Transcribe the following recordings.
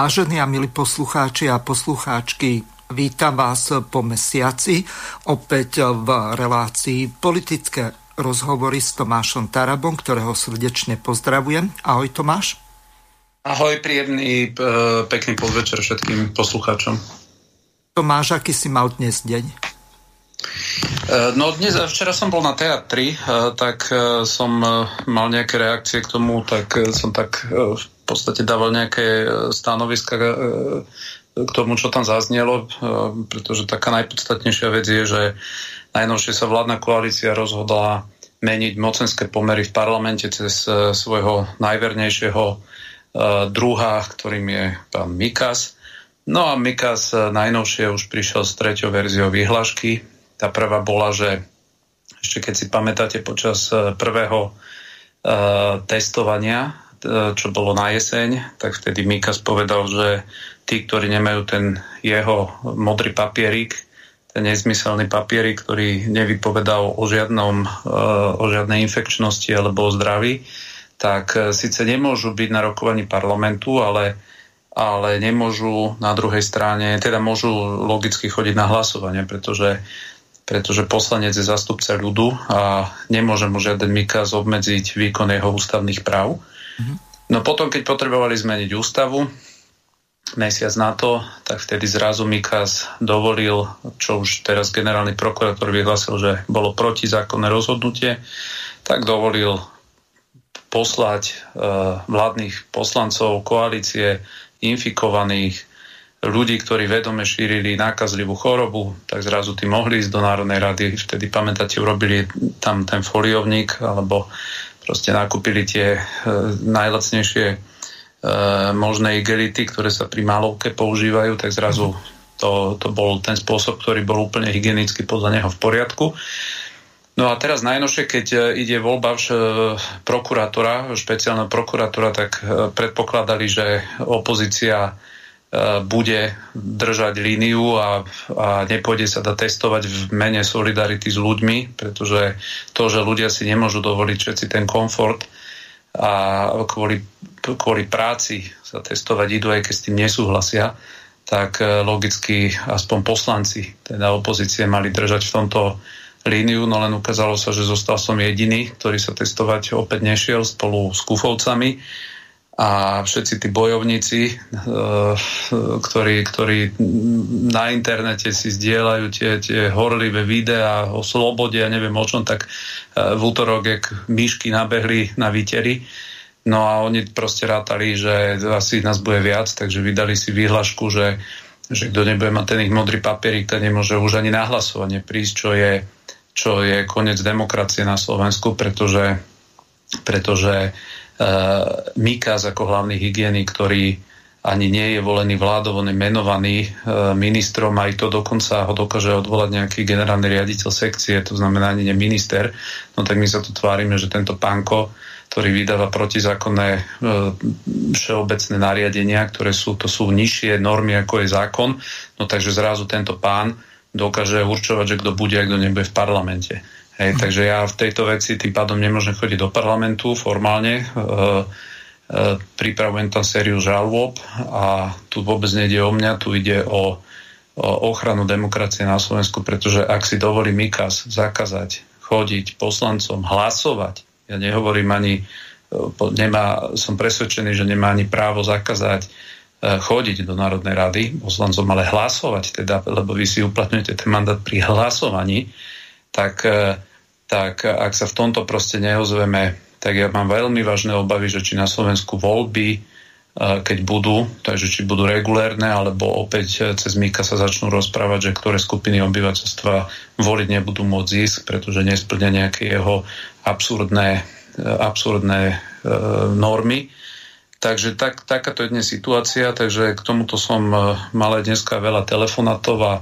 Vážení a milí poslucháči a poslucháčky, vítam vás po mesiaci opäť v relácii politické rozhovory s Tomášom Tarabom, ktorého srdečne pozdravujem. Ahoj Tomáš. Ahoj, príjemný, pekný podvečer všetkým poslucháčom. Tomáš, aký si mal dnes deň? E, no dnes, včera som bol na teatri, e, tak e, som mal nejaké reakcie k tomu, tak som tak podstate dával nejaké e, stanoviska e, k tomu, čo tam zaznelo, e, pretože taká najpodstatnejšia vec je, že najnovšie sa vládna koalícia rozhodla meniť mocenské pomery v parlamente cez svojho najvernejšieho druha, ktorým je pán Mikas. No a Mikas najnovšie už prišiel s treťou verziou výhlášky. Tá prvá bola, že ešte keď si pamätáte počas prvého testovania E, čo bolo na jeseň, tak vtedy Mikas povedal, že tí, ktorí nemajú ten jeho modrý papierik, ten nezmyselný papierik, ktorý nevypovedal o, žiadnom, e, o žiadnej infekčnosti alebo o zdraví, tak e, síce nemôžu byť na rokovaní parlamentu, ale, ale nemôžu na druhej strane, teda môžu logicky chodiť na hlasovanie, pretože pretože poslanec je zastupca ľudu a nemôže mu žiaden Mikas obmedziť výkon jeho ústavných práv. No potom, keď potrebovali zmeniť ústavu, mesiac na to, tak vtedy zrazu Mikas dovolil, čo už teraz generálny prokurátor vyhlasil, že bolo protizákonné rozhodnutie, tak dovolil poslať e, vládnych poslancov koalície infikovaných ľudí, ktorí vedome šírili nákazlivú chorobu, tak zrazu tí mohli ísť do Národnej rady. Vtedy, pamätáte, urobili tam ten foliovník alebo proste nakúpili tie e, najlacnejšie e, možné igelity, ktoré sa pri malovke používajú, tak zrazu to, to bol ten spôsob, ktorý bol úplne hygienicky podľa neho v poriadku. No a teraz najnovšie, keď e, ide voľba e, prokurátora, špeciálneho prokurátora, tak e, predpokladali, že opozícia bude držať líniu a, a nepôjde sa dať testovať v mene solidarity s ľuďmi, pretože to, že ľudia si nemôžu dovoliť všetci ten komfort a kvôli, kvôli práci sa testovať idú, aj keď s tým nesúhlasia, tak e, logicky aspoň poslanci, teda opozície mali držať v tomto líniu, no len ukázalo sa, že zostal som jediný, ktorý sa testovať opäť nešiel spolu s kufovcami a všetci tí bojovníci, eh, ktorí, ktorí na internete si zdieľajú tie, tie horlivé videá o slobode a neviem o čom, tak eh, v útorok, jak myšky nabehli na výteri, no a oni proste rátali, že asi nás bude viac, takže vydali si výhlašku, že, že kto nebude mať ten ich modrý papierik, ten nemôže už ani na hlasovanie prísť, čo je, čo je koniec demokracie na Slovensku, pretože, pretože Eh, Mikas ako hlavný hygienik, ktorý ani nie je volený vládou, on je menovaný eh, ministrom, aj to dokonca ho dokáže odvolať nejaký generálny riaditeľ sekcie, to znamená ani nie minister, no tak my sa tu tvárime, že tento pánko, ktorý vydáva protizákonné e, všeobecné nariadenia, ktoré sú, to sú nižšie normy, ako je zákon, no takže zrazu tento pán dokáže určovať, že kto bude a kto nebude v parlamente. Hej, takže ja v tejto veci tým pádom nemôžem chodiť do parlamentu formálne. E, e, pripravujem tam sériu žalôb a tu vôbec nejde o mňa, tu ide o, o ochranu demokracie na Slovensku, pretože ak si dovolí Mikas zakázať chodiť poslancom, hlasovať, ja nehovorím ani, e, nemá, som presvedčený, že nemá ani právo zakázať e, chodiť do Národnej rady poslancom, ale hlasovať teda, lebo vy si uplatňujete ten mandát pri hlasovaní, tak e, tak ak sa v tomto proste neozveme, tak ja mám veľmi vážne obavy, že či na Slovensku voľby keď budú, takže či budú regulérne, alebo opäť cez Mika sa začnú rozprávať, že ktoré skupiny obyvateľstva voliť nebudú môcť ísť, pretože nesplňa nejaké jeho absurdné, absurdné e, normy. Takže tak, takáto je dnes situácia, takže k tomuto som mal aj dneska veľa telefonátov a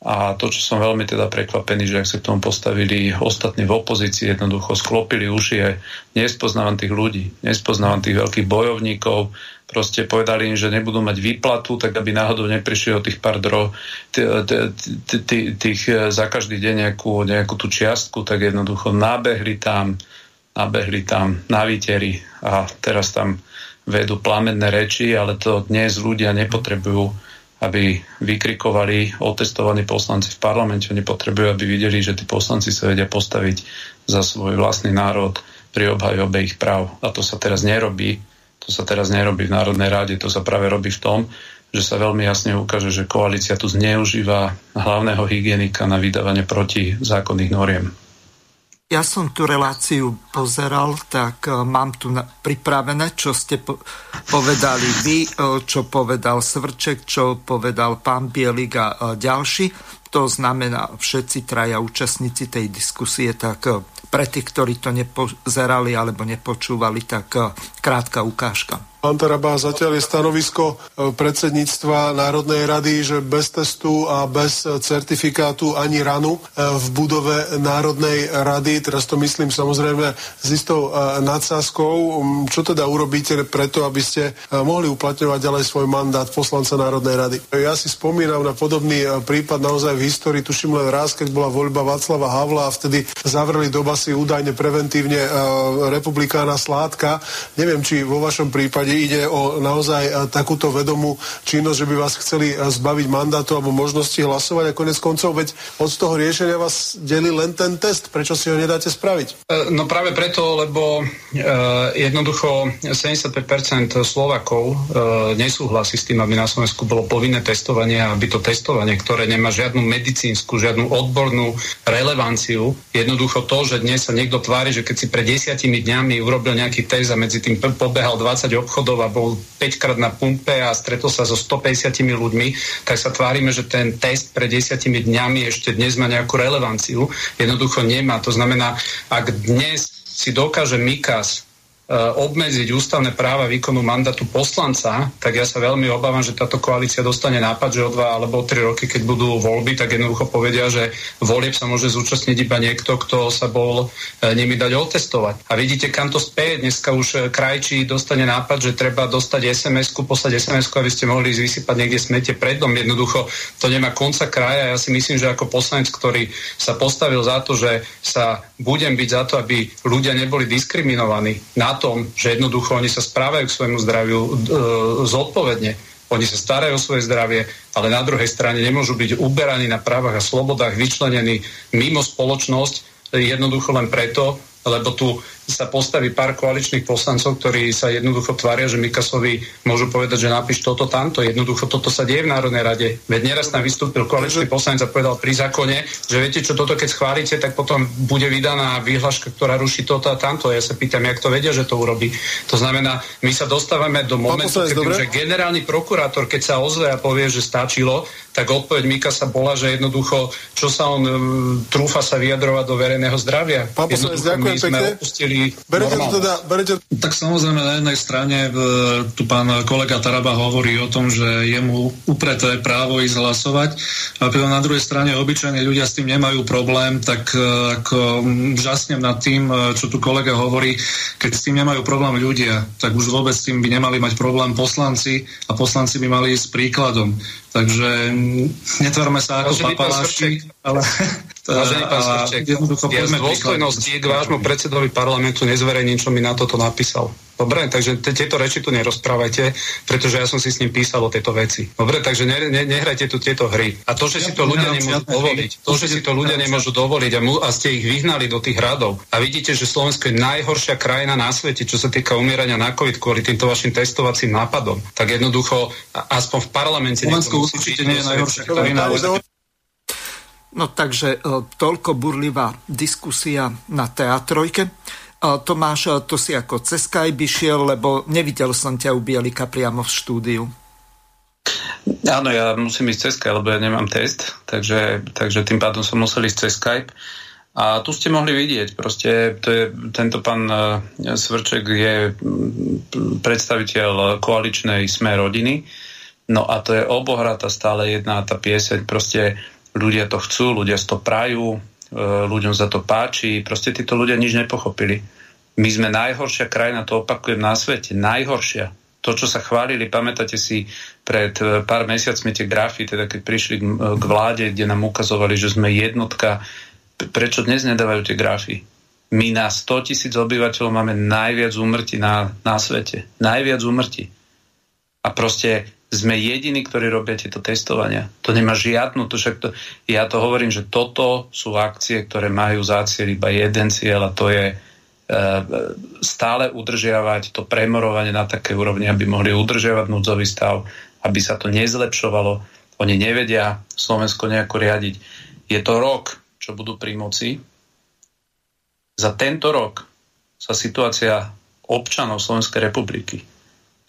a to, čo som veľmi teda prekvapený, že ak sa k tomu postavili ostatní v opozícii, jednoducho sklopili uši aj nespoznávam tých ľudí, nespoznávam tých veľkých bojovníkov, proste povedali im, že nebudú mať výplatu, tak aby náhodou neprišli o tých pár dro, tých e, za každý deň nejakú, tú čiastku, tak jednoducho nabehli tam, nabehli tam na výteri a teraz tam vedú plamenné reči, ale to dnes ľudia nepotrebujú aby vykrikovali otestovaní poslanci v parlamente. Oni potrebujú, aby videli, že tí poslanci sa vedia postaviť za svoj vlastný národ pri obhajobe ich práv. A to sa teraz nerobí. To sa teraz nerobí v Národnej ráde. To sa práve robí v tom, že sa veľmi jasne ukáže, že koalícia tu zneužíva hlavného hygienika na vydávanie proti zákonných noriem. Ja som tú reláciu pozeral, tak e, mám tu pripravené, čo ste povedali vy, e, čo povedal Svrček, čo povedal pán Bielik a e, ďalší. To znamená všetci traja účastníci tej diskusie, tak pre tých, ktorí to nepozerali alebo nepočúvali, tak krátka ukážka. Pán Taraba, zatiaľ je stanovisko e, predsedníctva Národnej rady, že bez testu a bez certifikátu ani ranu e, v budove Národnej rady, teraz to myslím samozrejme s istou e, nadsázkou, čo teda urobíte preto, aby ste mohli uplatňovať ďalej svoj mandát poslanca Národnej rady? Ja si spomínam na podobný prípad naozaj v histórii, tuším len raz, keď bola voľba Václava Havla a vtedy zavreli do basy údajne preventívne republikána Sládka. Neviem, či vo vašom prípade ide o naozaj e, takúto vedomú činnosť, že by vás chceli e, zbaviť mandátu alebo možnosti hlasovať a konec koncov, veď od toho riešenia vás delí len ten test. Prečo si ho nedáte spraviť? E, no práve preto, lebo jednoducho 75% Slovakov nesúhlasí s tým, aby na Slovensku bolo povinné testovanie a aby to testovanie, ktoré nemá žiadnu medicínsku, žiadnu odbornú relevanciu, jednoducho to, že dnes sa niekto tvári, že keď si pred desiatimi dňami urobil nejaký test a medzi tým pobehal 20 obchodov, obchodov a bol 5 krát na pumpe a stretol sa so 150 ľuďmi, tak sa tvárime, že ten test pred 10 dňami ešte dnes má nejakú relevanciu. Jednoducho nemá. To znamená, ak dnes si dokáže Mikas obmedziť ústavné práva výkonu mandátu poslanca, tak ja sa veľmi obávam, že táto koalícia dostane nápad, že o dva alebo o tri roky, keď budú voľby, tak jednoducho povedia, že volieb sa môže zúčastniť iba niekto, kto sa bol eh, nimi dať otestovať. A vidíte, kam to spie. Dneska už eh, krajčí dostane nápad, že treba dostať SMS-ku, poslať SMS-ku, aby ste mohli vysypať niekde smete pred dom. Jednoducho to nemá konca kraja. Ja si myslím, že ako poslanec, ktorý sa postavil za to, že sa budem byť za to, aby ľudia neboli diskriminovaní na tom, že jednoducho oni sa správajú k svojmu zdraviu e, zodpovedne. Oni sa starajú o svoje zdravie, ale na druhej strane nemôžu byť uberaní na právach a slobodách, vyčlenení mimo spoločnosť jednoducho len preto, lebo tu sa postaví pár koaličných poslancov, ktorí sa jednoducho tvária, že Mikasovi môžu povedať, že napíš toto, tamto. Jednoducho toto sa deje v Národnej rade. Veď neraz tam vystúpil koaličný poslanec a povedal pri zákone, že viete čo, toto keď schválite, tak potom bude vydaná výhľaška, ktorá ruší toto a tamto. Ja sa pýtam, jak to vedia, že to urobí. To znamená, my sa dostávame do momentu, keď už generálny prokurátor, keď sa ozve a povie, že stačilo, tak odpoveď Mikasa bola, že jednoducho, čo sa on um, trúfa sa vyjadrovať do verejného zdravia. Pán poslanec, ďakujem pekne. Opustili berete to teda, berete... Tak samozrejme na jednej strane tu pán kolega Taraba hovorí o tom, že je mu upreté právo ísť hlasovať a na druhej strane obyčajní ľudia s tým nemajú problém, tak e, ako žasnem nad tým, e, čo tu kolega hovorí, keď s tým nemajú problém ľudia, tak už vôbec s tým by nemali mať problém poslanci a poslanci by mali ísť príkladom. Takže netvorme sa ako papaláši, ale... Vážený pán Svrček, ja z dôstojnosti k vášmu predsedovi parlamentu nezverejním, čo mi na toto napísal. Dobre, takže tieto reči tu nerozprávajte, pretože ja som si s ním písal o tejto veci. Dobre, takže ne, ne, nehrajte tu tieto hry. A to, že si to ľudia nemôžu dovoliť, to, že si to ľudia nemôžu dovoliť a, mu, a ste ich vyhnali do tých radov a vidíte, že Slovensko je najhoršia krajina na svete, čo sa týka umierania na COVID kvôli týmto vašim testovacím nápadom, tak jednoducho aspoň v parlamente... Slovensko určite nie je najhoršia krajina. No takže e, toľko burlivá diskusia na teatrojke. Tomáš, to si ako cez Skype išiel, lebo nevidel som ťa u Bielika priamo v štúdiu. Áno, ja musím ísť cez Skype, lebo ja nemám test, takže, takže tým pádom som musel ísť cez Skype. A tu ste mohli vidieť, proste to je, tento pán uh, Svrček je predstaviteľ koaličnej sme rodiny, no a to je obohrata stále jedna tá pieseň, proste ľudia to chcú, ľudia to prajú, ľuďom za to páči, proste títo ľudia nič nepochopili. My sme najhoršia krajina, to opakujem na svete, najhoršia to, čo sa chválili, pamätáte si pred e, pár mesiacmi tie grafy, teda keď prišli k vláde, kde nám ukazovali, že sme jednotka, prečo dnes nedávajú tie grafy? My na 100 tisíc obyvateľov máme najviac úmrtí na, na svete. Najviac úmrtí. A proste sme jediní, ktorí robia tieto testovania. To nemá žiadnu, to však to, ja to hovorím, že toto sú akcie, ktoré majú za cieľ iba jeden cieľ a to je Eh, stále udržiavať to premorovanie na také úrovni, aby mohli udržiavať núdzový stav, aby sa to nezlepšovalo. Oni nevedia Slovensko nejako riadiť. Je to rok, čo budú pri moci. Za tento rok sa situácia občanov Slovenskej republiky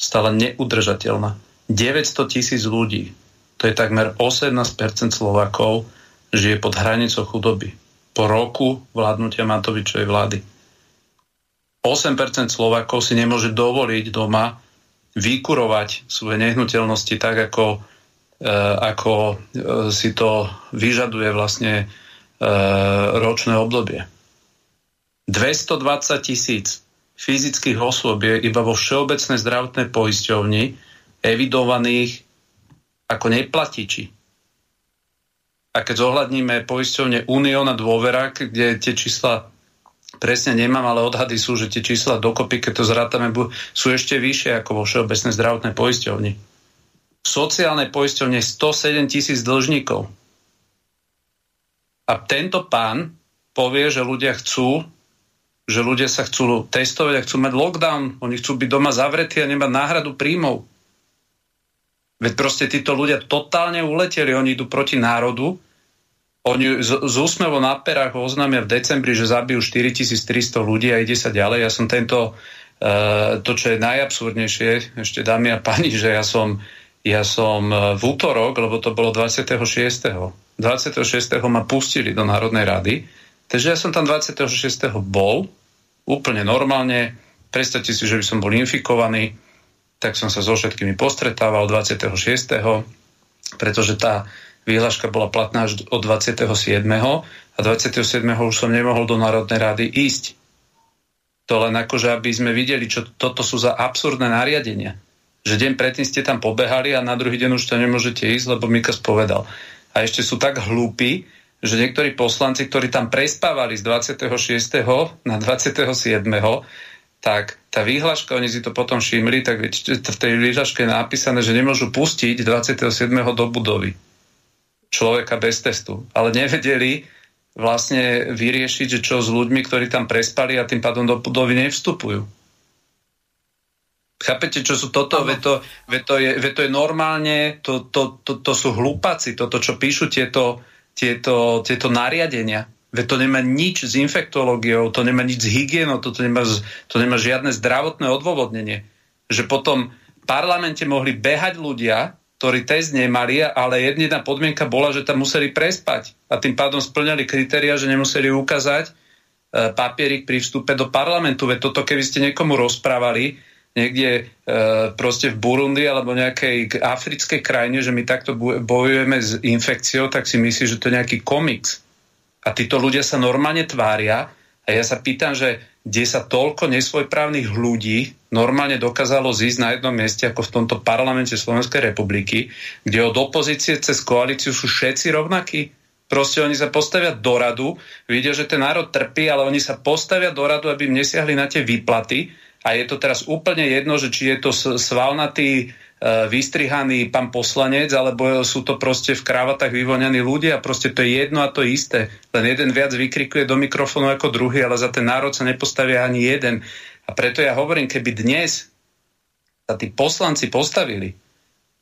stala neudržateľná. 900 tisíc ľudí, to je takmer 18% Slovakov, žije pod hranicou chudoby. Po roku vládnutia Matovičovej vlády. 8% Slovakov si nemôže dovoliť doma vykurovať svoje nehnuteľnosti tak, ako, e, ako e, si to vyžaduje vlastne e, ročné obdobie. 220 tisíc fyzických osôb je iba vo Všeobecnej zdravotnej poisťovni evidovaných ako neplatiči. A keď zohľadníme poisťovne Unión a Dôvera, kde tie čísla presne nemám, ale odhady sú, že tie čísla dokopy, keď to zrátame, sú ešte vyššie ako vo Všeobecnej zdravotnej poisťovni. V sociálnej poisťovne 107 tisíc dlžníkov. A tento pán povie, že ľudia chcú, že ľudia sa chcú testovať a chcú mať lockdown, oni chcú byť doma zavretí a nemať náhradu príjmov. Veď proste títo ľudia totálne uleteli, oni idú proti národu, oni z, z úsmevo na perách oznámia v decembri, že zabijú 4300 ľudí a ide sa ďalej. Ja som tento, uh, to, čo je najabsurdnejšie, ešte dámy a páni, že ja som, ja som uh, v útorok, lebo to bolo 26. 26. ma pustili do Národnej rady, takže ja som tam 26. bol, úplne normálne, predstavte si, že by som bol infikovaný, tak som sa so všetkými postretával 26. pretože tá Výhľaška bola platná až od 27. a 27. už som nemohol do Národnej rady ísť. To len akože, aby sme videli, čo toto sú za absurdné nariadenia. Že deň predtým ste tam pobehali a na druhý deň už to nemôžete ísť, lebo Mikas povedal. A ešte sú tak hlúpi, že niektorí poslanci, ktorí tam prespávali z 26. na 27. tak tá výhľaška, oni si to potom všimli, tak v tej výhľaške je napísané, že nemôžu pustiť 27. do budovy človeka bez testu. Ale nevedeli vlastne vyriešiť, že čo s ľuďmi, ktorí tam prespali a tým pádom do budovy nevstupujú. Chápete, čo sú toto? Ve to, ve to, je, ve to je normálne, to, to, to, to sú hlúpaci, toto, čo píšu tieto, tieto, tieto nariadenia. Ve to nemá nič s infektológiou, to nemá nič s hygienou, to, to, nemá, to nemá žiadne zdravotné odôvodnenie. Že potom v parlamente mohli behať ľudia, ktorí test nemali, ale jedna podmienka bola, že tam museli prespať a tým pádom splňali kritéria, že nemuseli ukázať e, papierik pri vstupe do parlamentu. Veď toto, keby ste niekomu rozprávali niekde e, proste v Burundi alebo nejakej africkej krajine, že my takto bojujeme s infekciou, tak si myslí, že to je nejaký komiks. A títo ľudia sa normálne tvária a ja sa pýtam, že kde sa toľko nesvojprávnych ľudí normálne dokázalo zísť na jednom mieste ako v tomto parlamente Slovenskej republiky, kde od opozície cez koalíciu sú všetci rovnakí. Proste oni sa postavia do radu, vidia, že ten národ trpí, ale oni sa postavia do radu, aby im nesiahli na tie výplaty. A je to teraz úplne jedno, že či je to svalnatý vystrihaný pán poslanec, alebo sú to proste v kravatách vyvoňaní ľudia. Proste to je jedno a to isté. Len jeden viac vykrikuje do mikrofónu ako druhý, ale za ten národ sa nepostavia ani jeden. A preto ja hovorím, keby dnes sa tí poslanci postavili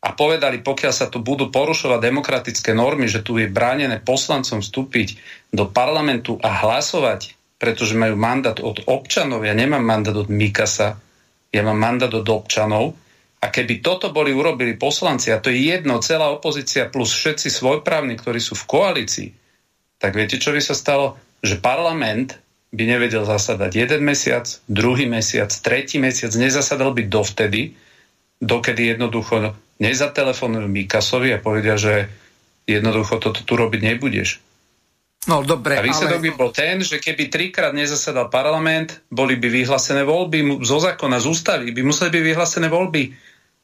a povedali, pokiaľ sa tu budú porušovať demokratické normy, že tu je bránené poslancom vstúpiť do parlamentu a hlasovať pretože majú mandát od občanov. Ja nemám mandát od Mikasa, ja mám mandát od občanov. A keby toto boli urobili poslanci, a to je jedno, celá opozícia plus všetci svojprávni, ktorí sú v koalícii, tak viete, čo by sa stalo? Že parlament by nevedel zasadať jeden mesiac, druhý mesiac, tretí mesiac, nezasadal by dovtedy, dokedy jednoducho nezatelefonujú Mikasovi a povedia, že jednoducho toto tu robiť nebudeš. No dobre, A výsledok ale... by bol ten, že keby trikrát nezasadal parlament, boli by vyhlásené voľby, zo zákona, z ústavy, by museli byť vyhlásené voľby.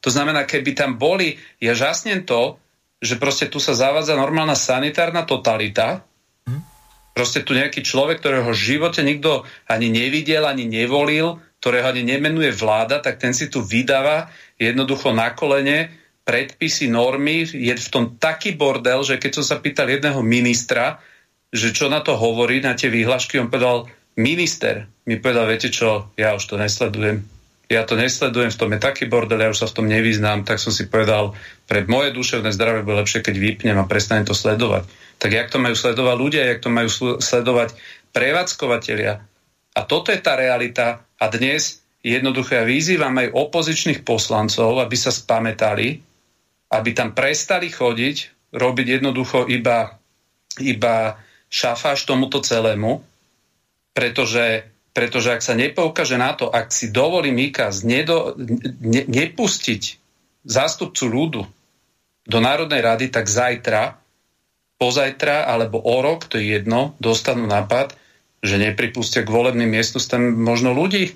To znamená, keby tam boli, ja žasnem to, že proste tu sa zavádza normálna sanitárna totalita, hm? proste tu nejaký človek, ktorého v živote nikto ani nevidel, ani nevolil, ktorého ani nemenuje vláda, tak ten si tu vydáva jednoducho na kolene predpisy, normy, je v tom taký bordel, že keď som sa pýtal jedného ministra, že čo na to hovorí, na tie výhľašky, on povedal, minister mi povedal, viete čo, ja už to nesledujem. Ja to nesledujem, v tom je taký bordel, ja už sa v tom nevyznám, tak som si povedal, pre moje duševné zdravie bude lepšie, keď vypnem a prestanem to sledovať. Tak jak to majú sledovať ľudia, jak to majú sledovať prevádzkovateľia. A toto je tá realita. A dnes jednoducho ja vyzývam aj opozičných poslancov, aby sa spametali, aby tam prestali chodiť, robiť jednoducho iba, iba šafáš tomuto celému, pretože, pretože ak sa nepoukaže na to, ak si dovolí Mikas nedo, ne, nepustiť zástupcu ľudu do Národnej rady, tak zajtra, pozajtra alebo o rok, to je jedno, dostanú nápad, že nepripustia k volebným miestnostem možno ľudí.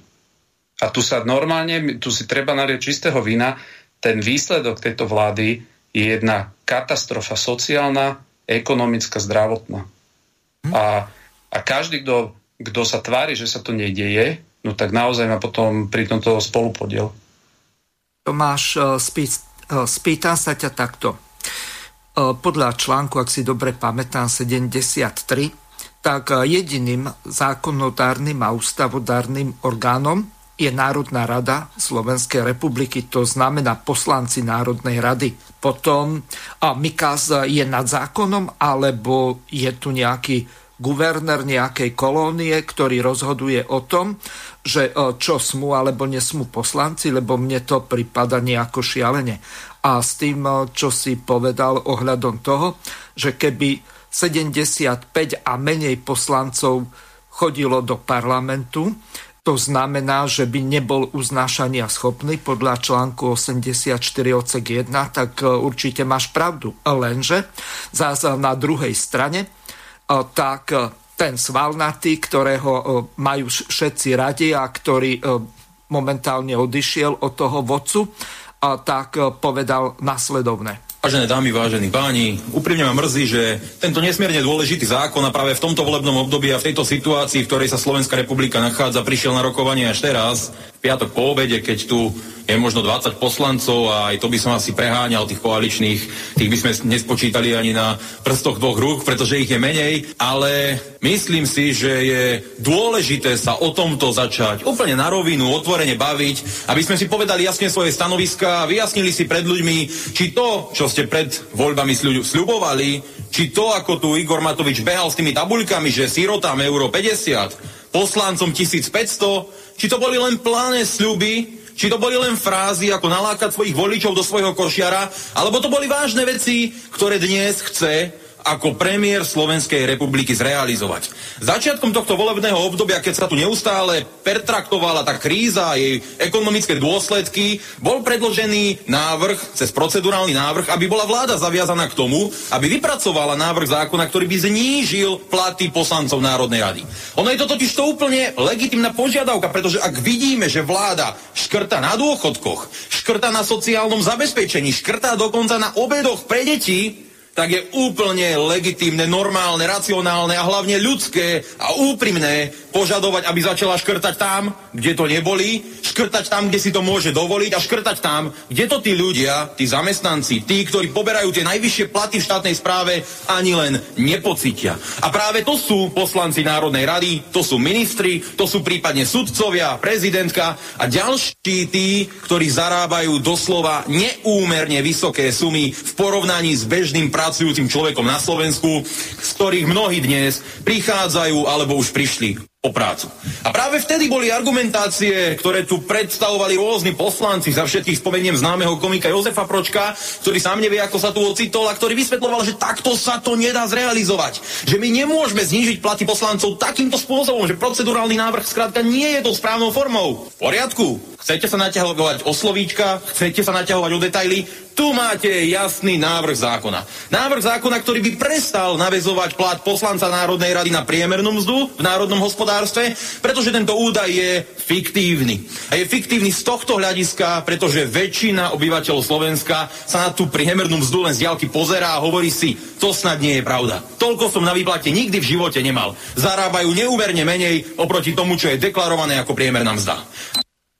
A tu sa normálne, tu si treba nalieť čistého vína, ten výsledok tejto vlády je jedna katastrofa sociálna, ekonomická, zdravotná. Hm? A, a každý, kto, kto sa tvári, že sa to nedieje, no tak naozaj má potom pri tomto spolupodiel. Tomáš, e, spý, e, spýtam sa ťa takto. E, podľa článku, ak si dobre pamätám, 73, tak jediným zákonodárnym a ústavodárnym orgánom je Národná rada Slovenskej republiky, to znamená poslanci Národnej rady. Potom a Mikaz je nad zákonom, alebo je tu nejaký guvernér nejakej kolónie, ktorý rozhoduje o tom, že e, čo smú alebo nesmú poslanci, lebo mne to prípada nejako šialene. A s tým, e, čo si povedal ohľadom toho, že keby 75 a menej poslancov chodilo do parlamentu, to znamená, že by nebol uznášania schopný podľa článku 84 odsek 1, tak e, určite máš pravdu. Lenže zase na druhej strane, tak e, ten svalnatý, ktorého majú všetci radi a ktorý momentálne odišiel od toho vodcu, tak povedal nasledovné. Vážené dámy, vážení páni, úprimne ma mrzí, že tento nesmierne dôležitý zákon a práve v tomto volebnom období a v tejto situácii, v ktorej sa Slovenská republika nachádza, prišiel na rokovanie až teraz, v piatok po obede, keď tu je možno 20 poslancov a aj to by som asi preháňal tých koaličných, tých by sme nespočítali ani na prstoch dvoch rúk, pretože ich je menej, ale myslím si, že je dôležité sa o tomto začať úplne na rovinu, otvorene baviť, aby sme si povedali jasne svoje stanoviska a vyjasnili si pred ľuďmi, či to, čo ste pred voľbami sľubovali, či to, ako tu Igor Matovič behal s tými tabuľkami, že sirotám euro 50, poslancom 1500, či to boli len pláne sľuby, či to boli len frázy, ako nalákať svojich voličov do svojho košiara, alebo to boli vážne veci, ktoré dnes chce ako premiér Slovenskej republiky zrealizovať. Začiatkom tohto volebného obdobia, keď sa tu neustále pertraktovala tá kríza a jej ekonomické dôsledky, bol predložený návrh, cez procedurálny návrh, aby bola vláda zaviazaná k tomu, aby vypracovala návrh zákona, ktorý by znížil platy poslancov Národnej rady. Ono je to totiž to úplne legitimná požiadavka, pretože ak vidíme, že vláda škrta na dôchodkoch, škrta na sociálnom zabezpečení, škrta dokonca na obedoch pre deti, tak je úplne legitímne, normálne, racionálne a hlavne ľudské a úprimné požadovať, aby začala škrtať tam, kde to neboli, škrtať tam, kde si to môže dovoliť a škrtať tam, kde to tí ľudia, tí zamestnanci, tí, ktorí poberajú tie najvyššie platy v štátnej správe, ani len nepocítia. A práve to sú poslanci Národnej rady, to sú ministri, to sú prípadne sudcovia, prezidentka a ďalší tí, ktorí zarábajú doslova neúmerne vysoké sumy v porovnaní s bežným pracujúcim človekom na Slovensku, z ktorých mnohí dnes prichádzajú alebo už prišli o prácu. A práve vtedy boli argumentácie, ktoré tu predstavovali rôzni poslanci, za všetkých spomeniem známeho komika Jozefa Pročka, ktorý sám nevie, ako sa tu ocitol a ktorý vysvetloval, že takto sa to nedá zrealizovať. Že my nemôžeme znížiť platy poslancov takýmto spôsobom, že procedurálny návrh skrátka nie je to správnou formou. V poriadku. Chcete sa naťahovať o slovíčka, chcete sa naťahovať o detaily, tu máte jasný návrh zákona. Návrh zákona, ktorý by prestal navezovať plat poslanca Národnej rady na priemernú mzdu v národnom hospodárstve, pretože tento údaj je fiktívny. A je fiktívny z tohto hľadiska, pretože väčšina obyvateľov Slovenska sa na tú priemernú mzdu len z diaľky pozerá a hovorí si, to snad nie je pravda. Toľko som na výplate nikdy v živote nemal. Zarábajú neúmerne menej oproti tomu, čo je deklarované ako priemerná mzda.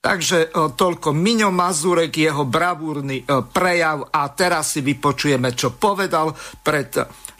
Takže e, toľko Miňo Mazurek, jeho bravúrny e, prejav a teraz si vypočujeme, čo povedal pred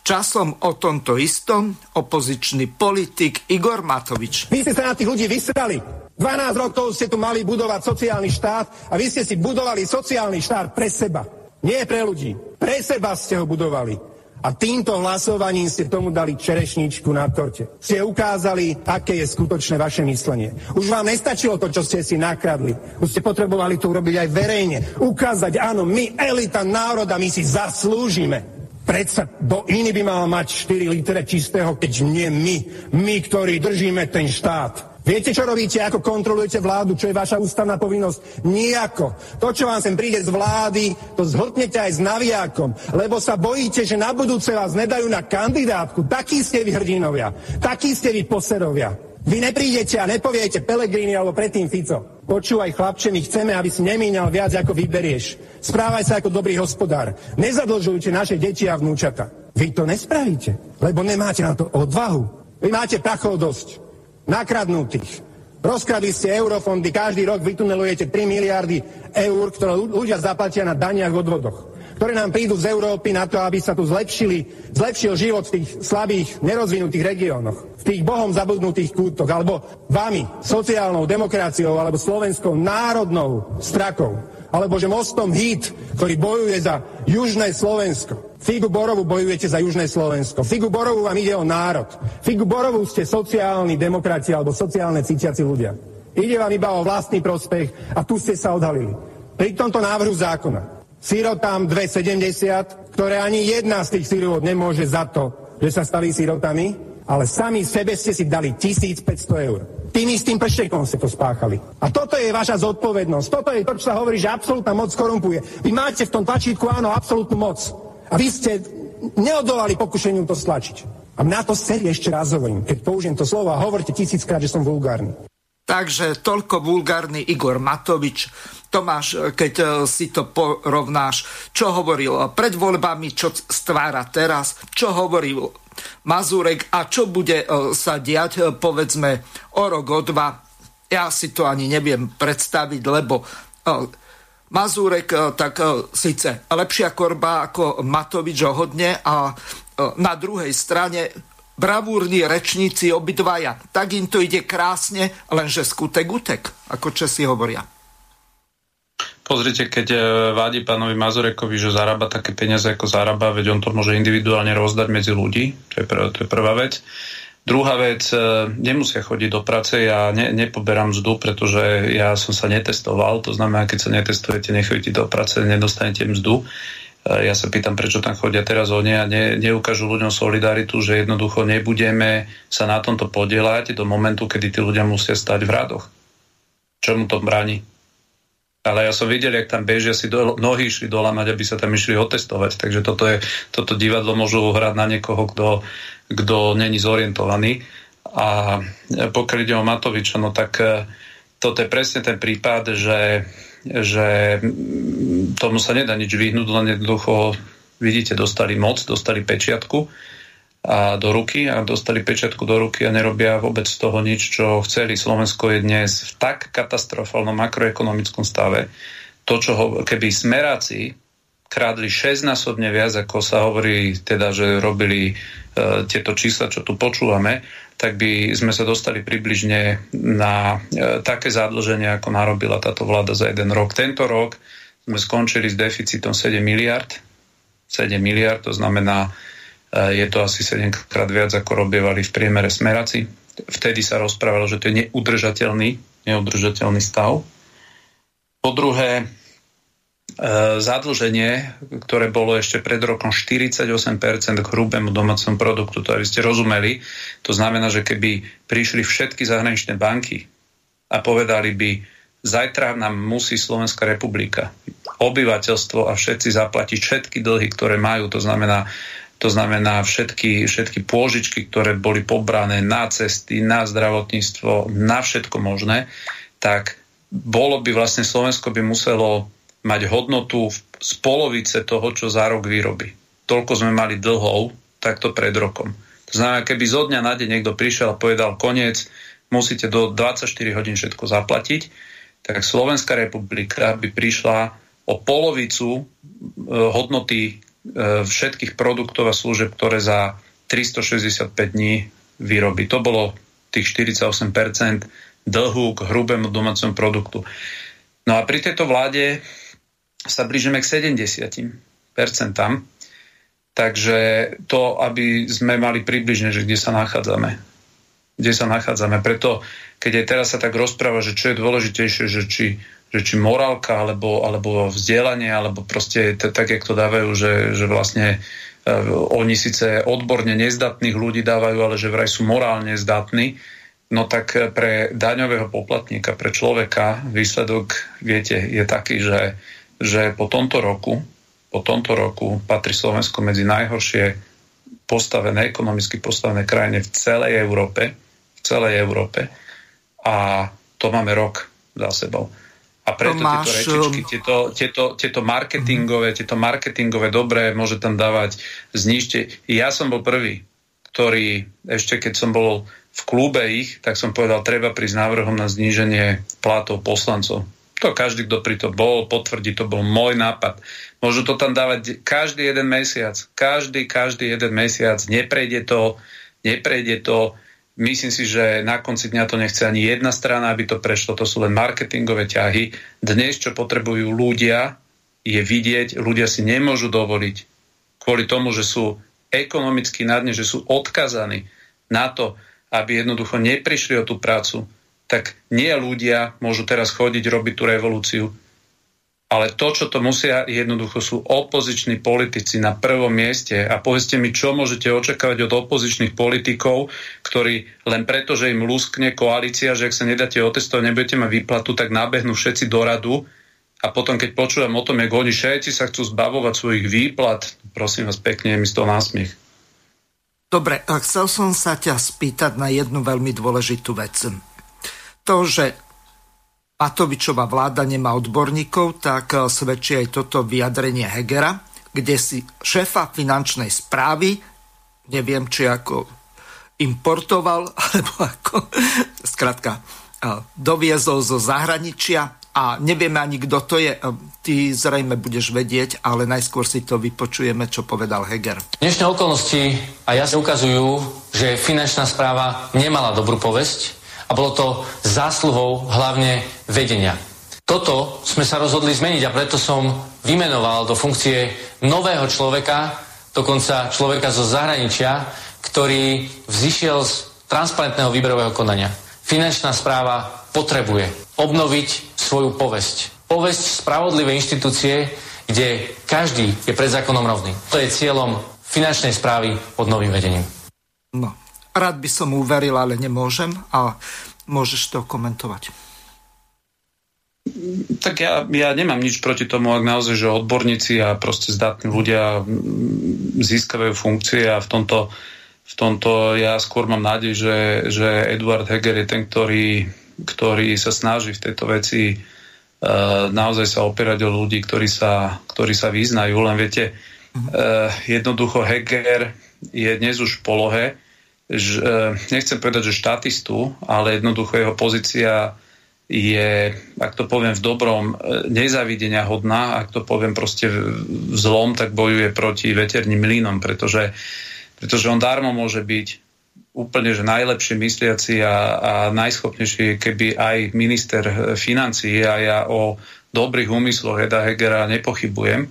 časom o tomto istom opozičný politik Igor Matovič. Vy ste sa na tých ľudí vysrali. 12 rokov ste tu mali budovať sociálny štát a vy ste si budovali sociálny štát pre seba. Nie pre ľudí. Pre seba ste ho budovali. A týmto hlasovaním ste tomu dali čerešničku na torte. Ste ukázali, aké je skutočné vaše myslenie. Už vám nestačilo to, čo ste si nakradli. Už ste potrebovali to urobiť aj verejne. Ukázať, áno, my, elita národa, my si zaslúžime. Predsa do iný by mal mať 4 litre čistého, keď nie my. My, ktorí držíme ten štát. Viete, čo robíte, ako kontrolujete vládu, čo je vaša ústavná povinnosť? Nijako. To, čo vám sem príde z vlády, to zhltnete aj s navijákom, lebo sa bojíte, že na budúce vás nedajú na kandidátku. Takí ste vy hrdinovia, takí ste vy poserovia. Vy neprídete a nepoviete Pelegrini alebo predtým Fico. Počúvaj, chlapče, my chceme, aby si nemínal viac, ako vyberieš. Správaj sa ako dobrý hospodár. Nezadlžujte naše deti a vnúčata. Vy to nespravíte, lebo nemáte na to odvahu. Vy máte prachov dosť nakradnutých. Rozkradli ste eurofondy, každý rok vytunelujete 3 miliardy eur, ktoré ľudia zaplatia na daniach odvodoch ktoré nám prídu z Európy na to, aby sa tu zlepšili, zlepšil život v tých slabých, nerozvinutých regiónoch, v tých bohom zabudnutých kútoch, alebo vami, sociálnou demokraciou, alebo slovenskou národnou strakou, alebo že mostom HIT, ktorý bojuje za južné Slovensko. Figu Borovu bojujete za Južné Slovensko. Figu Borovu vám ide o národ. Figu Borovu ste sociálni demokrati alebo sociálne cítiaci ľudia. Ide vám iba o vlastný prospech a tu ste sa odhalili. Pri tomto návrhu zákona. Sirotám 2,70, ktoré ani jedna z tých sirot nemôže za to, že sa stali sirotami, ale sami sebe ste si dali 1500 eur. Tým istým prštekom ste to spáchali. A toto je vaša zodpovednosť. Toto je to, čo sa hovorí, že absolútna moc korumpuje. Vy máte v tom tlačítku, áno, absolútnu moc. A vy ste neodolali pokušeniu to stlačiť. A na to celý ešte raz hovorím, keď použijem to slovo a hovorte tisíckrát, že som vulgárny. Takže toľko vulgárny Igor Matovič. Tomáš, keď e, si to porovnáš, čo hovoril pred voľbami, čo stvára teraz, čo hovoril Mazurek a čo bude e, sa diať, e, povedzme, o rok, o dva. Ja si to ani neviem predstaviť, lebo Mazúrek eh, tak eh, síce lepšia korba ako Matovič hodne a eh, na druhej strane bravúrni rečníci obidvaja. Tak im to ide krásne, lenže skutek utek, ako Česi hovoria. Pozrite, keď vádi pánovi Mazurekovi, že zarába také peniaze, ako zarába, veď on to môže individuálne rozdať medzi ľudí, to je, prv, to je prvá vec. Druhá vec, e, nemusia chodiť do práce, ja ne, nepoberám mzdu, pretože ja som sa netestoval, to znamená, keď sa netestujete, nechodíte do práce, nedostanete mzdu. E, ja sa pýtam, prečo tam chodia teraz oni a ne, neukážu ľuďom solidaritu, že jednoducho nebudeme sa na tomto podielať do momentu, kedy tí ľudia musia stať v radoch. Čomu to bráni? Ale ja som videl, jak tam bežia si do, nohy išli dolamať, aby sa tam išli otestovať. Takže toto, je, toto divadlo môžu hrať na niekoho, kto kto není zorientovaný. A pokiaľ ide o Matoviča, no tak e, toto je presne ten prípad, že, že tomu sa nedá nič vyhnúť, len jednoducho vidíte, dostali moc, dostali pečiatku a do ruky a dostali pečiatku do ruky a nerobia vôbec z toho nič, čo chceli. Slovensko je dnes v tak katastrofálnom makroekonomickom stave. To, čo ho, keby smeráci krádli 6-násobne viac, ako sa hovorí, teda, že robili E, tieto čísla, čo tu počúvame, tak by sme sa dostali približne na e, také zadlženie, ako narobila táto vláda za jeden rok. Tento rok sme skončili s deficitom 7 miliard. 7 miliard, to znamená, e, je to asi 7 krát viac, ako robievali v priemere smeraci. vtedy sa rozprávalo, že to je neudržateľný, neudržateľný stav. Po druhé, zadlženie, ktoré bolo ešte pred rokom 48% k hrubému domácom produktu, to aby ste rozumeli, to znamená, že keby prišli všetky zahraničné banky a povedali by, zajtra nám musí Slovenská republika, obyvateľstvo a všetci zaplatiť všetky dlhy, ktoré majú, to znamená to znamená všetky, všetky pôžičky, ktoré boli pobrané na cesty, na zdravotníctvo, na všetko možné, tak bolo by vlastne Slovensko by muselo mať hodnotu z polovice toho, čo za rok vyrobí. Toľko sme mali dlhov takto pred rokom. To znamená, keby zo dňa na deň niekto prišiel a povedal koniec, musíte do 24 hodín všetko zaplatiť, tak Slovenská republika by prišla o polovicu e, hodnoty e, všetkých produktov a služeb, ktoré za 365 dní vyrobí. To bolo tých 48% dlhu k hrubému domácemu produktu. No a pri tejto vláde sa blížime k 70%. Takže to, aby sme mali približne, že kde sa nachádzame. Kde sa nachádzame. Preto, keď aj teraz sa tak rozpráva, že čo je dôležitejšie, že či, že či morálka, alebo, alebo vzdelanie, alebo proste tak, jak to dávajú, že, že vlastne uh, oni síce odborne nezdatných ľudí dávajú, ale že vraj sú morálne zdatní, no tak pre daňového poplatníka, pre človeka výsledok, viete, je taký, že že po tomto roku, po tomto roku patrí Slovensko medzi najhoršie postavené, ekonomicky postavené krajine v celej Európe, v celej Európe a to máme rok za sebou. A preto máš... tieto rečičky, tieto, tieto, tieto marketingové, tieto marketingové dobré môže tam dávať znižte. Ja som bol prvý, ktorý ešte keď som bol v klube ich, tak som povedal, treba prísť návrhom na zníženie platov poslancov. To každý, kto pri to bol, potvrdí, to bol môj nápad. Môžu to tam dávať každý jeden mesiac. Každý, každý jeden mesiac. Neprejde to, neprejde to. Myslím si, že na konci dňa to nechce ani jedna strana, aby to prešlo. To sú len marketingové ťahy. Dnes, čo potrebujú ľudia, je vidieť, ľudia si nemôžu dovoliť kvôli tomu, že sú ekonomicky na dne, že sú odkazaní na to, aby jednoducho neprišli o tú prácu, tak nie ľudia môžu teraz chodiť robiť tú revolúciu, ale to, čo to musia, jednoducho sú opoziční politici na prvom mieste. A povedzte mi, čo môžete očakávať od opozičných politikov, ktorí len preto, že im luskne koalícia, že ak sa nedáte otestovať, nebudete mať výplatu, tak nabehnú všetci do radu. A potom, keď počúvam o tom, jak oni všetci sa chcú zbavovať svojich výplat, prosím vás pekne, je mi z toho násmiech. Dobre, chcel som sa ťa spýtať na jednu veľmi dôležitú vec to, že Patovičová vláda nemá odborníkov, tak eh, svedčí aj toto vyjadrenie Hegera, kde si šéfa finančnej správy, neviem, či ako importoval, alebo ako, skrátka, eh, doviezol zo zahraničia a nevieme ani, kto to je. Eh, ty zrejme budeš vedieť, ale najskôr si to vypočujeme, čo povedal Heger. Dnešné okolnosti a jasne ukazujú, že finančná správa nemala dobrú povesť a bolo to zásluhou hlavne vedenia. Toto sme sa rozhodli zmeniť a preto som vymenoval do funkcie nového človeka, dokonca človeka zo zahraničia, ktorý vzýšiel z transparentného výberového konania. Finančná správa potrebuje obnoviť svoju povesť. Povesť spravodlivej inštitúcie, kde každý je pred zákonom rovný. To je cieľom finančnej správy pod novým vedením. No, Rád by som uveril, ale nemôžem a môžeš to komentovať. Tak ja, ja nemám nič proti tomu, ak naozaj, že odborníci a proste zdatní ľudia získavajú funkcie a v tomto, v tomto ja skôr mám nádej, že, že Eduard Heger je ten, ktorý, ktorý sa snaží v tejto veci uh, naozaj sa opierať o ľudí, ktorí sa, ktorí sa vyznajú. Len viete, uh, jednoducho Heger je dnes už v polohe, že, e, nechcem povedať, že štatistu, ale jednoducho jeho pozícia je, ak to poviem v dobrom, e, nezavidenia hodná, ak to poviem proste v zlom, tak bojuje proti veterným mlynom, pretože, pretože on darmo môže byť úplne že najlepšie mysliaci a, a najschopnejší, keby aj minister financií a ja o dobrých úmysloch Eda Hegera nepochybujem.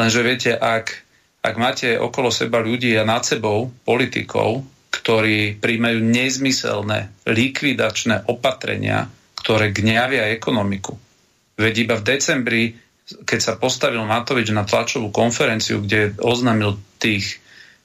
Lenže viete, ak, ak máte okolo seba ľudí a nad sebou politikov, ktorí príjmajú nezmyselné likvidačné opatrenia, ktoré gňavia ekonomiku. Veď iba v decembri, keď sa postavil Matovič na tlačovú konferenciu, kde oznámil tých,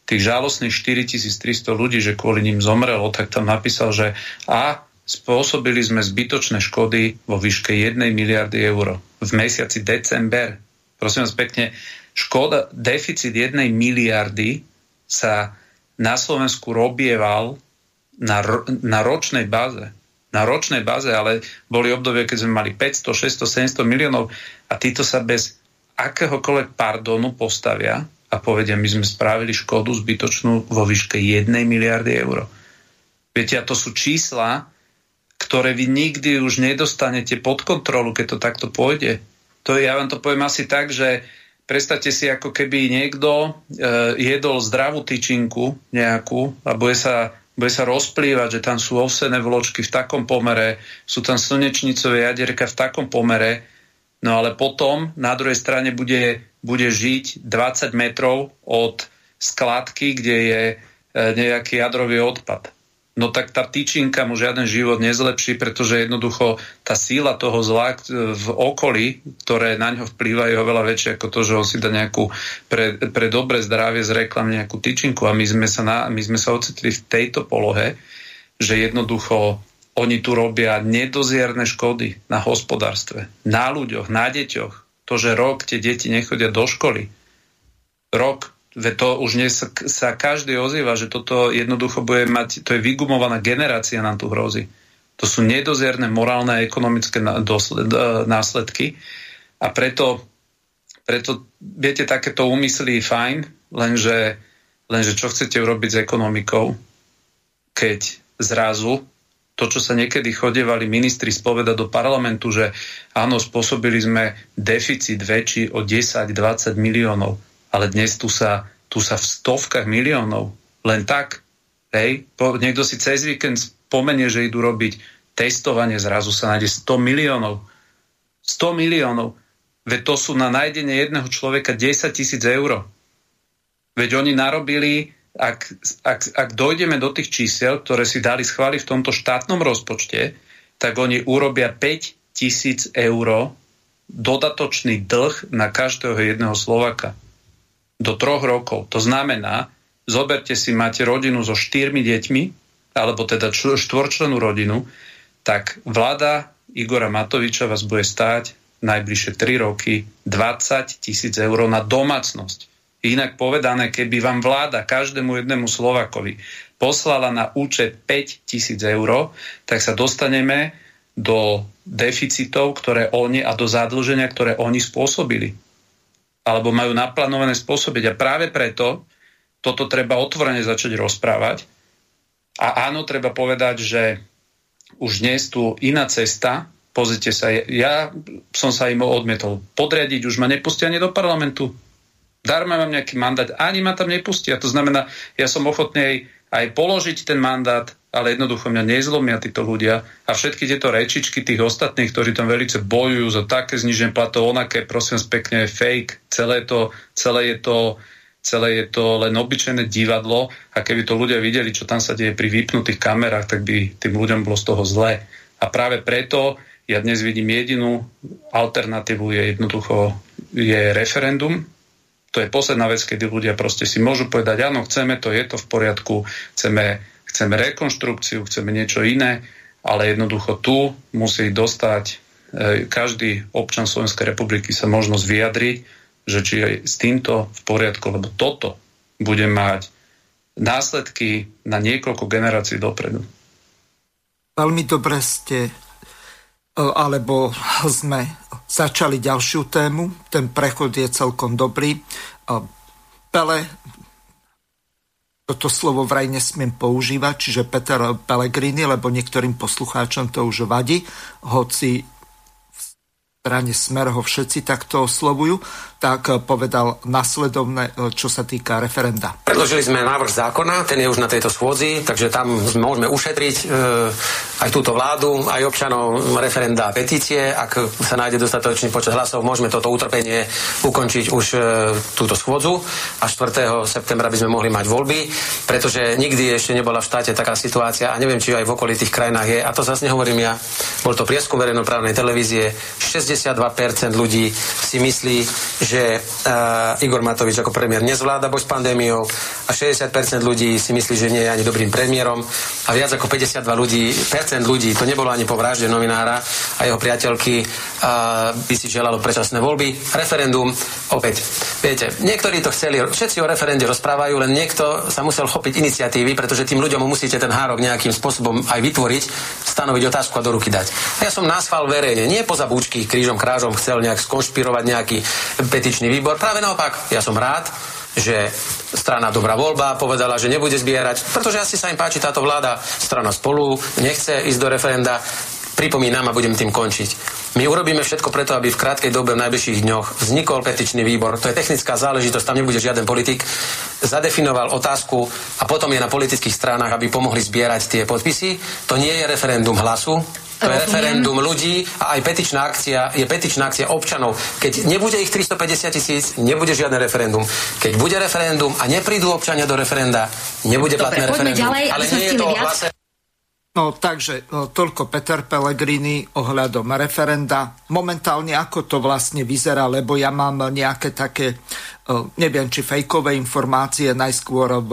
tých žalostných 4300 ľudí, že kvôli ním zomrelo, tak tam napísal, že a spôsobili sme zbytočné škody vo výške 1 miliardy eur v mesiaci december. Prosím vás pekne, škoda, deficit 1 miliardy sa na Slovensku robieval na, na ročnej báze. Na ročnej báze, ale boli obdobie, keď sme mali 500, 600, 700 miliónov a títo sa bez akéhokoľvek pardonu postavia a povedia, my sme spravili škodu zbytočnú vo výške 1 miliardy eur. Viete, a to sú čísla, ktoré vy nikdy už nedostanete pod kontrolu, keď to takto pôjde. To ja vám to poviem asi tak, že Predstavte si, ako keby niekto e, jedol zdravú tyčinku nejakú a bude sa, bude sa rozplývať, že tam sú ovsené vločky v takom pomere, sú tam slnečnicové jadierka v takom pomere, no ale potom na druhej strane bude, bude žiť 20 metrov od skladky, kde je e, nejaký jadrový odpad no tak tá tyčinka mu žiaden život nezlepší, pretože jednoducho tá síla toho zla v okolí, ktoré na ňo vplývajú, je oveľa väčšie ako to, že on si dá nejakú pre, pre dobre zdravie z reklam nejakú tyčinku a my sme, sa na, my sme sa ocitli v tejto polohe, že jednoducho oni tu robia nedozierne škody na hospodárstve, na ľuďoch, na deťoch. To, že rok tie deti nechodia do školy, rok Ve to už dnes sa, každý ozýva, že toto jednoducho bude mať, to je vygumovaná generácia nám tu hrozí. To sú nedozierne morálne a ekonomické následky a preto, preto viete, takéto úmysly fajn, lenže, lenže čo chcete urobiť s ekonomikou, keď zrazu to, čo sa niekedy chodevali ministri spoveda do parlamentu, že áno, spôsobili sme deficit väčší o 10-20 miliónov ale dnes tu sa, tu sa v stovkách miliónov len tak, hej, po, niekto si cez víkend spomenie, že idú robiť testovanie, zrazu sa nájde 100 miliónov. 100 miliónov. Veď to sú na nájdenie jedného človeka 10 tisíc eur. Veď oni narobili, ak, ak, ak dojdeme do tých čísel, ktoré si dali schváliť v tomto štátnom rozpočte, tak oni urobia 5 tisíc eur dodatočný dlh na každého jedného Slovaka do troch rokov. To znamená, zoberte si, máte rodinu so štyrmi deťmi, alebo teda štvorčlenú rodinu, tak vláda Igora Matoviča vás bude stáť najbližšie 3 roky 20 tisíc eur na domácnosť. Inak povedané, keby vám vláda každému jednému Slovakovi poslala na účet 5 tisíc eur, tak sa dostaneme do deficitov, ktoré oni a do zadlženia, ktoré oni spôsobili alebo majú naplánované spôsobiť. A práve preto toto treba otvorene začať rozprávať. A áno, treba povedať, že už dnes tu iná cesta, pozrite sa, ja som sa im odmietol podriadiť, už ma nepustia ani do parlamentu. Darma mám nejaký mandát, ani ma tam nepustia. To znamená, ja som ochotný aj položiť ten mandát, ale jednoducho mňa nezlomia títo ľudia a všetky tieto rečičky tých ostatných, ktorí tam velice bojujú za také zniženie platov, onaké, prosím pekne, fake, celé, to, celé je to celé je to len obyčajné divadlo a keby to ľudia videli, čo tam sa deje pri vypnutých kamerách, tak by tým ľuďom bolo z toho zlé. A práve preto ja dnes vidím jedinú alternatívu je jednoducho je referendum. To je posledná vec, kedy ľudia proste si môžu povedať, áno, chceme to, je to v poriadku, chceme chceme rekonštrukciu, chceme niečo iné, ale jednoducho tu musí dostať e, každý občan Slovenskej republiky sa možnosť vyjadriť, že či je s týmto v poriadku, lebo toto bude mať následky na niekoľko generácií dopredu. Veľmi dobre ste, e, alebo sme začali ďalšiu tému. Ten prechod je celkom dobrý. E, Pele toto slovo vraj nesmiem používať, čiže Peter Pellegrini, lebo niektorým poslucháčom to už vadí, hoci strane Smer ho všetci takto oslovujú, tak povedal nasledovné, čo sa týka referenda. Predložili sme návrh zákona, ten je už na tejto schôdzi, takže tam môžeme ušetriť e, aj túto vládu, aj občanov referenda petície. Ak sa nájde dostatočný počet hlasov, môžeme toto utrpenie ukončiť už e, túto schôdzu a 4. septembra by sme mohli mať voľby, pretože nikdy ešte nebola v štáte taká situácia a neviem, či aj v okolitých krajinách je. A to zase nehovorím ja. Bol to prieskum verejnoprávnej televízie. 62% ľudí si myslí, že uh, Igor Matovič ako premiér nezvláda boj s pandémiou a 60% ľudí si myslí, že nie je ani dobrým premiérom a viac ako 52 ľudí, percent ľudí, to nebolo ani po vražde novinára a jeho priateľky, uh, by si želalo predčasné voľby. Referendum, opäť, viete, niektorí to chceli, všetci o referende rozprávajú, len niekto sa musel chopiť iniciatívy, pretože tým ľuďom musíte ten hárok nejakým spôsobom aj vytvoriť, stanoviť otázku a do ruky dať. A ja som nás verejne, nie poza búčky, krížom, krážom chcel nejak skonšpirovať nejaký petičný výbor. Práve naopak, ja som rád, že strana Dobrá voľba povedala, že nebude zbierať, pretože asi sa im páči táto vláda, strana spolu nechce ísť do referenda. Pripomínam a budem tým končiť. My urobíme všetko preto, aby v krátkej dobe, v najbližších dňoch vznikol petičný výbor. To je technická záležitosť, tam nebude žiaden politik. Zadefinoval otázku a potom je na politických stranách, aby pomohli zbierať tie podpisy. To nie je referendum hlasu, referendum ľudí a aj petičná akcia je petičná akcia občanov. Keď nebude ich 350 tisíc, nebude žiadne referendum. Keď bude referendum a neprídu občania do referenda, nebude Dobre, platné referendum. Ďalej, Ale nie je to viac... No takže no, toľko Peter Pellegrini ohľadom referenda. Momentálne ako to vlastne vyzerá, lebo ja mám nejaké také, neviem, či fejkové informácie najskôr v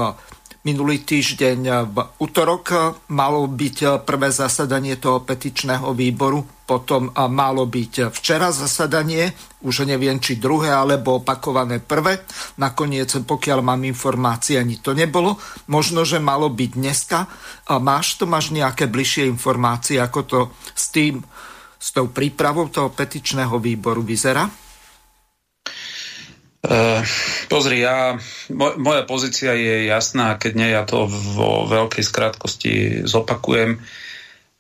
Minulý týždeň v útorok malo byť prvé zasadanie toho petičného výboru, potom malo byť včera zasadanie, už neviem, či druhé alebo opakované prvé. Nakoniec, pokiaľ mám informácie, ani to nebolo. Možno, že malo byť dneska. Máš to, máš nejaké bližšie informácie, ako to s tým, s tou prípravou toho petičného výboru vyzerá? Uh, pozri, ja, moj, moja pozícia je jasná, keď nie, ja to vo veľkej skrátkosti zopakujem.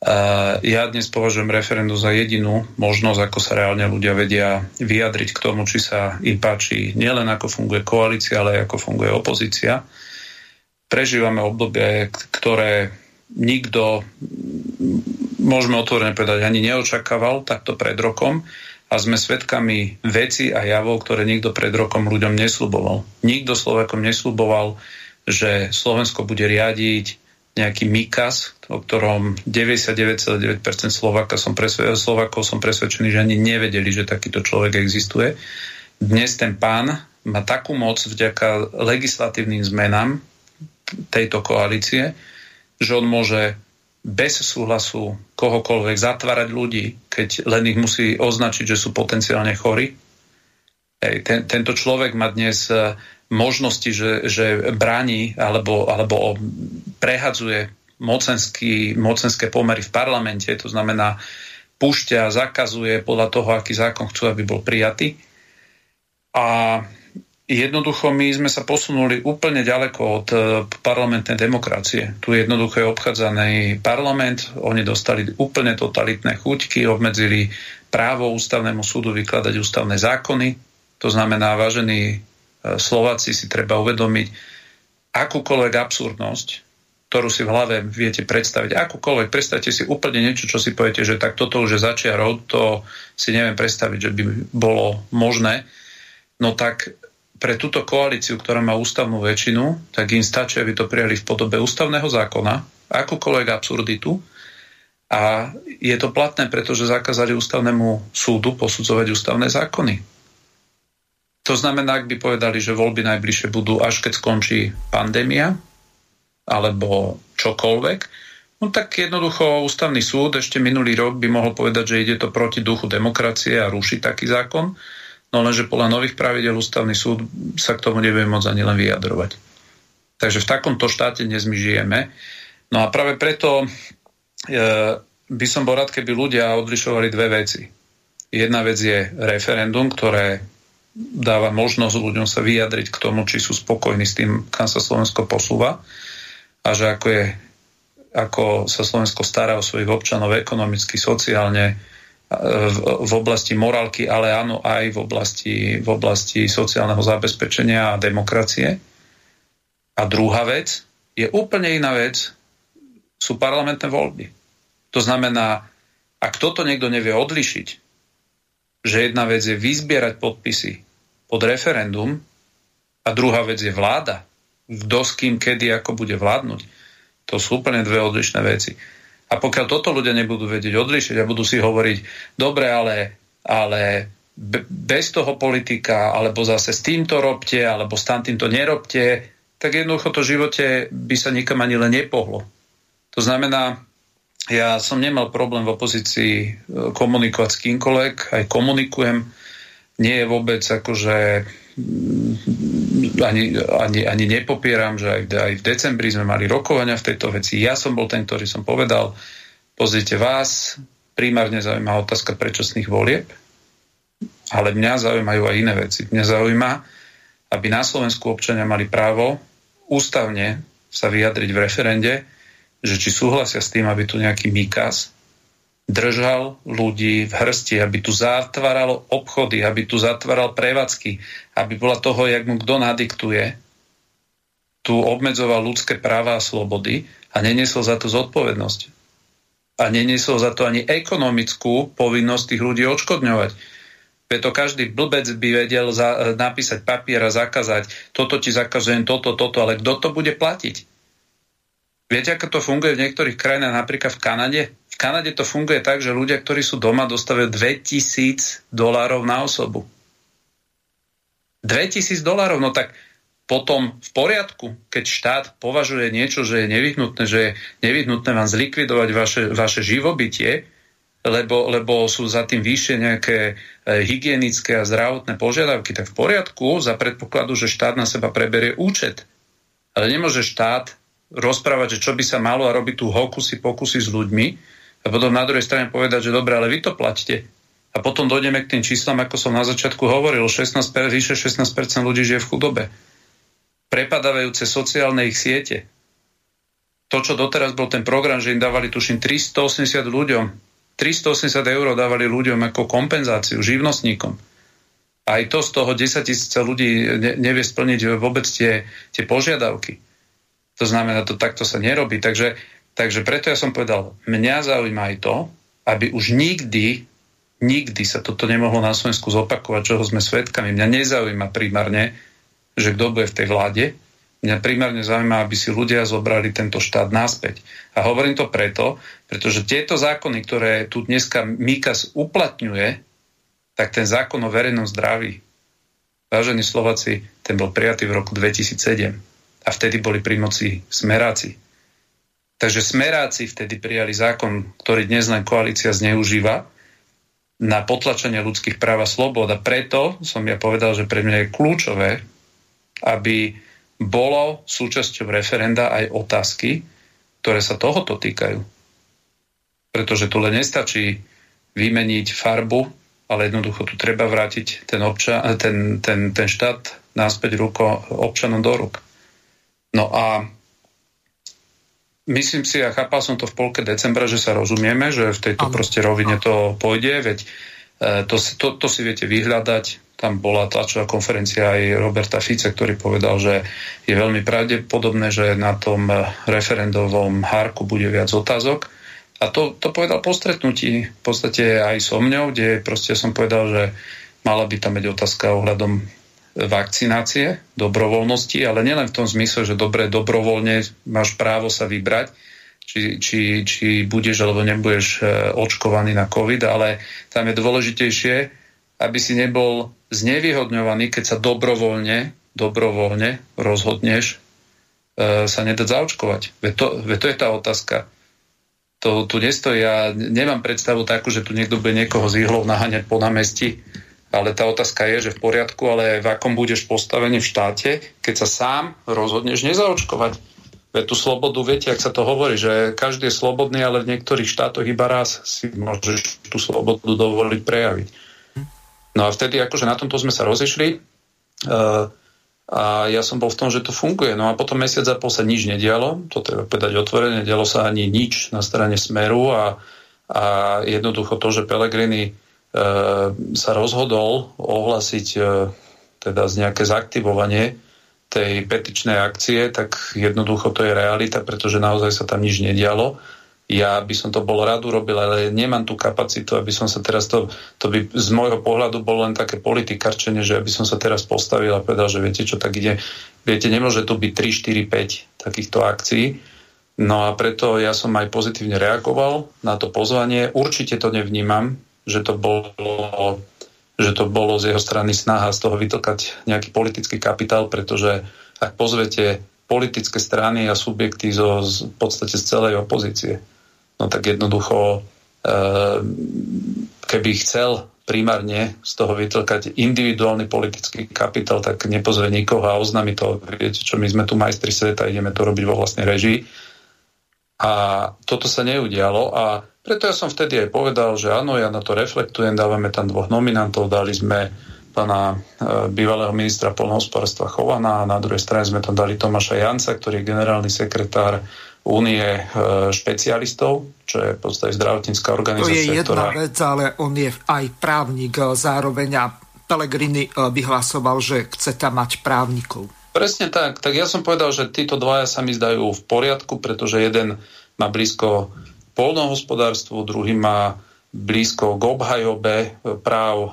Uh, ja dnes považujem referendum za jedinú možnosť, ako sa reálne ľudia vedia vyjadriť k tomu, či sa im páči nielen ako funguje koalícia, ale aj ako funguje opozícia. Prežívame obdobie, ktoré nikto, môžeme otvorene povedať, ani neočakával takto pred rokom a sme svedkami veci a javov, ktoré nikto pred rokom ľuďom nesľuboval. Nikto Slovakom nesľuboval, že Slovensko bude riadiť nejaký Mikas, o ktorom 99,9% Slovaka som presve- Slovakov som presvedčený, že ani nevedeli, že takýto človek existuje. Dnes ten pán má takú moc vďaka legislatívnym zmenám tejto koalície, že on môže bez súhlasu kohokoľvek zatvárať ľudí, keď len ich musí označiť, že sú potenciálne chorí. Ej, ten, tento človek má dnes e, možnosti, že, že bráni alebo, alebo prehadzuje mocenský, mocenské pomery v parlamente, to znamená púšťa, zakazuje podľa toho, aký zákon chcú, aby bol prijatý. A Jednoducho my sme sa posunuli úplne ďaleko od e, parlamentnej demokracie. Tu jednoducho je obchádzaný parlament, oni dostali úplne totalitné chuťky, obmedzili právo ústavnému súdu vykladať ústavné zákony. To znamená, vážení e, Slováci si treba uvedomiť akúkoľvek absurdnosť, ktorú si v hlave viete predstaviť. Akúkoľvek, predstavte si úplne niečo, čo si poviete, že tak toto už je začiarov, to si neviem predstaviť, že by bolo možné. No tak pre túto koalíciu, ktorá má ústavnú väčšinu, tak im stačí, aby to prijali v podobe ústavného zákona, akúkoľvek absurditu. A je to platné, pretože zakázali ústavnému súdu posudzovať ústavné zákony. To znamená, ak by povedali, že voľby najbližšie budú až keď skončí pandémia, alebo čokoľvek, no tak jednoducho ústavný súd ešte minulý rok by mohol povedať, že ide to proti duchu demokracie a ruší taký zákon No lenže podľa nových pravidel ústavný súd sa k tomu nevie môcť ani len vyjadrovať. Takže v takomto štáte dnes my žijeme. No a práve preto e, by som bol rád, keby ľudia odlišovali dve veci. Jedna vec je referendum, ktoré dáva možnosť ľuďom sa vyjadriť k tomu, či sú spokojní s tým, kam sa Slovensko posúva a že ako, je, ako sa Slovensko stará o svojich občanov ekonomicky, sociálne, v, oblasti morálky, ale áno aj v oblasti, v oblasti sociálneho zabezpečenia a demokracie. A druhá vec je úplne iná vec, sú parlamentné voľby. To znamená, ak toto niekto nevie odlišiť, že jedna vec je vyzbierať podpisy pod referendum a druhá vec je vláda, kto s kým, kedy, ako bude vládnuť, to sú úplne dve odlišné veci. A pokiaľ toto ľudia nebudú vedieť odlišiť a budú si hovoriť, dobre, ale, ale bez toho politika, alebo zase s týmto robte, alebo s týmto nerobte, tak jednoducho to v živote by sa nikam ani len nepohlo. To znamená, ja som nemal problém v opozícii e, komunikovať s kýmkoľvek, aj komunikujem. Nie je vôbec akože ani, ani, ani nepopieram, že aj, aj v decembri sme mali rokovania v tejto veci. Ja som bol ten, ktorý som povedal, pozrite vás, primárne zaujíma otázka predčasných volieb, ale mňa zaujímajú aj iné veci. Mňa zaujíma, aby na Slovensku občania mali právo ústavne sa vyjadriť v referende, že či súhlasia s tým, aby tu nejaký Mikas držal ľudí v hrsti, aby tu zatváralo obchody, aby tu zatváral prevádzky, aby bola toho, jak mu kto nadiktuje, tu obmedzoval ľudské práva a slobody a neniesol za to zodpovednosť. A neniesol za to ani ekonomickú povinnosť tých ľudí odškodňovať. Preto každý blbec by vedel za, napísať papier a zakázať toto ti zakazujem, toto, toto, ale kto to bude platiť? Viete, ako to funguje v niektorých krajinách, napríklad v Kanade? V Kanade to funguje tak, že ľudia, ktorí sú doma, dostávajú 2000 dolárov na osobu. 2000 dolárov, no tak potom v poriadku, keď štát považuje niečo, že je nevyhnutné, že je nevyhnutné vám zlikvidovať vaše, vaše živobytie, lebo, lebo sú za tým vyššie nejaké e, hygienické a zdravotné požiadavky, tak v poriadku za predpokladu, že štát na seba preberie účet. Ale nemôže štát rozprávať, že čo by sa malo a robiť tu hokusy, pokusy s ľuďmi a potom na druhej strane povedať, že dobre, ale vy to platíte. A potom dojdeme k tým číslam, ako som na začiatku hovoril, 16%, vyše 16% ľudí žije v chudobe. Prepadávajúce sociálne ich siete. To, čo doteraz bol ten program, že im dávali, tuším, 380 ľuďom, 380 eur dávali ľuďom ako kompenzáciu, živnostníkom. Aj to z toho 10 tisíc ľudí nevie splniť vôbec tie, tie požiadavky. To znamená, to takto sa nerobí. Takže, takže preto ja som povedal, mňa zaujíma aj to, aby už nikdy, nikdy sa toto nemohlo na Slovensku zopakovať, čoho sme svedkami. Mňa nezaujíma primárne, že kto bude v tej vláde. Mňa primárne zaujíma, aby si ľudia zobrali tento štát naspäť. A hovorím to preto, pretože tieto zákony, ktoré tu dneska Mikas uplatňuje, tak ten zákon o verejnom zdraví, vážení Slováci, ten bol prijatý v roku 2007 a vtedy boli pri moci smeráci. Takže smeráci vtedy prijali zákon, ktorý dnes len koalícia zneužíva na potlačenie ľudských práv a slobod. A preto som ja povedal, že pre mňa je kľúčové, aby bolo súčasťou referenda aj otázky, ktoré sa tohoto týkajú. Pretože tu len nestačí vymeniť farbu, ale jednoducho tu treba vrátiť ten, obča- ten, ten, ten štát náspäť ruko občanom do rúk. No a myslím si, a chápal som to v polke decembra, že sa rozumieme, že v tejto proste rovine to pôjde, veď e, to, to, to si viete vyhľadať. Tam bola tlačová konferencia aj Roberta Fice, ktorý povedal, že je veľmi pravdepodobné, že na tom referendovom hárku bude viac otázok. A to, to povedal po stretnutí, v podstate aj so mňou, kde proste som povedal, že mala by tam byť otázka ohľadom vakcinácie, dobrovoľnosti, ale nielen v tom zmysle, že dobre, dobrovoľne máš právo sa vybrať, či, či, či budeš alebo nebudeš e, očkovaný na COVID, ale tam je dôležitejšie, aby si nebol znevýhodňovaný, keď sa dobrovoľne, dobrovoľne rozhodneš e, sa nedať zaočkovať. Veď to, veď to je tá otázka. To tu nestojí. Ja nemám predstavu takú, že tu niekto bude niekoho z ihlov naháňať po námestí ale tá otázka je, že v poriadku, ale v akom budeš postavený v štáte, keď sa sám rozhodneš nezaočkovať. Veď tú slobodu, viete, ak sa to hovorí, že každý je slobodný, ale v niektorých štátoch iba raz si môžeš tú slobodu dovoliť prejaviť. No a vtedy akože na tomto sme sa rozišli uh, a ja som bol v tom, že to funguje. No a potom mesiac a pol sa nič nedialo, to treba povedať otvorene, nedialo sa ani nič na strane Smeru a, a jednoducho to, že Pelegrini sa rozhodol ohlasiť e, teda z nejaké zaktivovanie tej petičnej akcie, tak jednoducho to je realita, pretože naozaj sa tam nič nedialo. Ja by som to bol rád urobil, ale nemám tú kapacitu, aby som sa teraz to, to by z môjho pohľadu bolo len také politikarčenie, že aby som sa teraz postavil a povedal, že viete čo, tak ide, viete, nemôže tu byť 3, 4, 5 takýchto akcií. No a preto ja som aj pozitívne reagoval na to pozvanie. Určite to nevnímam, že to bolo že to bolo z jeho strany snaha z toho vytlkať nejaký politický kapitál, pretože ak pozvete politické strany a subjekty zo, z, v podstate z celej opozície, no tak jednoducho, e, keby chcel primárne z toho vytlkať individuálny politický kapitál, tak nepozve nikoho a oznámi to, viete čo, my sme tu majstri sveta, ideme to robiť vo vlastnej režii. A toto sa neudialo a preto ja som vtedy aj povedal, že áno, ja na to reflektujem, dávame tam dvoch nominantov, dali sme pána e, bývalého ministra polnohospodárstva Chovana a na druhej strane sme tam dali Tomáša Janca, ktorý je generálny sekretár únie e, špecialistov, čo je v podstate zdravotnícká organizácia. To je jedna ktorá... vec, ale on je aj právnik e, zároveň a Pelegrini vyhlasoval, že chce tam mať právnikov. Presne tak. Tak ja som povedal, že títo dvaja sa mi zdajú v poriadku, pretože jeden má blízko polnohospodárstvu, druhý má blízko k obhajobe práv e,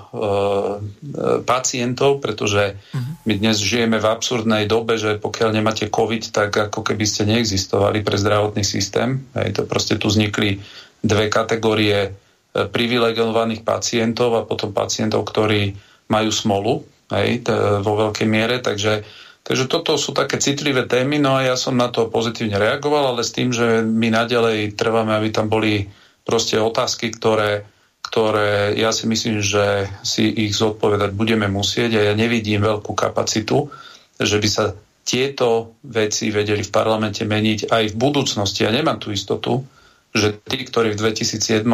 pacientov, pretože uh-huh. my dnes žijeme v absurdnej dobe, že pokiaľ nemáte COVID, tak ako keby ste neexistovali pre zdravotný systém. Hej, to proste tu vznikli dve kategórie privilegovaných pacientov a potom pacientov, ktorí majú smolu hej, t- vo veľkej miere, takže Takže toto sú také citlivé témy, no a ja som na to pozitívne reagoval, ale s tým, že my naďalej trváme, aby tam boli proste otázky, ktoré, ktoré ja si myslím, že si ich zodpovedať budeme musieť a ja nevidím veľkú kapacitu, že by sa tieto veci vedeli v parlamente meniť aj v budúcnosti. Ja nemám tú istotu, že tí, ktorí v 2007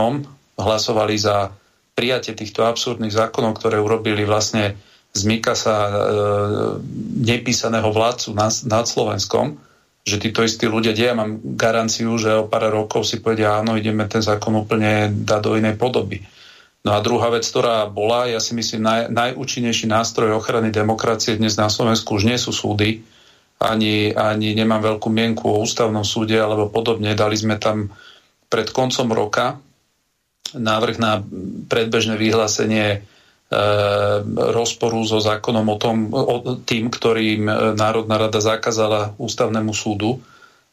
hlasovali za prijatie týchto absurdných zákonov, ktoré urobili vlastne z Mikasa e, nepísaného vládcu nad, nad Slovenskom, že títo istí ľudia, kde ja mám garanciu, že o pár rokov si povedia, áno, ideme ten zákon úplne dať do inej podoby. No a druhá vec, ktorá bola, ja si myslím, naj, najúčinnejší nástroj ochrany demokracie dnes na Slovensku už nie sú súdy, ani, ani nemám veľkú mienku o ústavnom súde alebo podobne. Dali sme tam pred koncom roka návrh na predbežné vyhlásenie rozporu so zákonom o, tom, o tým, ktorým Národná rada zakázala ústavnému súdu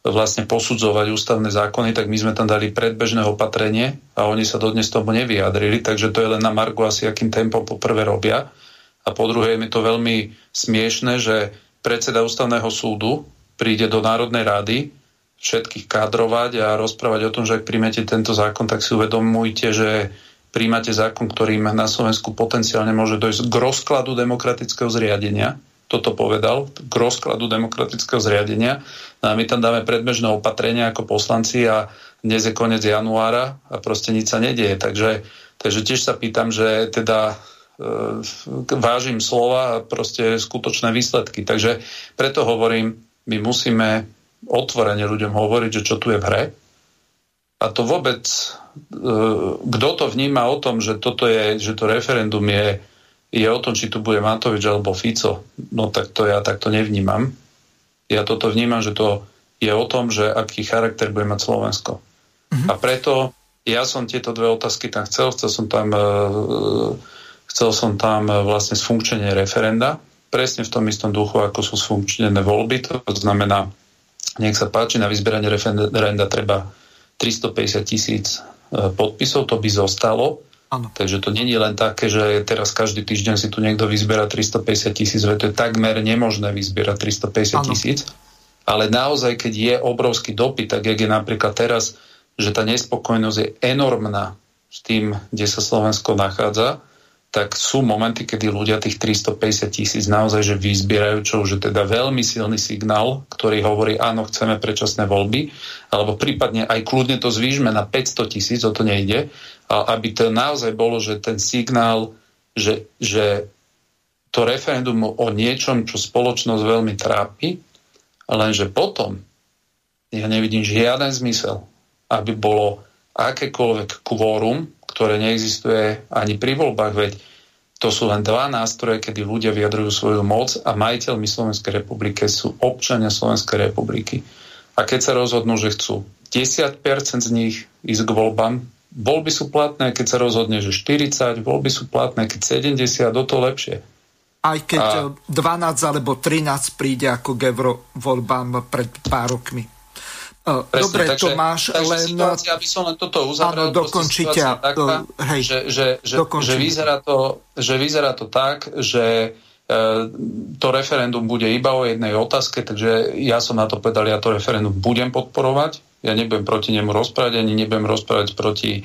vlastne posudzovať ústavné zákony, tak my sme tam dali predbežné opatrenie a oni sa dodnes tomu nevyjadrili, takže to je len na Margu asi, akým tempom poprvé robia. A po druhé je mi to veľmi smiešne, že predseda ústavného súdu príde do Národnej rady všetkých kádrovať a rozprávať o tom, že ak príjmete tento zákon, tak si uvedomujte, že príjmate zákon, ktorým na Slovensku potenciálne môže dojsť k rozkladu demokratického zriadenia. Toto povedal, k rozkladu demokratického zriadenia. No a my tam dáme predbežné opatrenia ako poslanci a dnes je koniec januára a proste nič sa nedieje. Takže, takže tiež sa pýtam, že teda e, vážim slova a proste skutočné výsledky. Takže preto hovorím, my musíme otvorene ľuďom hovoriť, že čo tu je v hre. A to vôbec E, kto to vníma o tom, že toto je, že to referendum je, je o tom, či tu bude Matovič alebo Fico, no tak to ja takto nevnímam. Ja toto vnímam, že to je o tom, že aký charakter bude mať Slovensko. Mm-hmm. A preto ja som tieto dve otázky tam chcel, chcel som tam, e, chcel som tam vlastne sfunkčenie referenda, presne v tom istom duchu, ako sú sfunkčnené voľby, to znamená, nech sa páči, na vyzberanie referenda treba 350 tisíc E, podpisov, to by zostalo. Ano. Takže to není len také, že teraz každý týždeň si tu niekto vyzbiera 350 tisíc, to je takmer nemožné vyzbierať 350 tisíc. Ale naozaj, keď je obrovský dopyt, tak jak je napríklad teraz, že tá nespokojnosť je enormná s tým, kde sa Slovensko nachádza, tak sú momenty, kedy ľudia tých 350 tisíc naozaj že vyzbierajú, čo už je teda veľmi silný signál, ktorý hovorí, áno, chceme predčasné voľby, alebo prípadne aj kľudne to zvýšme na 500 tisíc, o to nejde, aby to naozaj bolo, že ten signál, že, že to referendum o niečom, čo spoločnosť veľmi trápi, lenže potom ja nevidím žiaden zmysel, aby bolo akékoľvek kvórum, ktoré neexistuje ani pri voľbách, veď to sú len dva nástroje, kedy ľudia vyjadrujú svoju moc a majiteľmi Slovenskej republiky sú občania Slovenskej republiky. A keď sa rozhodnú, že chcú 10% z nich ísť k voľbám. Voľby sú platné, keď sa rozhodne, že 40, voľby sú platné, keď 70, do to lepšie. Aj keď a... 12 alebo 13 príde ako k voľbám pred pár rokmi. Presne, Dobre, takže, Tomáš, takže len... Situácia, aby som len toto uzavrel, áno, dokončite, taká, hej, že, že, že, že, vyzerá to, že vyzerá to tak, že E, to referendum bude iba o jednej otázke, takže ja som na to povedal, ja to referendum budem podporovať, ja nebudem proti nemu rozprávať, ani nebudem rozprávať proti,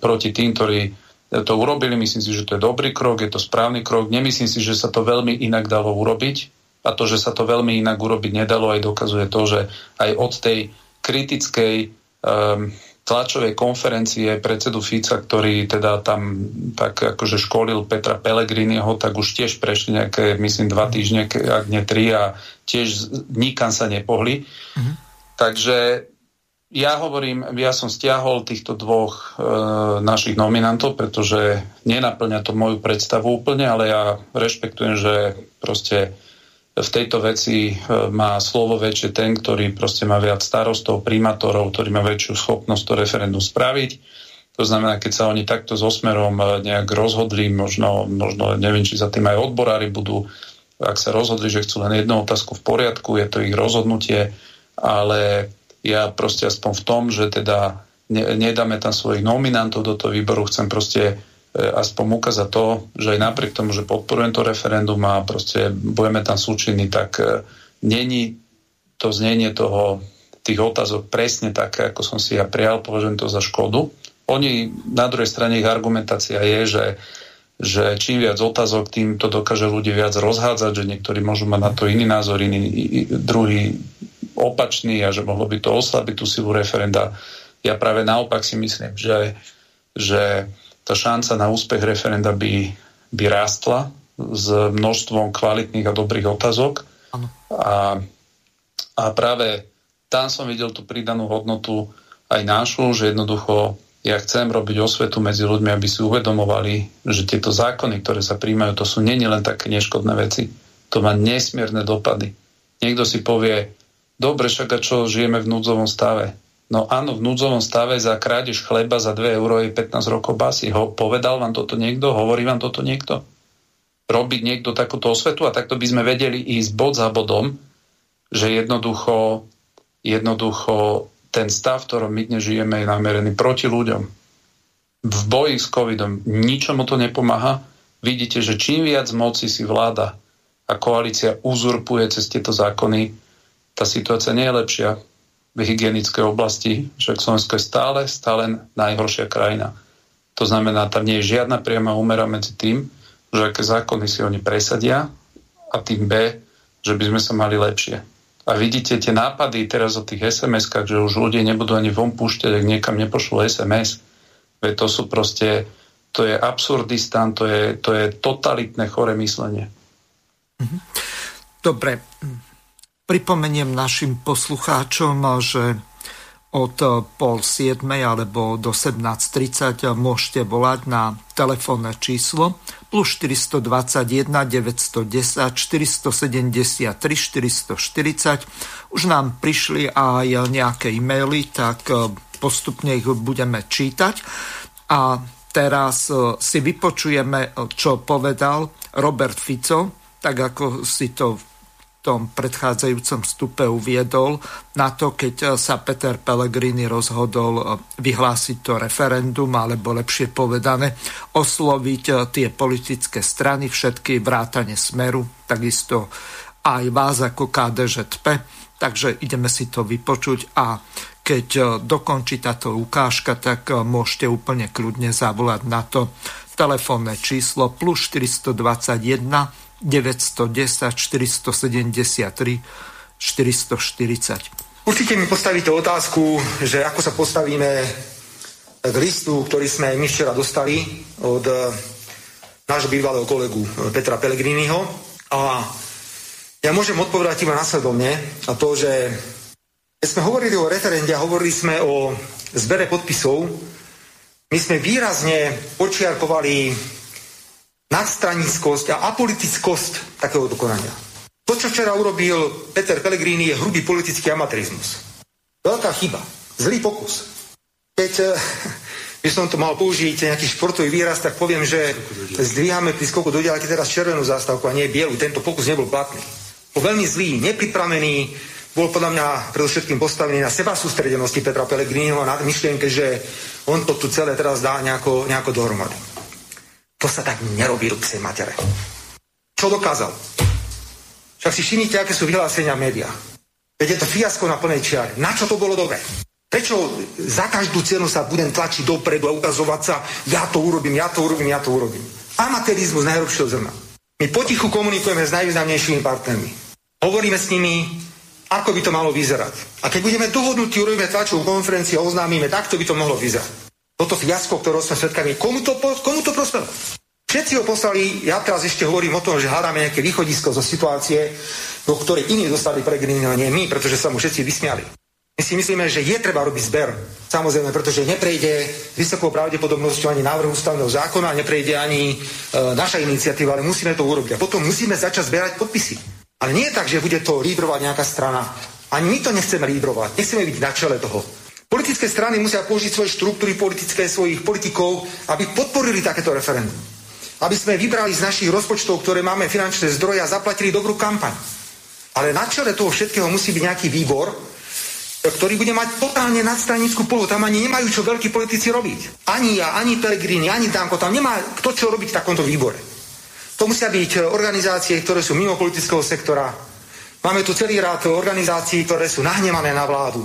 proti tým, ktorí to urobili. Myslím si, že to je dobrý krok, je to správny krok. Nemyslím si, že sa to veľmi inak dalo urobiť. A to, že sa to veľmi inak urobiť nedalo, aj dokazuje to, že aj od tej kritickej um, tlačovej konferencie predsedu Fica, ktorý teda tam tak akože školil Petra Pellegriniho, tak už tiež prešli nejaké, myslím, dva týždne, ak nie tri a tiež nikam sa nepohli. Mm-hmm. Takže ja hovorím, ja som stiahol týchto dvoch e, našich nominantov, pretože nenaplňa to moju predstavu úplne, ale ja rešpektujem, že proste v tejto veci e, má slovo väčšie ten, ktorý proste má viac starostov, primátorov, ktorý má väčšiu schopnosť to referendum spraviť. To znamená, keď sa oni takto s osmerom e, nejak rozhodli, možno, možno neviem, či za tým aj odborári budú, ak sa rozhodli, že chcú len jednu otázku v poriadku, je to ich rozhodnutie, ale ja proste aspoň v tom, že teda nedáme tam svojich nominantov do toho výboru, chcem proste aspoň ukázať to, že aj napriek tomu, že podporujem to referendum a proste budeme tam súčinní, tak e, není to znenie toho, tých otázok presne také, ako som si ja prijal, považujem to za škodu. Oni, na druhej strane ich argumentácia je, že, že čím viac otázok, tým to dokáže ľudí viac rozhádzať, že niektorí môžu mať na to iný názor, iný, druhý opačný a že mohlo by to oslabiť tú silu referenda. Ja práve naopak si myslím, že, že tá šanca na úspech referenda by, by rástla s množstvom kvalitných a dobrých otázok. A, a práve tam som videl tú pridanú hodnotu aj nášu, že jednoducho ja chcem robiť osvetu medzi ľuďmi, aby si uvedomovali, že tieto zákony, ktoré sa príjmajú, to sú není len také neškodné veci. To má nesmierne dopady. Niekto si povie, dobre, však a čo, žijeme v núdzovom stave. No áno, v núdzovom stave za krádež chleba za 2 euro je 15 rokov basy. Ho, povedal vám toto niekto? Hovorí vám toto niekto? Robiť niekto takúto osvetu a takto by sme vedeli ísť bod za bodom, že jednoducho, jednoducho ten stav, v ktorom my dnes žijeme, je namerený proti ľuďom. V boji s covidom ničomu to nepomáha. Vidíte, že čím viac moci si vláda a koalícia uzurpuje cez tieto zákony, tá situácia nie je lepšia v hygienickej oblasti, však Slovensko je stále, stále najhoršia krajina. To znamená, tam nie je žiadna priama úmera medzi tým, že aké zákony si oni presadia a tým B, že by sme sa mali lepšie. A vidíte tie nápady teraz o tých SMS-kách, že už ľudia nebudú ani von púšťať, ak niekam nepošlo SMS. Veď to sú proste, to je absurdistán, to je, to je totalitné chore myslenie. Mhm. Dobre, Pripomeniem našim poslucháčom, že od pol siedmej alebo do 17.30 môžete volať na telefónne číslo plus 421 910 473 440. Už nám prišli aj nejaké e-maily, tak postupne ich budeme čítať. A teraz si vypočujeme, čo povedal Robert Fico, tak ako si to tom predchádzajúcom vstupe uviedol na to, keď sa Peter Pellegrini rozhodol eh, vyhlásiť to referendum, alebo lepšie povedané, osloviť eh, tie politické strany, všetky vrátane Smeru, takisto aj vás ako KDŽP. Takže ideme si to vypočuť a keď dokončí táto ukážka, tak môžete úplne kľudne zavolať na to telefónne číslo plus 421 910 473 440. Určite mi postavíte otázku, že ako sa postavíme k listu, ktorý sme my včera dostali od eh, nášho bývalého kolegu eh, Petra Pellegriniho. A ja môžem odpovedať iba následovne a to, že keď sme hovorili o referende a hovorili sme o zbere podpisov, my sme výrazne počiarkovali nadstranickosť a apolitickosť takého dokonania. To, čo včera urobil Peter Pellegrini, je hrubý politický amatérizmus. Veľká chyba. Zlý pokus. Keď e, by som to mal použiť nejaký športový výraz, tak poviem, že zdvíhame pri skoku do diaľky teraz červenú zástavku a nie bielu. Tento pokus nebol platný. Bol veľmi zlý, nepripravený, bol podľa mňa predovšetkým postavený na seba sústredenosti Petra Pellegriniho a na myšlienke, že on to tu celé teraz dá nejako, nejako dohromady. To sa tak nerobí ruce matere. Čo dokázal? Však si všimnite, aké sú vyhlásenia v. Veď je to fiasko na plnej čiare. Na čo to bolo dobré? Prečo za každú cenu sa budem tlačiť dopredu a ukazovať sa, ja to urobím, ja to urobím, ja to urobím. Amatérizmus najhrubšieho zrna. My potichu komunikujeme s najvýznamnejšími partnermi. Hovoríme s nimi, ako by to malo vyzerať. A keď budeme dohodnutí, urobíme tlačovú konferenciu a oznámime, takto by to mohlo vyzerať. Toto fiasko, ktorého sme svetkami, komu to, komu to prospelo? Všetci ho poslali, ja teraz ešte hovorím o tom, že hľadáme nejaké východisko zo situácie, do ktorej iní dostali pregrinino, nie my, pretože sa mu všetci vysmiali. My si myslíme, že je treba robiť zber. Samozrejme, pretože neprejde vysokou pravdepodobnosťou ani návrh ústavného zákona, neprejde ani e, naša iniciatíva, ale musíme to urobiť. A potom musíme začať zberať podpisy. Ale nie je tak, že bude to lídrovať nejaká strana. Ani my to nechceme lídrovať. Nechceme byť na čele toho. Politické strany musia použiť svoje štruktúry politické, svojich politikov, aby podporili takéto referendum. Aby sme vybrali z našich rozpočtov, ktoré máme finančné zdroje a zaplatili dobrú kampaň. Ale na čele toho všetkého musí byť nejaký výbor, ktorý bude mať totálne nadstranickú polohu. Tam ani nemajú čo veľkí politici robiť. Ani ja, ani Pelegrini, ani Danko. Tam nemá kto čo robiť v takomto výbore. To musia byť organizácie, ktoré sú mimo politického sektora. Máme tu celý rád organizácií, ktoré sú nahnevané na vládu.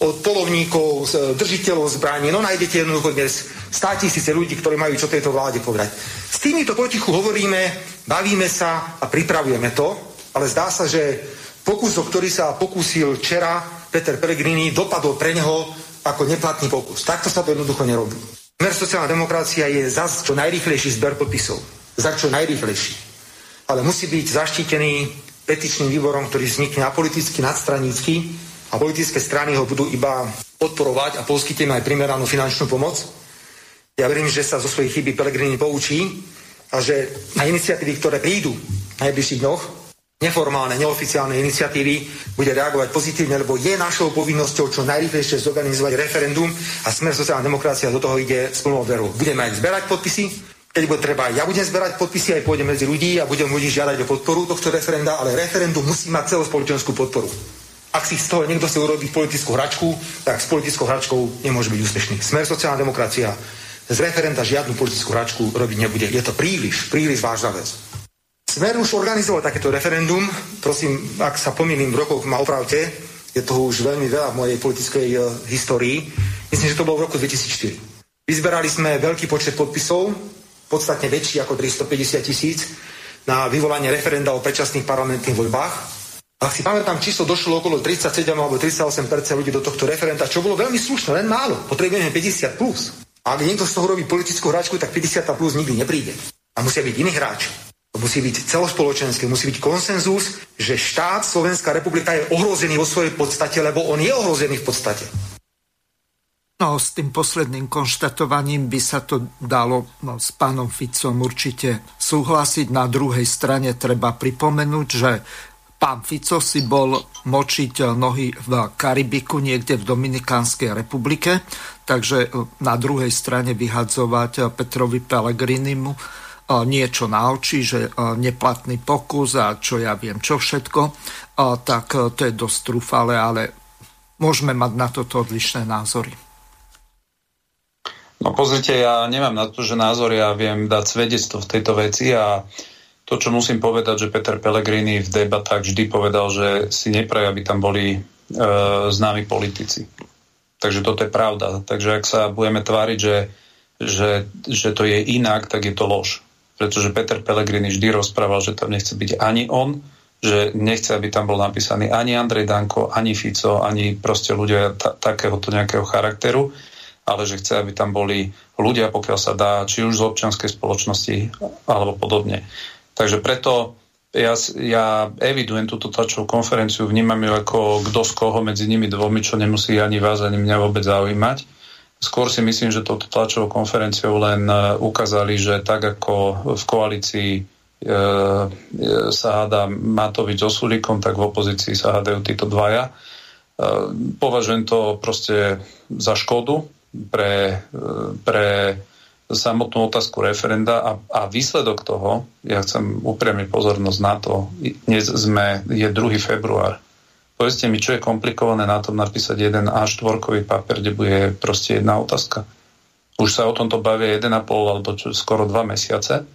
Od polovníkov, držiteľov zbraní. No nájdete jednoducho dnes stá tisíce ľudí, ktorí majú čo tejto vláde povedať. S týmito potichu hovoríme, bavíme sa a pripravujeme to, ale zdá sa, že pokus, o ktorý sa pokúsil včera Peter Pellegrini, dopadol pre neho ako neplatný pokus. Takto sa to jednoducho nerobí. Mer sociálna demokracia je zase čo najrýchlejší zber podpisov za čo najrychlejší. Ale musí byť zaštítený petičným výborom, ktorý vznikne apoliticky, nadstranícky a politické strany ho budú iba podporovať a poskytneme aj primeranú finančnú pomoc. Ja verím, že sa zo svojich chyby Pelegrini poučí a že na iniciatívy, ktoré prídu v najbližších dňoch, neformálne, neoficiálne iniciatívy, bude reagovať pozitívne, lebo je našou povinnosťou čo najrychlejšie zorganizovať referendum a Smer sociálna demokracia do toho ide s plnou verou. Budeme aj zberať podpisy, keď bude treba, ja budem zberať podpisy, aj pôjdem medzi ľudí a budem ľudí žiadať o podporu tohto referenda, ale referendum musí mať celospoločenskú podporu. Ak si z toho niekto chce urobiť politickú hračku, tak s politickou hračkou nemôže byť úspešný. Smer sociálna demokracia z referenda žiadnu politickú hračku robiť nebude. Je to príliš, príliš vážna vec. Smer už organizoval takéto referendum. Prosím, ak sa pomýlim v rokoch, ma opravte. Je toho už veľmi veľa v mojej politickej uh, histórii. Myslím, že to bolo v roku 2004. Vyzberali sme veľký počet podpisov, podstatne väčší ako 350 tisíc na vyvolanie referenda o predčasných parlamentných voľbách. Ak si pamätám, číslo došlo okolo 37 alebo 38 ľudí do tohto referenda, čo bolo veľmi slušné, len málo. Potrebujeme 50 plus. A ak niekto z toho robí politickú hráčku, tak 50 plus nikdy nepríde. A musia byť iní hráči. To musí byť celospoločenské, musí byť konsenzus, že štát Slovenská republika je ohrozený vo svojej podstate, lebo on je ohrozený v podstate. No, s tým posledným konštatovaním by sa to dalo no, s pánom Ficom určite súhlasiť. Na druhej strane treba pripomenúť, že pán Fico si bol močiť nohy v Karibiku, niekde v Dominikánskej republike, takže na druhej strane vyhadzovať Petrovi Pellegrinimu e, niečo na oči, že e, neplatný pokus a čo ja viem, čo všetko, e, tak to je dosť trúfale, ale môžeme mať na toto odlišné názory. No pozrite, ja nemám na to, že názor, ja viem dať svedectvo v tejto veci a to, čo musím povedať, že Peter Pellegrini v debatách vždy povedal, že si nepraje, aby tam boli e, známi politici. Takže toto je pravda. Takže ak sa budeme tváriť, že, že, že to je inak, tak je to lož. Pretože Peter Pellegrini vždy rozprával, že tam nechce byť ani on, že nechce, aby tam bol napísaný ani Andrej Danko, ani Fico, ani proste ľudia ta, takéhoto nejakého charakteru ale že chce, aby tam boli ľudia, pokiaľ sa dá, či už z občianskej spoločnosti alebo podobne. Takže preto ja, ja evidujem túto tlačovú konferenciu, vnímam ju ako kto z koho medzi nimi dvomi, čo nemusí ani vás, ani mňa vôbec zaujímať. Skôr si myslím, že touto tlačovou konferenciou len e, ukázali, že tak ako v koalícii e, e, sa hádá Matovič so Sulíkom, tak v opozícii sa hádajú títo dvaja považujem to proste za škodu pre, pre samotnú otázku referenda a, a výsledok toho, ja chcem upriamiť pozornosť na to, dnes sme, je 2. február. Povedzte mi, čo je komplikované na tom napísať jeden A4 papier, kde bude proste jedna otázka. Už sa o tomto bavia 1,5 alebo čo, skoro 2 mesiace.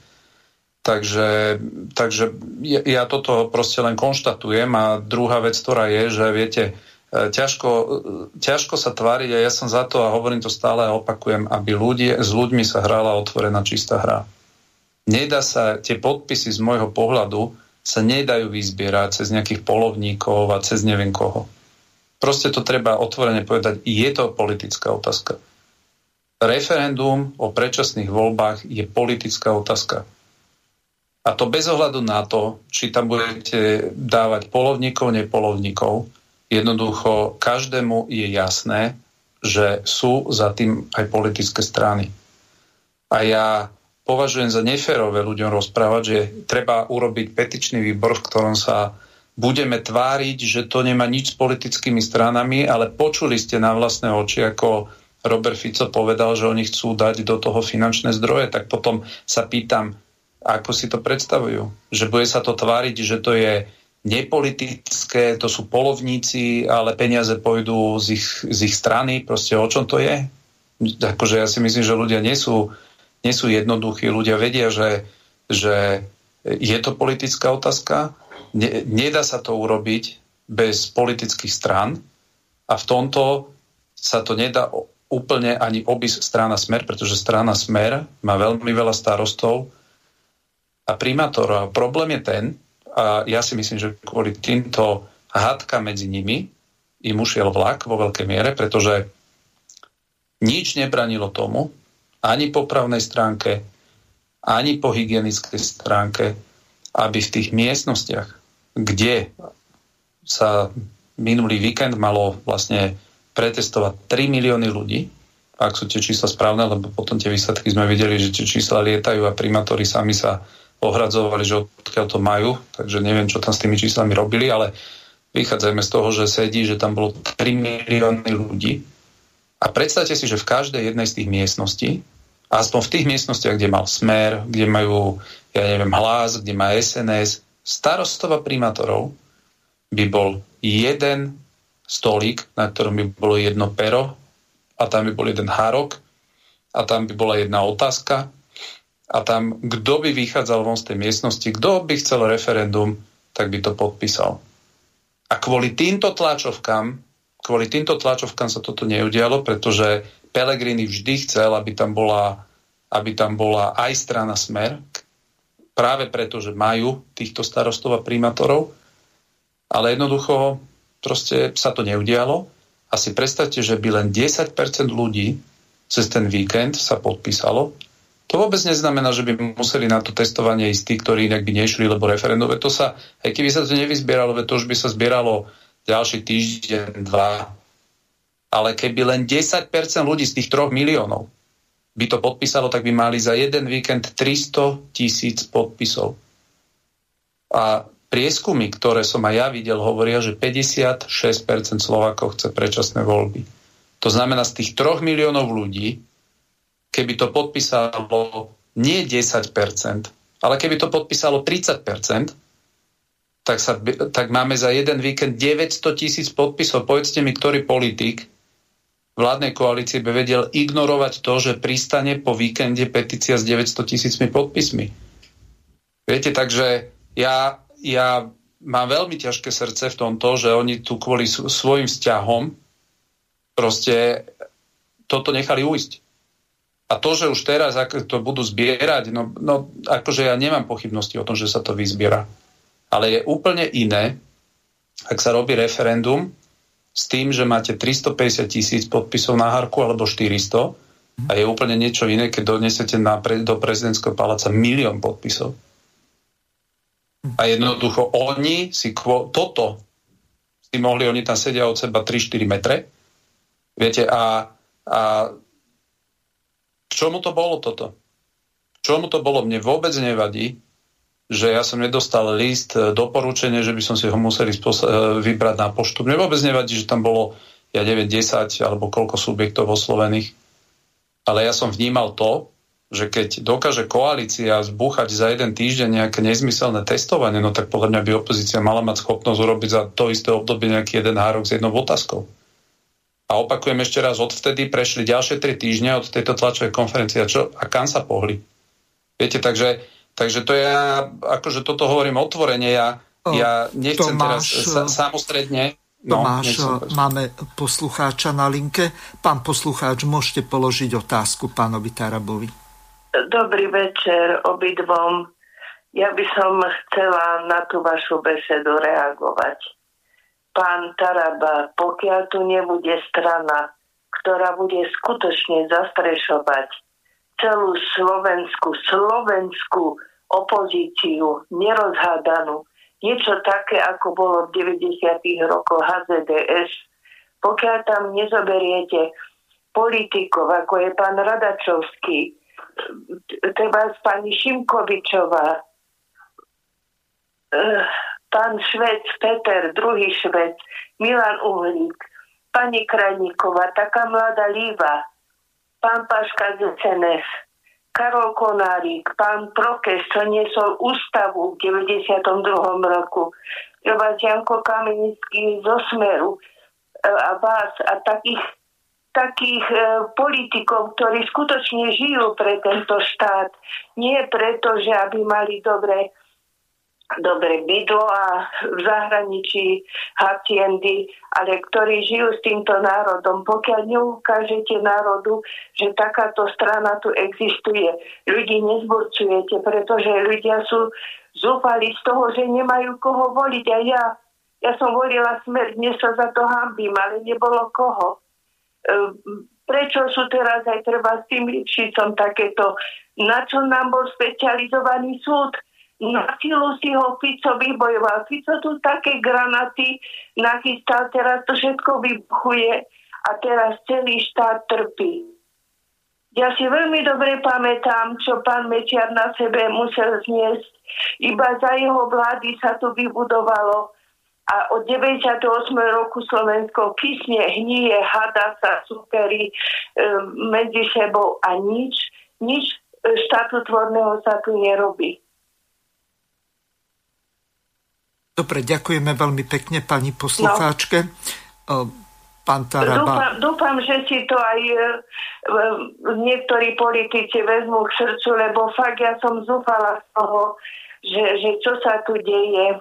Takže, takže ja, ja toto proste len konštatujem a druhá vec, ktorá je, že viete, E, ťažko, e, ťažko sa tváriť a ja som za to a hovorím to stále a opakujem, aby ľudia, s ľuďmi sa hrala otvorená čistá hra. Nedá sa, tie podpisy z môjho pohľadu sa nedajú vyzbierať cez nejakých polovníkov a cez neviem koho. Proste to treba otvorene povedať, je to politická otázka. Referendum o predčasných voľbách je politická otázka. A to bez ohľadu na to, či tam budete dávať polovníkov, nepolovníkov, Jednoducho každému je jasné, že sú za tým aj politické strany. A ja považujem za neférové ľuďom rozprávať, že treba urobiť petičný výbor, v ktorom sa budeme tváriť, že to nemá nič s politickými stranami, ale počuli ste na vlastné oči, ako Robert Fico povedal, že oni chcú dať do toho finančné zdroje, tak potom sa pýtam, ako si to predstavujú. Že bude sa to tváriť, že to je nepolitické, to sú polovníci, ale peniaze pôjdu z ich, z ich strany. Proste o čom to je? Akože ja si myslím, že ľudia nie sú, nie sú jednoduchí. Ľudia vedia, že, že je to politická otázka. Ne, nedá sa to urobiť bez politických strán a v tomto sa to nedá úplne ani obísť strana Smer, pretože strana Smer má veľmi veľa starostov a primátorov. Problém je ten, a ja si myslím, že kvôli týmto hádka medzi nimi im ušiel vlak vo veľkej miere, pretože nič nebranilo tomu, ani po právnej stránke, ani po hygienickej stránke, aby v tých miestnostiach, kde sa minulý víkend malo vlastne pretestovať 3 milióny ľudí, ak sú tie čísla správne, lebo potom tie výsledky sme videli, že tie čísla lietajú a primátori sami sa ohradzovali, že odkiaľ to majú, takže neviem, čo tam s tými číslami robili, ale vychádzajme z toho, že sedí, že tam bolo 3 milióny ľudí. A predstavte si, že v každej jednej z tých miestností, aspoň v tých miestnostiach, kde mal smer, kde majú, ja neviem, hlas, kde má SNS, starostova primátorov by bol jeden stolík, na ktorom by bolo jedno pero a tam by bol jeden hárok a tam by bola jedna otázka a tam, kto by vychádzal von z tej miestnosti, kto by chcel referendum, tak by to podpísal. A kvôli týmto tlačovkám, kvôli týmto tlačovkám sa toto neudialo, pretože Pelegrini vždy chcel, aby tam bola, aby tam bola aj strana Smer, práve preto, že majú týchto starostov a primátorov, ale jednoducho proste sa to neudialo. A si predstavte, že by len 10% ľudí cez ten víkend sa podpísalo to vôbec neznamená, že by museli na to testovanie ísť tí, ktorí inak by nešli, lebo referendové to sa, aj keby sa to nevyzbieralo, to už by sa zbieralo ďalší týždeň, dva. Ale keby len 10% ľudí z tých 3 miliónov by to podpísalo, tak by mali za jeden víkend 300 tisíc podpisov. A prieskumy, ktoré som aj ja videl, hovoria, že 56% Slovákov chce predčasné voľby. To znamená, z tých 3 miliónov ľudí keby to podpísalo nie 10%, ale keby to podpísalo 30%, tak, sa, tak máme za jeden víkend 900 tisíc podpisov. Povedzte mi, ktorý politik vládnej koalície by vedel ignorovať to, že pristane po víkende petícia s 900 tisícmi podpismi. Viete, takže ja, ja mám veľmi ťažké srdce v tomto, že oni tu kvôli svojim vzťahom proste toto nechali ujsť. A to, že už teraz to budú zbierať, no, no akože ja nemám pochybnosti o tom, že sa to vyzbiera. Ale je úplne iné, ak sa robí referendum s tým, že máte 350 tisíc podpisov na Harku alebo 400 a je úplne niečo iné, keď donesete na, do prezidentského paláca milión podpisov. A jednoducho oni si kvo, toto si mohli, oni tam sedia od seba 3-4 metre. Viete, a, a čomu to bolo toto? Čomu to bolo? Mne vôbec nevadí, že ja som nedostal list, e, doporučenie, že by som si ho museli spos- e, vybrať na poštu. Mne vôbec nevadí, že tam bolo, ja neviem, 10 alebo koľko subjektov oslovených. Ale ja som vnímal to, že keď dokáže koalícia zbúchať za jeden týždeň nejaké nezmyselné testovanie, no tak podľa mňa by opozícia mala mať schopnosť urobiť za to isté obdobie nejaký jeden hárok s jednou otázkou. A opakujem ešte raz, odvtedy prešli ďalšie tri týždne od tejto tlačovej konferencie a, čo, a kam sa pohli. Viete, takže, takže to ja, akože toto hovorím otvorene, ja, ja nechcem Tomáš, teraz sa, samostredne No, Tomáš, máme poslucháča na linke. Pán poslucháč, môžete položiť otázku pánovi Tarabovi. Dobrý večer obidvom. Ja by som chcela na tú vašu besedu reagovať. Pán Taraba, pokiaľ tu nebude strana, ktorá bude skutočne zastrešovať celú slovenskú, slovenskú opozíciu, nerozhádanú, niečo také, ako bolo v 90. rokoch HZDS, pokiaľ tam nezoberiete politikov, ako je pán Radačovský, treba pani Šimkovičová, eh, pán Švec, Peter, druhý Švec, Milan Uhlík, pani Krajníková, taká mladá Líva, pán Paška z SNS, Karol Konárik, pán Prokes, čo niesol ústavu v 92. roku, treba Janko Kamenický zo Smeru eh, a vás a takých takých e, politikov, ktorí skutočne žijú pre tento štát. Nie preto, že aby mali dobre, dobre bydlo a v zahraničí haciendy, ale ktorí žijú s týmto národom. Pokiaľ neukážete národu, že takáto strana tu existuje, ľudí nezburcujete, pretože ľudia sú zúfali z toho, že nemajú koho voliť. A ja, ja som volila smrť, dnes sa za to hambím, ale nebolo koho. Ehm, prečo sú teraz aj treba s tým Lipšicom takéto, na čo nám bol specializovaný súd, na silu si ho Fico vybojoval. Fico tu také granaty nachystal, teraz to všetko vybuchuje a teraz celý štát trpí. Ja si veľmi dobre pamätám, čo pán Mečiar na sebe musel zniesť. Iba za jeho vlády sa tu vybudovalo a od 98. roku Slovensko kysne, hníje, hada sa, superí e, medzi sebou a nič, nič e, štátotvorného sa tu nerobí. Dobre, ďakujeme veľmi pekne pani poslucháčke. No. Pán Taraba. Dúfam, dúfam, že si to aj e, niektorí politici vezmú k srdcu, lebo fakt ja som zúfala z toho, že, že čo sa tu deje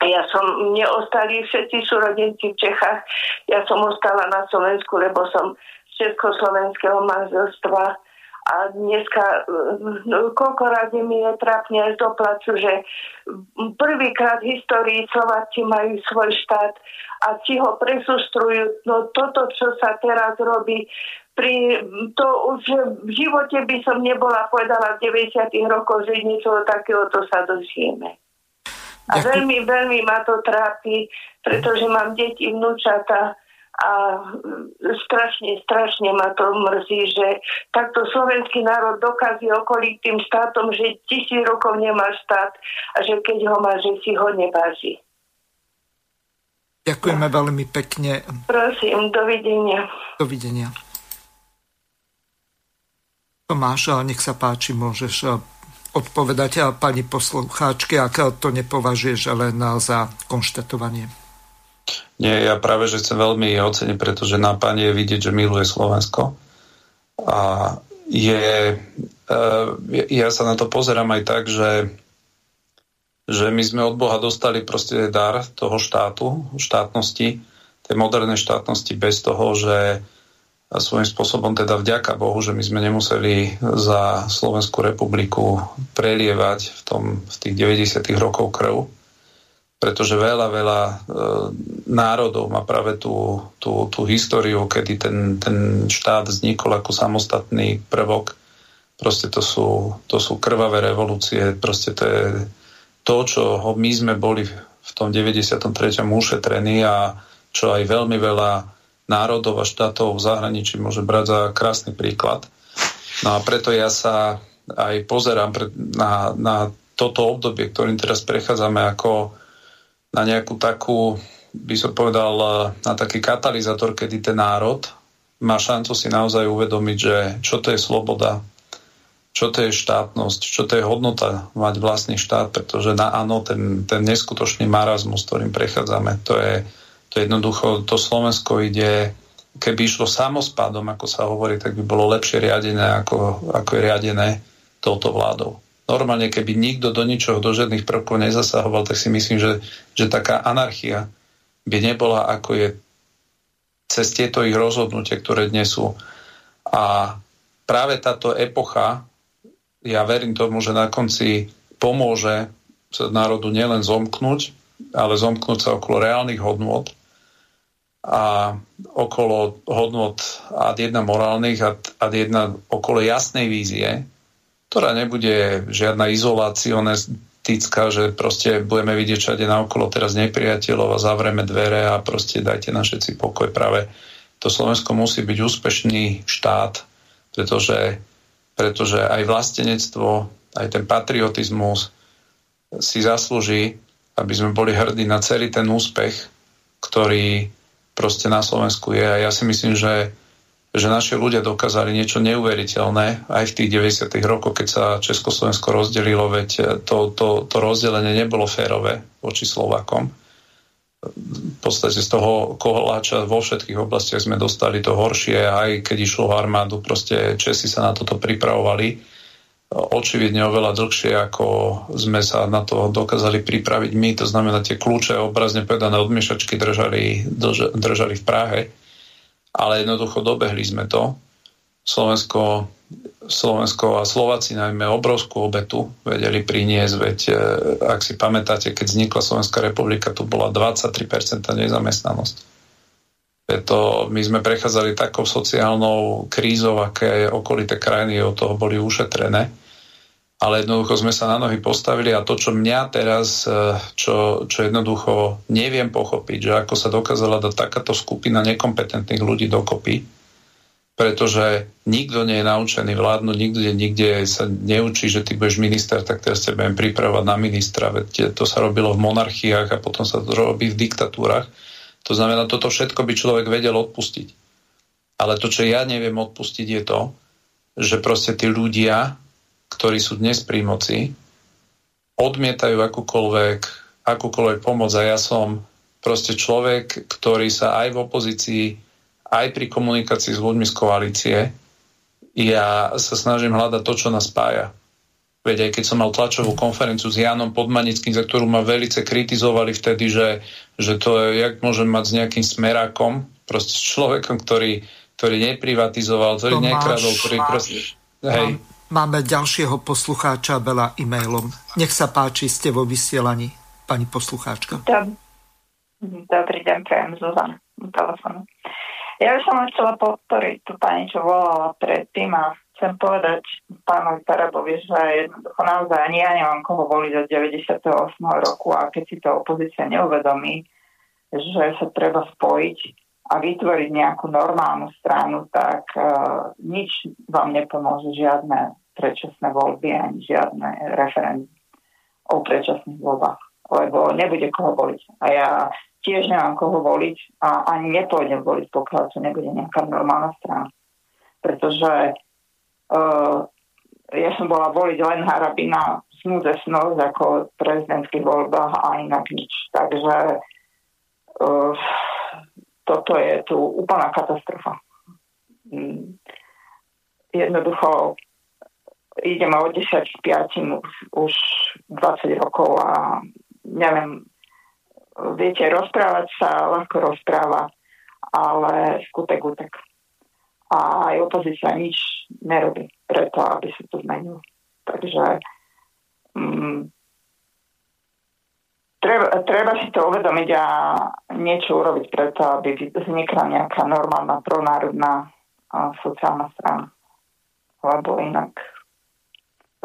ja som, mne ostali všetci súrodenci v Čechách. Ja som ostala na Slovensku, lebo som z československého manželstva. A dneska, no, koľko razy mi je trápne aj do placu, že prvýkrát v histórii Slováci majú svoj štát a si ho presustrujú. No toto, čo sa teraz robí, pri, to už v živote by som nebola povedala v 90. rokoch, že niečo takéhoto sa dožijeme. A veľmi, veľmi ma to trápi, pretože mám deti, vnúčata a strašne, strašne ma to mrzí, že takto slovenský národ dokazí okolí tým štátom, že tisíc rokov nemá štát a že keď ho má, že si ho neváži. Ďakujeme veľmi pekne. Prosím, dovidenia. Dovidenia. Tomáš, nech sa páči, môžeš odpovedať a pani poslucháčke, ak to nepovažuješ len za konštatovanie. Nie, ja práve, že chcem veľmi oceniť, pretože na pani je vidieť, že miluje Slovensko. A je, e, ja sa na to pozerám aj tak, že, že my sme od Boha dostali proste dar toho štátu, štátnosti, tej modernej štátnosti bez toho, že a svojím spôsobom teda vďaka Bohu, že my sme nemuseli za Slovenskú republiku prelievať v, tom, v tých 90. rokov krv, pretože veľa, veľa e, národov má práve tú, tú, tú históriu, kedy ten, ten štát vznikol ako samostatný prvok. Proste to sú, to sú krvavé revolúcie, proste to je to, čo my sme boli v tom 93. ušetrení a čo aj veľmi veľa národov a štátov v zahraničí môže brať za krásny príklad. No a preto ja sa aj pozerám na, na toto obdobie, ktorým teraz prechádzame ako na nejakú takú, by som povedal, na taký katalizátor, kedy ten národ má šancu si naozaj uvedomiť, že čo to je sloboda, čo to je štátnosť, čo to je hodnota mať vlastný štát, pretože na áno, ten, ten neskutočný marazmus, ktorým prechádzame, to je, to je jednoducho, to Slovensko ide, keby išlo samospádom, ako sa hovorí, tak by bolo lepšie riadené, ako, ako je riadené touto vládou. Normálne, keby nikto do ničoho, do žiadnych prvkov nezasahoval, tak si myslím, že, že taká anarchia by nebola, ako je cez tieto ich rozhodnutia, ktoré dnes sú. A práve táto epocha, ja verím tomu, že na konci pomôže sa národu nielen zomknúť, ale zomknúť sa okolo reálnych hodnôt a okolo hodnot ad jedna morálnych a ad jedna okolo jasnej vízie, ktorá nebude žiadna izolácionistická, že proste budeme vidieť všade naokolo teraz nepriateľov a zavrieme dvere a proste dajte na všetci pokoj. Práve to Slovensko musí byť úspešný štát, pretože, pretože aj vlastenectvo, aj ten patriotizmus si zaslúži, aby sme boli hrdí na celý ten úspech, ktorý proste na Slovensku je. A ja si myslím, že že naši ľudia dokázali niečo neuveriteľné aj v tých 90. rokoch, keď sa Československo rozdelilo, veď to, to, to rozdelenie nebolo férové voči Slovakom. V podstate z toho koholáča vo všetkých oblastiach sme dostali to horšie, aj keď išlo o armádu, proste Česi sa na toto pripravovali očividne oveľa dlhšie, ako sme sa na to dokázali pripraviť my. To znamená, tie kľúče obrazne povedané od držali, držali v Prahe ale jednoducho dobehli sme to. Slovensko, Slovensko a Slováci najmä obrovskú obetu vedeli priniesť, veď e, ak si pamätáte, keď vznikla Slovenská republika, tu bola 23% nezamestnanosť. Preto my sme prechádzali takou sociálnou krízou, aké okolité krajiny od toho boli ušetrené ale jednoducho sme sa na nohy postavili a to, čo mňa teraz, e, čo, čo jednoducho neviem pochopiť, že ako sa dokázala dať takáto skupina nekompetentných ľudí dokopy, pretože nikto nie je naučený vládnuť, nikde, nikde sa neučí, že ty budeš minister, tak teraz sa budem pripravovať na ministra, veď to sa robilo v monarchiách a potom sa to robí v diktatúrach. To znamená, toto všetko by človek vedel odpustiť. Ale to, čo ja neviem odpustiť, je to, že proste tí ľudia ktorí sú dnes pri moci, odmietajú akúkoľvek, akúkoľvek pomoc a ja som proste človek, ktorý sa aj v opozícii, aj pri komunikácii s ľuďmi z koalície, ja sa snažím hľadať to, čo nás spája. Veď aj keď som mal tlačovú konferenciu s Jánom Podmanickým, za ktorú ma velice kritizovali vtedy, že, že to je, jak môžem mať s nejakým smerákom, proste s človekom, ktorý, ktorý neprivatizoval, ktorý Tomáš, nekradol, ktorý proste... Hej, Máme ďalšieho poslucháča veľa e-mailom. Nech sa páči, ste vo vysielaní, pani poslucháčka. Dob- Dobrý deň, prejem Zuzan telefónu. Ja by som chcela podporiť tú pani, čo volala predtým a chcem povedať pánovi Tarabovi, že jednoducho naozaj ani ja nemám koho voliť od 98. roku a keď si to opozícia neuvedomí, že sa treba spojiť a vytvoriť nejakú normálnu stranu, tak uh, nič vám nepomôže, žiadne predčasné voľby ani žiadne referendum o predčasných voľbách, lebo nebude koho voliť. A ja tiež nemám koho voliť a ani nepôjdem voliť, pokiaľ to nebude nejaká normálna strana. Pretože uh, ja som bola voliť len Harabina snúze snosť ako v prezidentských voľbách a inak nič. Takže uh, toto je tu úplná katastrofa. Mm. Jednoducho ideme od 10 k 5 už, už 20 rokov a neviem, viete, rozprávať sa ľahko rozpráva, ale skutek utek. A aj opozícia nič nerobí preto, aby sa to zmenilo. Takže mm, treba, treba si to uvedomiť a niečo urobiť preto, aby vznikla nejaká normálna pronárodná sociálna strana. Lebo inak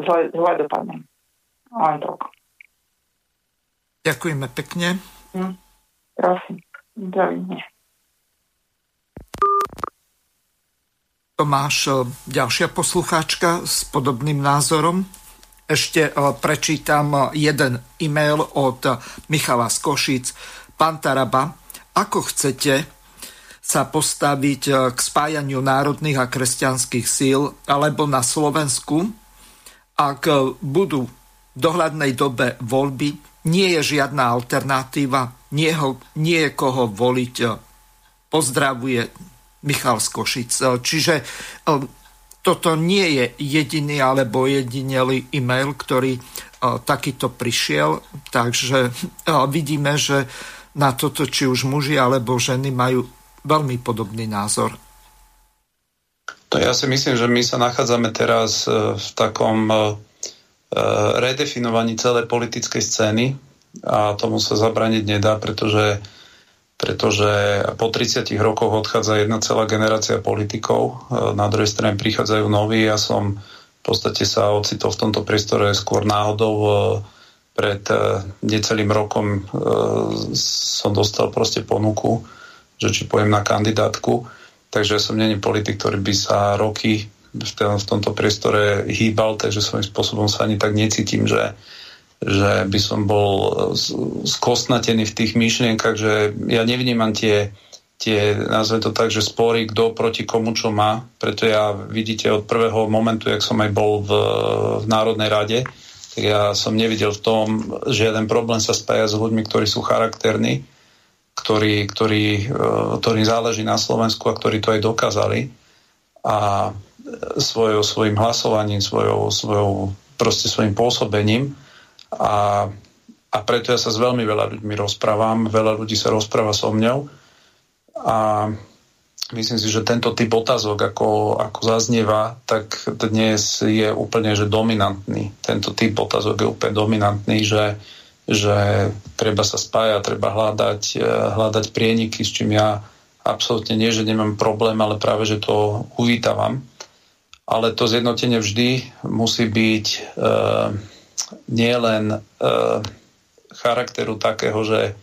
zle, zle dopadne. Len toľko. Ďakujeme pekne. Hm. Prosím. Dovidenia. Tomáš, ďalšia poslucháčka s podobným názorom. Ešte prečítam jeden e-mail od Michala Skošic. Pán Taraba, ako chcete sa postaviť k spájaniu národných a kresťanských síl, alebo na Slovensku, ak budú v dohľadnej dobe voľby, nie je žiadna alternatíva, nie, ho, nie je koho voliť. Pozdravuje Michal Skošic. Čiže toto nie je jediný alebo jedinelý e-mail, ktorý e, takýto prišiel, takže e, vidíme, že na toto či už muži alebo ženy majú veľmi podobný názor. To ja si myslím, že my sa nachádzame teraz e, v takom redefinovaní celej politickej scény a tomu sa zabraniť nedá, pretože pretože po 30 rokoch odchádza jedna celá generácia politikov, e, na druhej strane prichádzajú noví. Ja som v podstate sa ocitol v tomto priestore skôr náhodou. E, pred e, necelým rokom som dostal proste ponuku, že či pojem na kandidátku. Takže som není politik, ktorý by sa roky v tomto priestore hýbal, takže svojím spôsobom sa ani tak necítim, že že by som bol eh, skostnatený v tých myšlienkach, že ja nevnímam tie, tie nazve to tak, že spory, kto proti komu čo má. Preto ja vidíte od prvého momentu, jak som aj bol v, v Národnej rade, tak ja som nevidel v tom žiaden problém sa spájať s ľuďmi, ktorí sú charakterní, ktorí, ktorí, eh, ktorým záleží na Slovensku a ktorí to aj dokázali. A svojou, svojim hlasovaním, svojou, svojou proste svojim pôsobením a, a preto ja sa s veľmi veľa ľuďmi rozprávam, veľa ľudí sa rozpráva so mňou a myslím si, že tento typ otázok, ako, ako zaznieva, tak dnes je úplne že dominantný. Tento typ otázok je úplne dominantný, že, že treba sa spájať, treba hľadať, eh, hľadať prieniky, s čím ja absolútne nie, že nemám problém, ale práve, že to uvítavam. Ale to zjednotenie vždy musí byť e, nie len e, charakteru takého, že,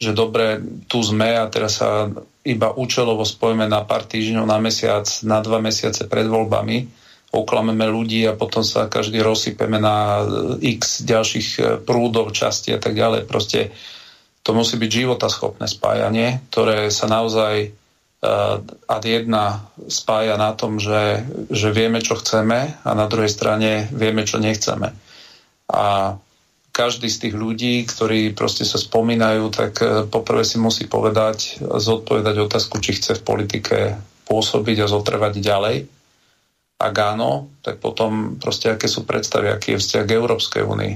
že dobre, tu sme a teraz sa iba účelovo spojíme na pár týždňov, na mesiac, na dva mesiace pred voľbami, oklameme ľudí a potom sa každý rozsypeme na x ďalších e, prúdov, časti a tak ďalej. Proste to musí byť životaschopné spájanie, ktoré sa naozaj uh, ad jedna spája na tom, že, že vieme, čo chceme a na druhej strane vieme, čo nechceme. A každý z tých ľudí, ktorí proste sa spomínajú, tak poprvé si musí povedať, zodpovedať otázku, či chce v politike pôsobiť a zotrvať ďalej. Ak áno, tak potom proste aké sú predstavy, aký je vzťah k Európskej únii.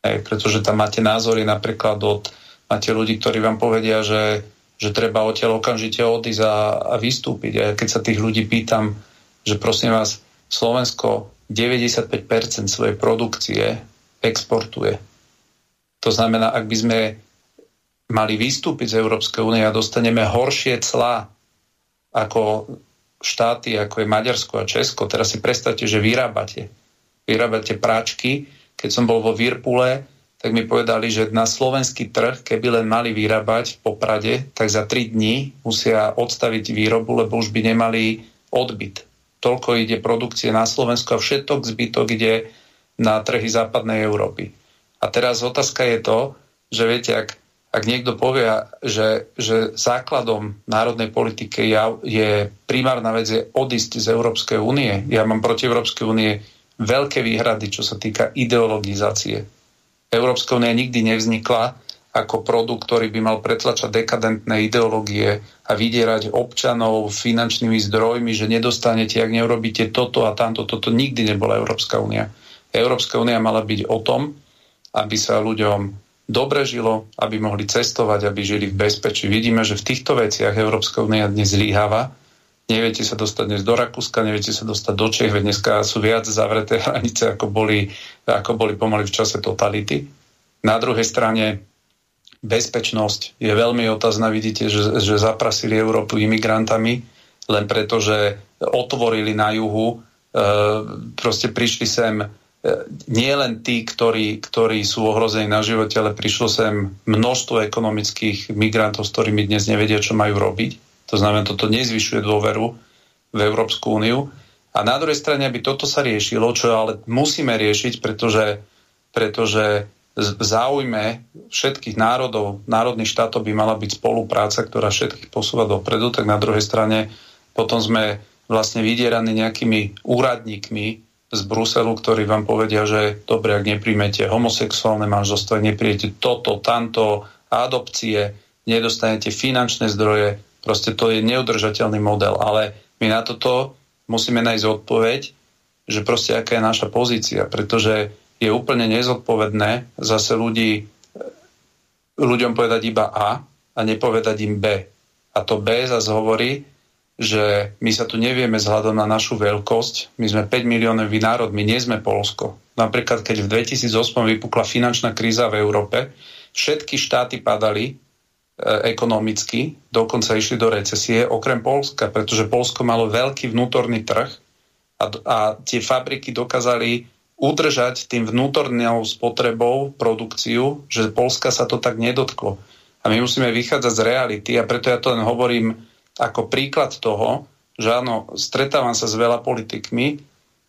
Hej, pretože tam máte názory napríklad od, máte ľudí, ktorí vám povedia, že, že treba odtiaľ okamžite odísť a, a vystúpiť. A keď sa tých ľudí pýtam, že prosím vás, Slovensko 95% svojej produkcie exportuje. To znamená, ak by sme mali vystúpiť z Európskej únie a dostaneme horšie clá ako štáty, ako je Maďarsko a Česko, teraz si predstavte, že vyrábate. Vyrábate práčky. Keď som bol vo Virpule, tak mi povedali, že na slovenský trh, keby len mali vyrábať v Poprade, tak za 3 dní musia odstaviť výrobu, lebo už by nemali odbyt toľko ide produkcie na Slovensku a všetok zbytok ide na trhy západnej Európy. A teraz otázka je to, že viete, ak, ak niekto povie, že, že základom národnej politiky je, je primárna vec je odísť z Európskej únie, ja mám proti Európskej únie veľké výhrady, čo sa týka ideologizácie. Európska únia nikdy nevznikla ako produkt, ktorý by mal pretlačať dekadentné ideológie a vydierať občanov finančnými zdrojmi, že nedostanete, ak neurobíte toto a tamto. Toto nikdy nebola Európska únia. Európska únia mala byť o tom, aby sa ľuďom dobre žilo, aby mohli cestovať, aby žili v bezpečí. Vidíme, že v týchto veciach Európska únia dnes zlíhava. Neviete sa dostať dnes do Rakúska, neviete sa dostať do Čech, veď dneska sú viac zavreté hranice, ako boli, ako boli pomaly v čase totality. Na druhej strane bezpečnosť je veľmi otázna. Vidíte, že, že zaprasili Európu imigrantami, len preto, že otvorili na juhu, e, proste prišli sem nie len tí, ktorí, ktorí sú ohrození na živote, ale prišlo sem množstvo ekonomických migrantov, s ktorými dnes nevedia, čo majú robiť. To znamená, toto nezvyšuje dôveru v Európsku úniu. A na druhej strane, aby toto sa riešilo, čo ale musíme riešiť, pretože, pretože v záujme všetkých národov, národných štátov by mala byť spolupráca, ktorá všetkých posúva dopredu, tak na druhej strane potom sme vlastne vydieraní nejakými úradníkmi z Bruselu, ktorí vám povedia, že dobre, ak nepríjmete homosexuálne manželstvo, nepríjete toto, tamto, adopcie, nedostanete finančné zdroje, proste to je neudržateľný model. Ale my na toto musíme nájsť odpoveď, že proste aká je naša pozícia, pretože je úplne nezodpovedné zase ľudí, ľuďom povedať iba A a nepovedať im B. A to B zase hovorí, že my sa tu nevieme vzhľadom na našu veľkosť. My sme 5 miliónový národ, my nie sme Polsko. Napríklad, keď v 2008 vypukla finančná kríza v Európe, všetky štáty padali e, ekonomicky, dokonca išli do recesie, okrem Polska, pretože Polsko malo veľký vnútorný trh a, a tie fabriky dokázali udržať tým vnútornou spotrebou produkciu, že Polska sa to tak nedotklo. A my musíme vychádzať z reality a preto ja to len hovorím ako príklad toho, že áno, stretávam sa s veľa politikmi,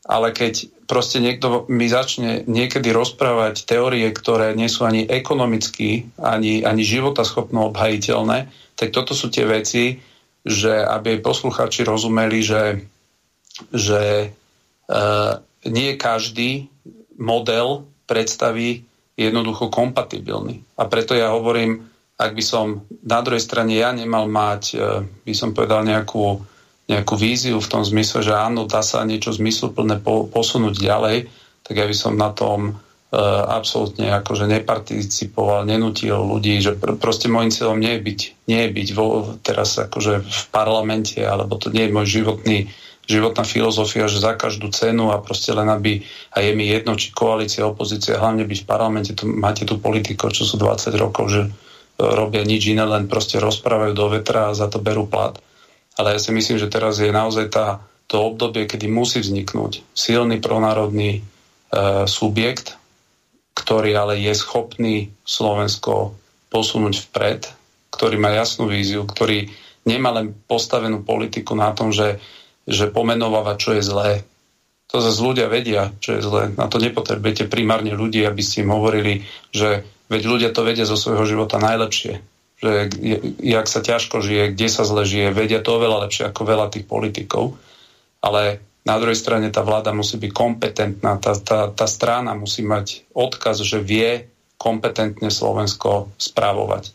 ale keď proste niekto mi začne niekedy rozprávať teórie, ktoré nie sú ani ekonomicky, ani, ani životaschopno obhajiteľné, tak toto sú tie veci, že aby poslucháči rozumeli, že, že e, nie každý model predstaví jednoducho kompatibilný. A preto ja hovorím, ak by som na druhej strane ja nemal mať, e, by som povedal nejakú, nejakú víziu v tom zmysle, že áno, dá sa niečo zmysluplné po, posunúť ďalej, tak ja by som na tom uh, absolútne akože neparticipoval, nenutil ľudí, že pr- proste môjim cieľom nie je byť, nie je byť vo, teraz akože v parlamente, alebo to nie je môj životný životná filozofia, že za každú cenu a proste len aby, a je mi jedno, či koalícia, opozícia, hlavne byť v parlamente, tu, máte tu politikov, čo sú 20 rokov, že robia nič iné, len proste rozprávajú do vetra a za to berú plat. Ale ja si myslím, že teraz je naozaj tá, to obdobie, kedy musí vzniknúť silný pronárodný e, subjekt, ktorý ale je schopný Slovensko posunúť vpred, ktorý má jasnú víziu, ktorý nemá len postavenú politiku na tom, že, že pomenováva, čo je zlé. To zase ľudia vedia, čo je zlé. Na to nepotrebujete primárne ľudí, aby ste im hovorili, že Veď ľudia to vedia zo svojho života najlepšie. Že jak sa ťažko žije, kde sa zle žije, vedia to oveľa lepšie ako veľa tých politikov. Ale na druhej strane tá vláda musí byť kompetentná, tá, tá, tá strana musí mať odkaz, že vie kompetentne Slovensko správovať.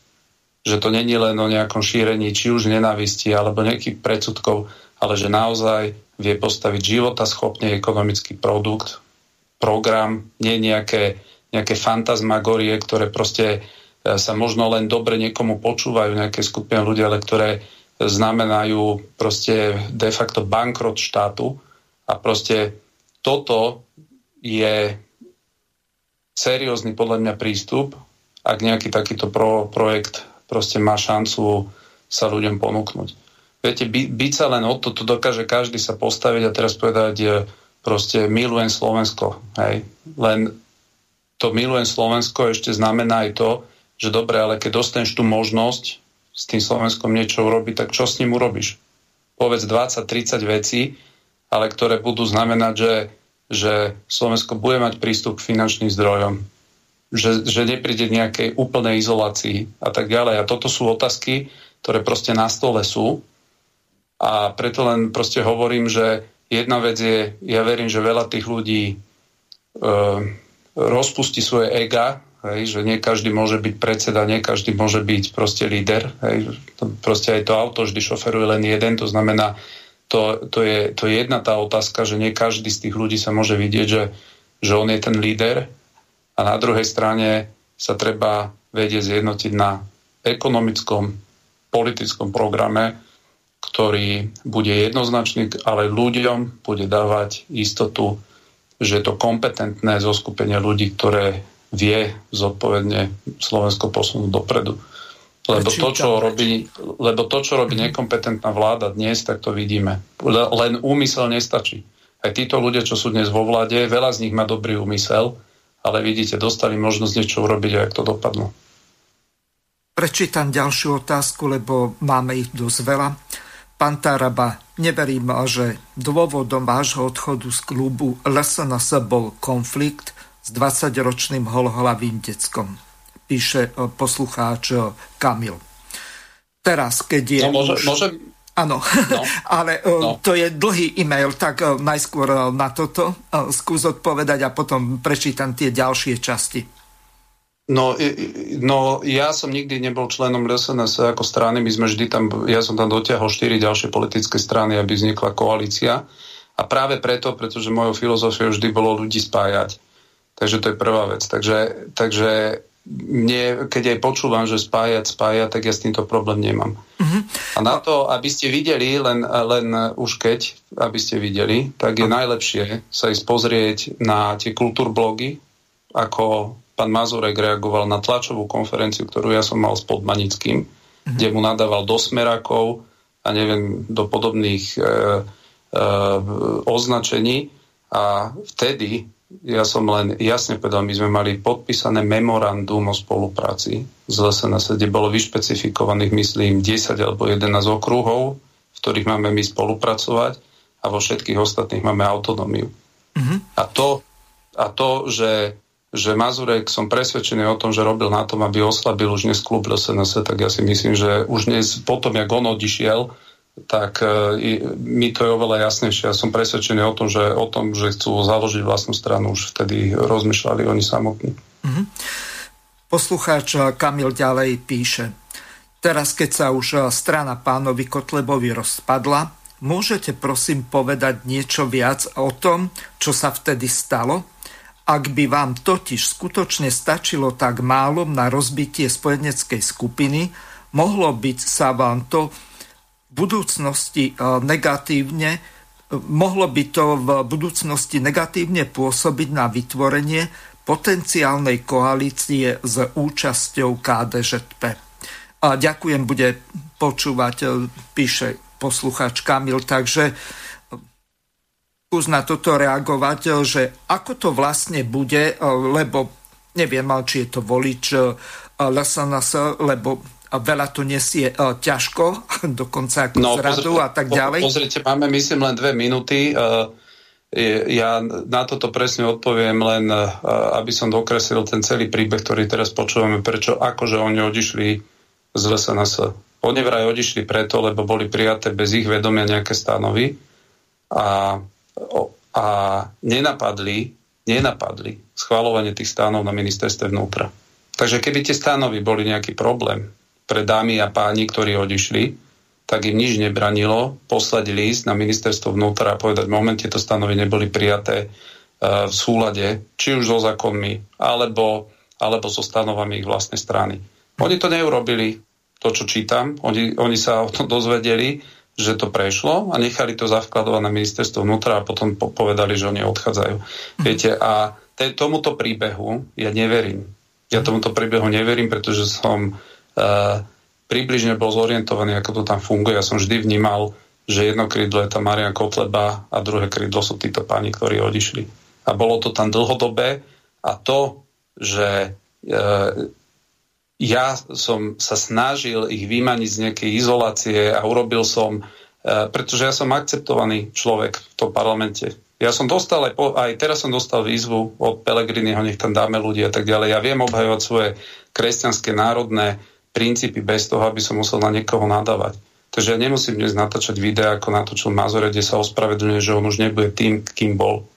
Že to není len o nejakom šírení či už nenávisti alebo nejakých predsudkov, ale že naozaj vie postaviť života schopný ekonomický produkt, program, nie nejaké nejaké fantasmagorie, ktoré proste e, sa možno len dobre niekomu počúvajú, nejaké skupiny ľudí, ale ktoré znamenajú proste de facto bankrot štátu a proste toto je seriózny podľa mňa prístup, ak nejaký takýto pro, projekt proste má šancu sa ľuďom ponúknuť. Viete, by, byť sa len o to, to dokáže každý sa postaviť a teraz povedať, proste milujem Slovensko. Hej. Len to milujem Slovensko ešte znamená aj to, že dobre, ale keď dostaneš tú možnosť s tým Slovenskom niečo urobiť, tak čo s ním urobíš? Povedz 20-30 vecí, ale ktoré budú znamenať, že, že Slovensko bude mať prístup k finančným zdrojom, že, že nepríde nejakej úplnej izolácii a tak ďalej. A toto sú otázky, ktoré proste na stole sú. A preto len proste hovorím, že jedna vec je, ja verím, že veľa tých ľudí e, rozpustí svoje ega, hej, že nie každý môže byť predseda, nie každý môže byť proste líder. Hej. Proste aj to auto vždy šoferuje len jeden, to znamená, to, to, je, to je jedna tá otázka, že nie každý z tých ľudí sa môže vidieť, že, že on je ten líder a na druhej strane sa treba vedieť zjednotiť na ekonomickom, politickom programe, ktorý bude jednoznačný, ale ľuďom bude dávať istotu že je to kompetentné zoskupenie ľudí, ktoré vie zodpovedne Slovensko posunúť dopredu. Lebo to, čo robí, lebo to, čo robí nekompetentná vláda dnes, tak to vidíme. Len úmysel nestačí. Aj títo ľudia, čo sú dnes vo vláde, veľa z nich má dobrý úmysel, ale vidíte, dostali možnosť niečo urobiť a jak to dopadlo. Prečítam ďalšiu otázku, lebo máme ich dosť veľa. Pán Taraba, neverím, že dôvodom vášho odchodu z klubu LSNS bol konflikt s 20-ročným holhlavým deckom, píše e, poslucháč e, Kamil. Teraz, keď je... No, môže, už... môžem... Áno, no. ale e, no. to je dlhý e-mail, tak najskôr na toto skús odpovedať a potom prečítam tie ďalšie časti. No, no, ja som nikdy nebol členom LSNS ako strany, my sme vždy tam, ja som tam dotiahol štyri ďalšie politické strany, aby vznikla koalícia. A práve preto, pretože mojou filozofiou vždy bolo ľudí spájať. Takže to je prvá vec. Takže, takže mne, keď aj počúvam, že spájať, spájať, tak ja s týmto problém nemám. Uh-huh. A na to, aby ste videli, len, len už keď, aby ste videli, tak je najlepšie sa ísť pozrieť na tie kultúrblogy, ako pán Mazurek reagoval na tlačovú konferenciu, ktorú ja som mal s Podmanickým, mm-hmm. kde mu nadával do smerakov a neviem, do podobných e, e, označení. A vtedy ja som len jasne povedal, my sme mali podpísané memorandum o spolupráci z LSNS, kde bolo vyšpecifikovaných, myslím, 10 alebo 11 okruhov, v ktorých máme my spolupracovať a vo všetkých ostatných máme autonómiu. Mm-hmm. A, to, a to, že že Mazurek som presvedčený o tom, že robil na tom, aby oslabil už dnes klub SNS, tak ja si myslím, že už dnes potom, jak on odišiel, tak uh, mi to je oveľa jasnejšie. Ja som presvedčený o tom, že, o tom, že chcú založiť vlastnú stranu, už vtedy rozmýšľali oni samotní. Mm-hmm. Poslucháč Kamil ďalej píše. Teraz, keď sa už strana pánovi Kotlebovi rozpadla, môžete prosím povedať niečo viac o tom, čo sa vtedy stalo? Ak by vám totiž skutočne stačilo tak málo na rozbitie spojeneckej skupiny, mohlo byť sa vám to v budúcnosti e, negatívne mohlo by to v budúcnosti negatívne pôsobiť na vytvorenie potenciálnej koalície s účasťou KDŽP. A ďakujem, bude počúvať, e, píše poslucháč Kamil, takže skús na toto reagovať, e, že ako to vlastne bude, e, lebo neviem, či je to volič LSNS, e, lebo veľa to nesie ťažko, dokonca ako no, zradu a tak ďalej. Pozrite, máme myslím len dve minúty. Ja na toto presne odpoviem len, aby som dokreslil ten celý príbeh, ktorý teraz počúvame, prečo akože oni odišli z LSNS. Oni vraj odišli preto, lebo boli prijaté bez ich vedomia nejaké stanovy a a nenapadli, nenapadli schvalovanie tých stánov na ministerstve vnútra. Takže keby tie stanovy boli nejaký problém pre dámy a páni, ktorí odišli, tak im nič nebranilo poslať list na ministerstvo vnútra a povedať, v momente tieto stanovy neboli prijaté uh, v súlade, či už so zákonmi, alebo, alebo so stanovami ich vlastnej strany. Oni to neurobili, to, čo čítam. Oni, oni sa o tom dozvedeli že to prešlo a nechali to zavkladovať na ministerstvo vnútra a potom po- povedali, že oni odchádzajú. Mm. Viete, a te, tomuto príbehu ja neverím. Ja tomuto príbehu neverím, pretože som uh, približne bol zorientovaný, ako to tam funguje. Ja som vždy vnímal, že jedno krídlo je tam Marian Kotleba a druhé krídlo sú títo páni, ktorí odišli. A bolo to tam dlhodobé a to, že uh, ja som sa snažil ich vymaniť z nejakej izolácie a urobil som, e, pretože ja som akceptovaný človek v tom parlamente. Ja som dostal aj, po, aj teraz som dostal výzvu od Pelegriniho, nech tam dáme ľudí a tak ďalej. Ja viem obhajovať svoje kresťanské národné princípy bez toho, aby som musel na niekoho nadávať. Takže ja nemusím dnes natáčať videa, ako natočil Mazore, kde sa ospravedlňuje, že on už nebude tým, kým bol.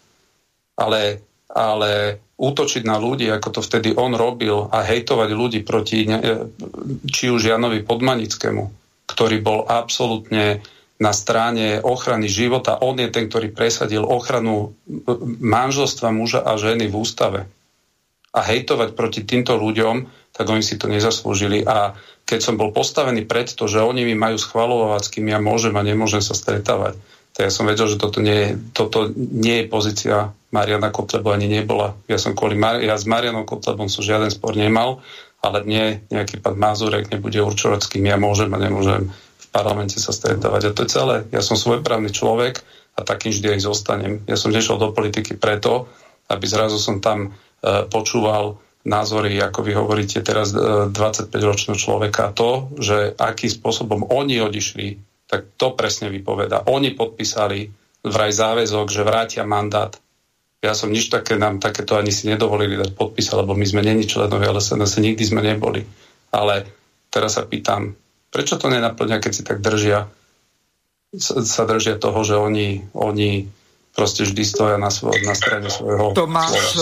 Ale, ale útočiť na ľudí, ako to vtedy on robil a hejtovať ľudí proti e, či už Janovi Podmanickému, ktorý bol absolútne na strane ochrany života. On je ten, ktorý presadil ochranu manželstva muža a ženy v ústave. A hejtovať proti týmto ľuďom, tak oni si to nezaslúžili. A keď som bol postavený pred to, že oni mi majú schvalovať, s kým ja môžem a nemôžem sa stretávať, tak ja som vedel, že toto nie, toto nie je pozícia Mariana Kotlebu ani nebola. Ja som kvôli Mar- ja s Marianom Kotlebom som žiaden spor nemal, ale nie nejaký pán Mazurek nebude určovať, s kým ja môžem a nemôžem v parlamente sa stretávať. A to je celé. Ja som svojprávny človek a takým vždy aj zostanem. Ja som nešiel do politiky preto, aby zrazu som tam e, počúval názory, ako vy hovoríte teraz, e, 25-ročného človeka. To, že akým spôsobom oni odišli tak to presne vypoveda. Oni podpísali vraj záväzok, že vrátia mandát. Ja som nič také, nám takéto ani si nedovolili dať podpísať, lebo my sme není členovi LSNS, nikdy sme neboli. Ale teraz sa pýtam, prečo to nenaplňa, keď si tak držia, sa držia toho, že oni, oni proste vždy stoja na, svoj, na strane svojho... Tomáš,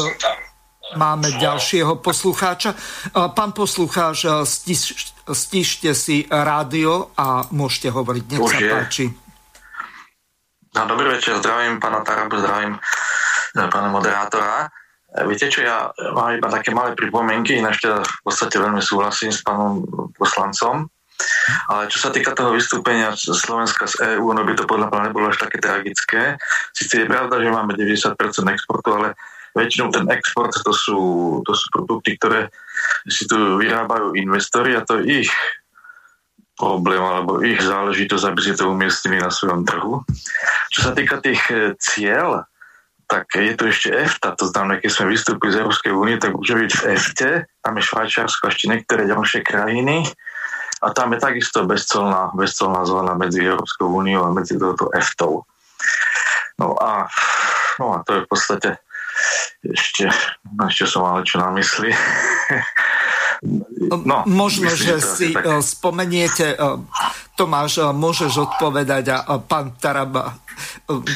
máme ďalšieho poslucháča. Pán poslucháč, stiš, stište si rádio a môžete hovoriť. Nech Už sa je. páči. No, dobrý večer, zdravím pána Tarabu, zdravím e, pána moderátora. E, viete čo, ja mám iba také malé pripomienky, ináč teda v podstate veľmi súhlasím s pánom poslancom. Ale čo sa týka toho vystúpenia Slovenska z EÚ, ono by to podľa mňa nebolo až také tragické. Sice je pravda, že máme 90% exportu, ale väčšinou ten export to sú, to sú produkty, ktoré si tu vyrábajú investori a to je ich problém alebo ich záležitosť, aby si to umiestnili na svojom trhu. Čo sa týka tých e, cieľ, tak je to ešte EFTA, to znamená, keď sme vystúpili z Európskej únie, tak môže byť v EFTE, tam je Švajčiarsko a ešte niektoré ďalšie krajiny a tam je takisto bezcolná, bezcolná zóna medzi Európskou úniou a medzi touto EFTou. No a, no a to je v podstate ešte, ešte som mal čo na mysli. No, Možno, myslím, že si tak... Eh, spomeniete, eh, Tomáš, eh, môžeš odpovedať a pán Taraba,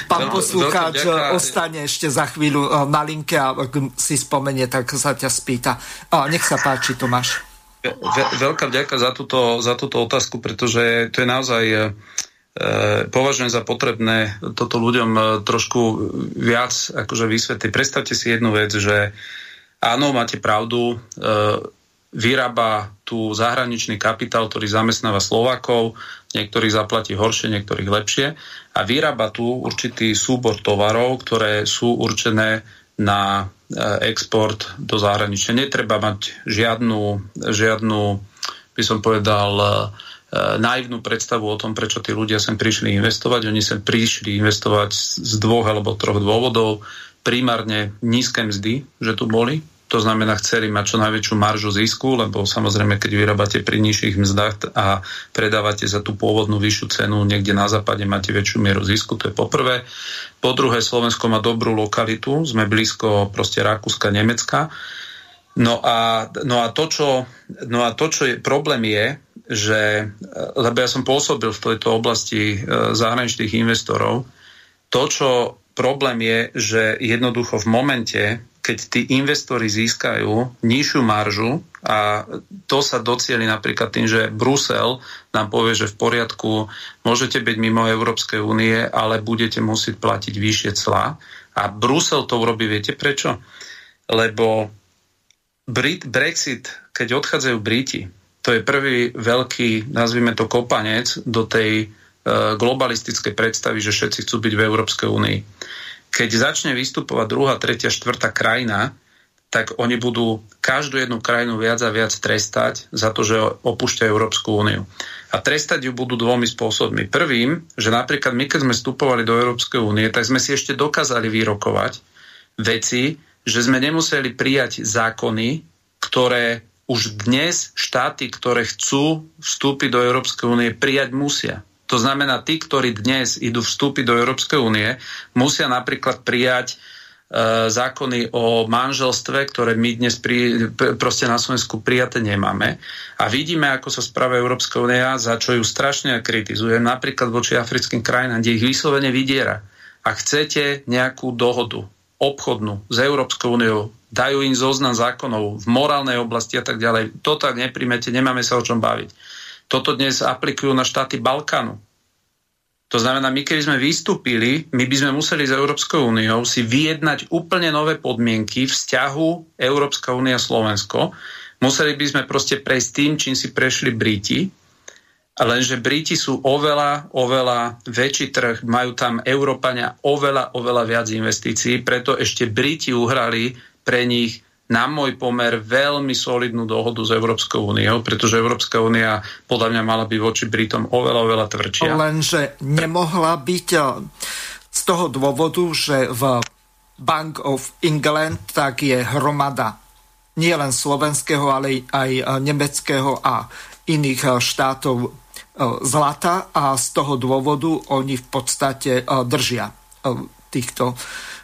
pán no, poslucháč ostane ešte za chvíľu na linke a ak si spomenie, tak sa ťa spýta. Nech sa páči, Tomáš. Veľká vďaka za túto, za túto otázku, pretože to je naozaj považujem za potrebné toto ľuďom trošku viac akože vysvetliť. Predstavte si jednu vec, že áno, máte pravdu, vyrába tu zahraničný kapitál, ktorý zamestnáva Slovákov, niektorých zaplatí horšie, niektorých lepšie a vyrába tu určitý súbor tovarov, ktoré sú určené na e, export do zahraničia. Netreba mať žiadnu, žiadnu by som povedal, e, naivnú predstavu o tom, prečo tí ľudia sem prišli investovať. Oni sem prišli investovať z dvoch alebo troch dôvodov. Primárne nízke mzdy, že tu boli, to znamená, chceli mať čo najväčšiu maržu zisku, lebo samozrejme, keď vyrábate pri nižších mzdách a predávate za tú pôvodnú vyššiu cenu niekde na západe, máte väčšiu mieru zisku, to je poprvé. Po druhé, Slovensko má dobrú lokalitu, sme blízko proste Rakúska, Nemecka. No a, no a, to, čo, no a to, čo je problém je, že, lebo ja som pôsobil v tejto oblasti e, zahraničných investorov, to, čo problém je, že jednoducho v momente, keď tí investori získajú nižšiu maržu a to sa docieli napríklad tým, že Brusel nám povie, že v poriadku môžete byť mimo Európskej únie, ale budete musieť platiť vyššie clá. A Brusel to urobí, viete prečo? Lebo Brit, Brexit, keď odchádzajú Briti, to je prvý veľký, nazvime to kopanec, do tej e, globalistickej predstavy, že všetci chcú byť v Európskej únii keď začne vystupovať druhá, tretia, štvrtá krajina, tak oni budú každú jednu krajinu viac a viac trestať za to, že opúšťajú Európsku úniu. A trestať ju budú dvomi spôsobmi. Prvým, že napríklad my, keď sme vstupovali do Európskej únie, tak sme si ešte dokázali vyrokovať veci, že sme nemuseli prijať zákony, ktoré už dnes štáty, ktoré chcú vstúpiť do Európskej únie, prijať musia. To znamená, tí, ktorí dnes idú vstúpiť do Európskej únie, musia napríklad prijať e, zákony o manželstve, ktoré my dnes pri, proste na Slovensku prijaté nemáme. A vidíme, ako sa správa Európska únia, za čo ju strašne kritizuje, napríklad voči africkým krajinám, kde ich vyslovene vydiera. A chcete nejakú dohodu obchodnú s Európskou úniou, dajú im zoznam zákonov v morálnej oblasti a tak ďalej. To tak neprimete, nemáme sa o čom baviť toto dnes aplikujú na štáty Balkánu. To znamená, my keby sme vystúpili, my by sme museli s Európskou úniou si vyjednať úplne nové podmienky vzťahu Európska únia Slovensko. Museli by sme proste prejsť tým, čím si prešli Briti, lenže Briti sú oveľa, oveľa väčší trh, majú tam Európania oveľa, oveľa viac investícií, preto ešte Briti uhrali pre nich na môj pomer veľmi solidnú dohodu s Európskou úniou, pretože Európska únia podľa mňa mala byť voči Britom oveľa, oveľa tvrdšia. Lenže nemohla byť eh, z toho dôvodu, že v Bank of England tak je hromada nielen slovenského, ale aj eh, nemeckého a iných eh, štátov zlata a z toho dôvodu oni v podstate držia týchto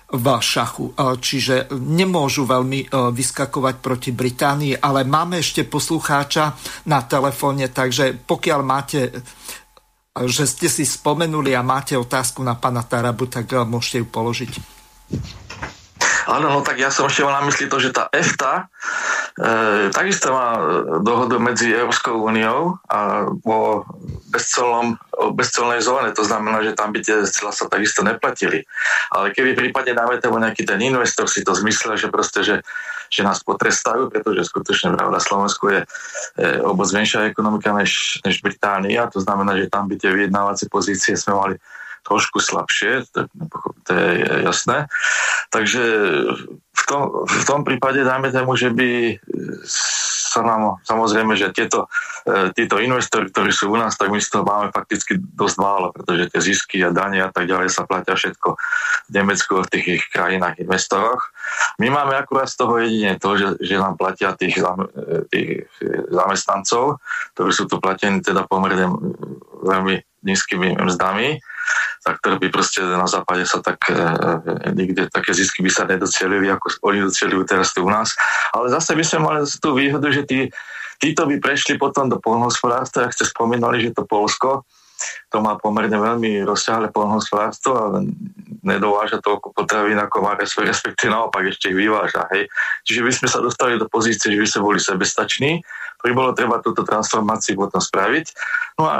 v šachu. Čiže nemôžu veľmi vyskakovať proti Británii, ale máme ešte poslucháča na telefóne, takže pokiaľ máte že ste si spomenuli a máte otázku na pána Tarabu, tak môžete ju položiť. Áno, no tak ja som ešte mal na mysli to, že tá EFTA e, takisto má dohodu medzi Európskou úniou a o, bezcelnej zóne. To znamená, že tam by tie cela sa takisto neplatili. Ale keby prípadne dáme tomu nejaký ten investor si to zmyslel, že proste, že, že nás potrestajú, pretože skutočne pravda Slovensku je e, oboc menšia ekonomika než, než Británia. To znamená, že tam by tie vyjednávacie pozície sme mali trošku slabšie, to, to je jasné. Takže v tom, v tom prípade dajme tomu, že by sa nám, samozrejme, že tieto, e, títo investori, ktorí sú u nás, tak my z toho máme fakticky dosť málo, pretože tie zisky a dane a tak ďalej sa platia všetko v Nemecku a v tých ich krajinách investoroch. My máme akurát z toho jedine to, že, že nám platia tých, e, tých zamestnancov, ktorí sú tu platení teda pomerne veľmi nízkymi mzdami za ktoré by proste na západe sa tak e, e, nikde také zisky by sa nedocielili, ako oni docielujú teraz tu u nás. Ale zase by sme mali tú výhodu, že tí, títo by prešli potom do polnohospodárstva, ak ste spomínali, že to Polsko, to má pomerne veľmi rozsiahle polnohospodárstvo a nedováža toľko potravín, ako má respektíve naopak ešte ich vyváža. Hej. Čiže by sme sa dostali do pozície, že by sme boli sebestační, by bolo treba túto transformáciu potom spraviť. No a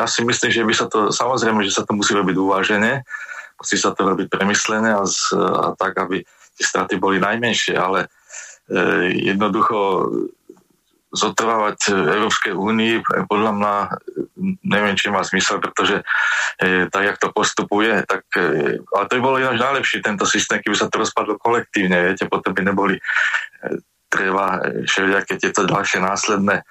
ja si myslím, že by sa to, samozrejme, že sa to musí robiť uvážené, musí sa to robiť premyslené a, a tak, aby tie straty boli najmenšie, ale e, jednoducho zotrvávať v Európskej únii, podľa mňa neviem, či má zmysel, pretože e, tak, jak to postupuje, tak, e, ale to by bolo ináč najlepšie, tento systém, keby sa to rozpadlo kolektívne, viete, potom by neboli e, treba všelijaké tieto ďalšie následné e,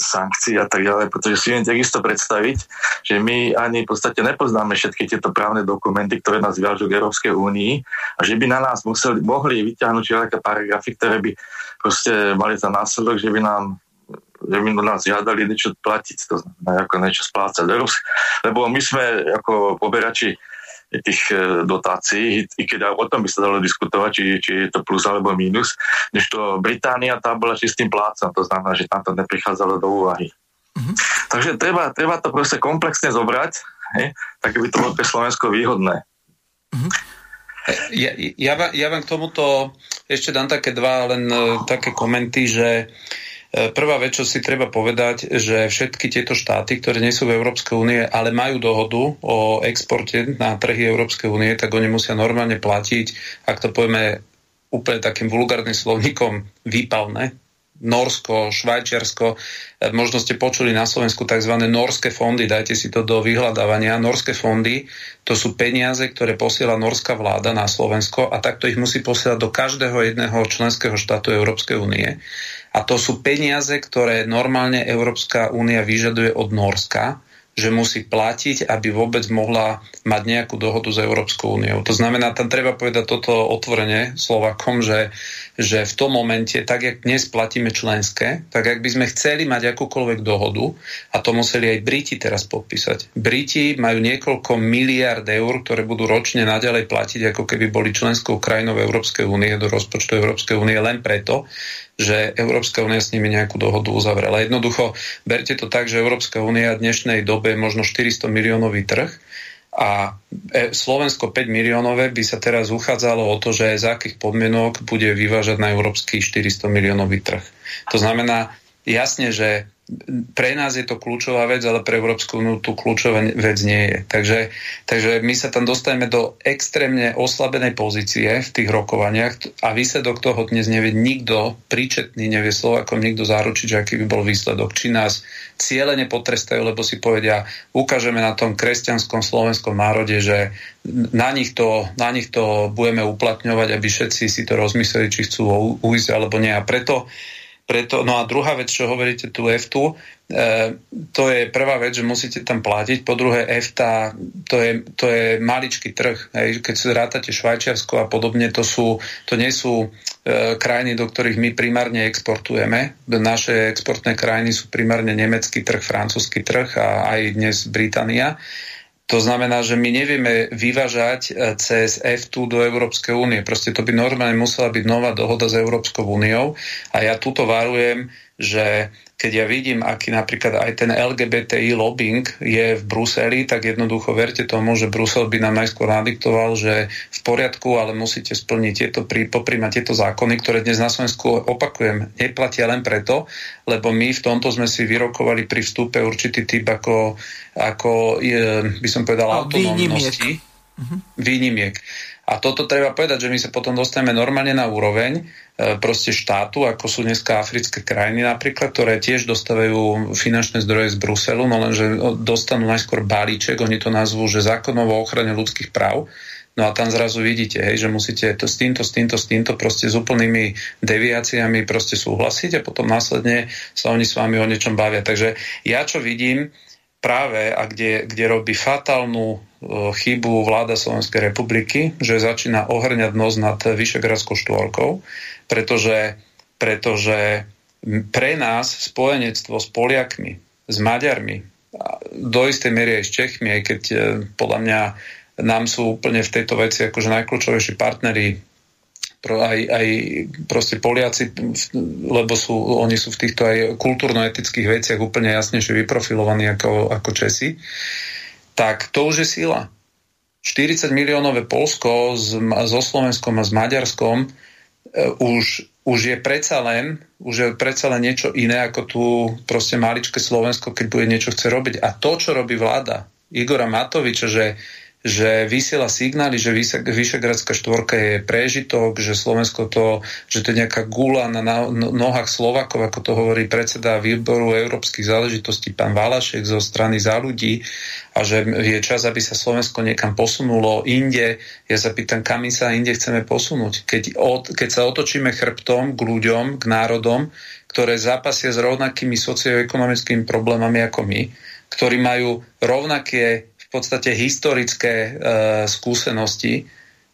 sankcie a tak ďalej, pretože si viem takisto predstaviť, že my ani v podstate nepoznáme všetky tieto právne dokumenty, ktoré nás viažú k Európskej únii a že by na nás museli, mohli vyťahnuť všelijaké paragrafy, ktoré by proste mali za následok, že by nám že by nás žiadali niečo platiť, to znamená ako niečo splácať. Lebo my sme ako poberači tých e, dotácií, i keď o tom by sa dalo diskutovať, či, či je to plus alebo mínus, než to Británia tá bola čistým plácom, to znamená, že tam to neprichádzalo do úvahy. Mm-hmm. Takže treba, treba to proste komplexne zobrať, hej, tak by to bolo pre Slovensko výhodné. Mm-hmm. Ja, ja, ja vám k tomuto ešte dám také dva len uh, také komenty, že uh, prvá vec, čo si treba povedať, že všetky tieto štáty, ktoré nie sú v Európskej únie, ale majú dohodu o exporte na trhy Európskej únie, tak oni musia normálne platiť, ak to povieme úplne takým vulgárnym slovníkom, výpalné. Norsko, Švajčiarsko, e, možno ste počuli na Slovensku tzv. norské fondy, dajte si to do vyhľadávania. Norské fondy, to sú peniaze, ktoré posiela norská vláda na Slovensko a takto ich musí posielať do každého jedného členského štátu Európskej únie. A to sú peniaze, ktoré normálne Európska únia vyžaduje od Norska, že musí platiť, aby vôbec mohla mať nejakú dohodu s Európskou úniou. To znamená, tam treba povedať toto otvorene Slovakom, že, že v tom momente, tak jak dnes platíme členské, tak ak by sme chceli mať akúkoľvek dohodu, a to museli aj Briti teraz podpísať. Briti majú niekoľko miliard eur, ktoré budú ročne naďalej platiť, ako keby boli členskou krajinou Európskej únie do rozpočtu Európskej únie len preto, že Európska únia s nimi nejakú dohodu uzavrela. Jednoducho, berte to tak, že Európska únia v dnešnej dobe je možno 400 miliónový trh a e, Slovensko 5 miliónové by sa teraz uchádzalo o to, že z akých podmienok bude vyvážať na európsky 400 miliónový trh. To znamená jasne, že pre nás je to kľúčová vec, ale pre Európsku úniu tu kľúčová vec nie je. Takže, takže my sa tam dostaneme do extrémne oslabenej pozície v tých rokovaniach a výsledok toho dnes nevie nikto, príčetný nevie Slovakom nikto zaručiť, aký by bol výsledok. Či nás cieľene potrestajú, lebo si povedia, ukážeme na tom kresťanskom slovenskom národe, že na nich to, na nich to budeme uplatňovať, aby všetci si to rozmysleli, či chcú ujsť alebo nie. A preto preto, no a druhá vec, čo hovoríte tu EFTU, e, to je prvá vec, že musíte tam platiť. Po druhé, EFTA, to je, to je maličký trh. Hej. Keď si rátate Švajčiarsko a podobne, to, sú, to nie sú e, krajiny, do ktorých my primárne exportujeme. Naše exportné krajiny sú primárne nemecký trh, francúzsky trh a aj dnes Británia. To znamená, že my nevieme vyvážať e, cez F2 do Európskej únie. Proste to by normálne musela byť nová dohoda s Európskou úniou. A ja tuto varujem, že keď ja vidím, aký napríklad aj ten LGBTI lobbying je v Bruseli, tak jednoducho verte tomu, že Brusel by nám najskôr nadiktoval, že v poriadku, ale musíte splniť tieto, poprímať tieto zákony, ktoré dnes na Slovensku, opakujem, neplatia len preto, lebo my v tomto sme si vyrokovali pri vstupe určitý typ ako, ako by som povedal, no, autonómnosti. Výnimiek. A toto treba povedať, že my sa potom dostaneme normálne na úroveň, E, proste štátu, ako sú dneska africké krajiny napríklad, ktoré tiež dostávajú finančné zdroje z Bruselu, no lenže dostanú najskôr balíček, oni to nazvú, že zákonov o ochrane ľudských práv, No a tam zrazu vidíte, hej, že musíte to s týmto, s týmto, s týmto proste s úplnými deviáciami proste súhlasiť a potom následne sa oni s vami o niečom bavia. Takže ja čo vidím práve a kde, kde robí fatálnu chybu vláda Slovenskej republiky, že začína ohrňať nos nad Vyšegradskou štvorkou, pretože, pretože pre nás spojenectvo s Poliakmi, s Maďarmi, do istej miery aj s Čechmi, aj keď e, podľa mňa nám sú úplne v tejto veci akože najkľúčovejší partneri aj, aj proste Poliaci, lebo sú, oni sú v týchto aj kultúrno-etických veciach úplne jasnejšie vyprofilovaní ako, ako Česi, tak to už je sila. 40 miliónové Polsko so Slovenskom a s Maďarskom E, už, už je predsa len, už je predsa len niečo iné ako tu proste maličké Slovensko, keď bude niečo chce robiť. A to, čo robí vláda Igora Matoviča, že že vysiela signály, že Vyšegradská štvorka je prežitok, že Slovensko to, že to je nejaká gula na nohách Slovakov, ako to hovorí predseda výboru európskych záležitostí pán Valašek zo strany za ľudí a že je čas, aby sa Slovensko niekam posunulo inde. Ja sa pýtam, kam my sa inde chceme posunúť. Keď, od, keď sa otočíme chrbtom k ľuďom, k národom, ktoré zápasia s rovnakými socioekonomickými problémami ako my, ktorí majú rovnaké podstate historické e, skúsenosti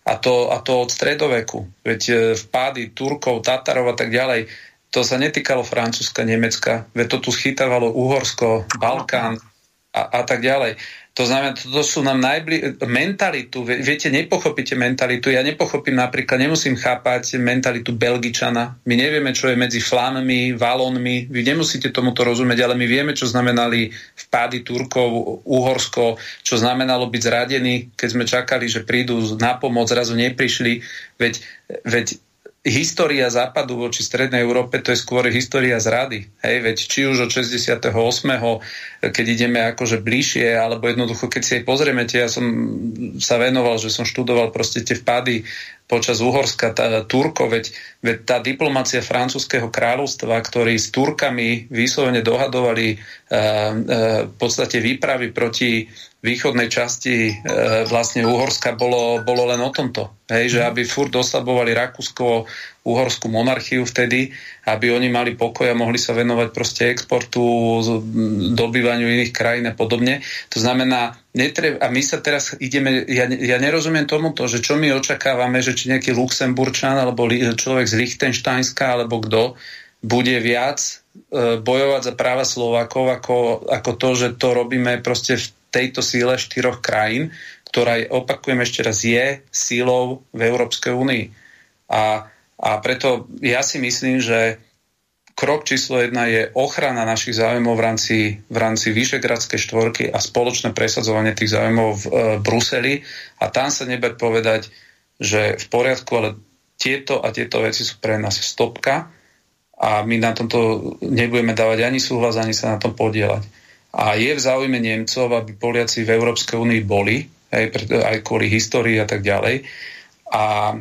a to, a to od stredoveku. Veď e, vpády Turkov, Tatarov a tak ďalej, to sa netýkalo Francúzska, Nemecka, veď to tu schytávalo Uhorsko, Balkán a, a tak ďalej. To znamená, to sú nám najbli... mentalitu, viete, nepochopíte mentalitu. Ja nepochopím napríklad, nemusím chápať mentalitu Belgičana. My nevieme, čo je medzi Flámmi, Valónmi. Vy nemusíte tomuto rozumieť, ale my vieme, čo znamenali vpády Turkov, Uhorsko, čo znamenalo byť zradení, keď sme čakali, že prídu na pomoc, zrazu neprišli. Veď, veď história západu voči Strednej Európe to je skôr história zrady. Hej, veď či už od 68. keď ideme akože bližšie, alebo jednoducho, keď si aj pozrieme, ja som sa venoval, že som študoval proste tie vpady počas Uhorska, tá, Turko, veď, veď tá diplomácia francúzského kráľovstva, ktorí s Turkami vyslovene dohadovali uh, uh, v podstate výpravy proti východnej časti e, vlastne Uhorska bolo, bolo len o tomto. Hej, že mhm. aby furt oslabovali Rakúsko, uhorskú monarchiu vtedy, aby oni mali pokoj a mohli sa venovať proste exportu, dobývaniu iných krajín a podobne. To znamená, netreb, a my sa teraz ideme, ja, ja nerozumiem tomuto, že čo my očakávame, že či nejaký Luxemburčan alebo li, človek z Lichtensteinska alebo kto bude viac e, bojovať za práva Slovákov ako, ako to, že to robíme proste v tejto síle štyroch krajín, ktorá, opakujem ešte raz, je sílou v Európskej únii. A, a preto ja si myslím, že krok číslo jedna je ochrana našich záujmov v rámci, v rámci Vyšegradskej štvorky a spoločné presadzovanie tých záujmov v e, Bruseli. A tam sa nebať povedať, že v poriadku, ale tieto a tieto veci sú pre nás stopka a my na tomto nebudeme dávať ani súhlas, ani sa na tom podielať. A je v záujme Nemcov, aby Poliaci v Európskej únii boli, aj, aj kvôli histórii a tak ďalej. A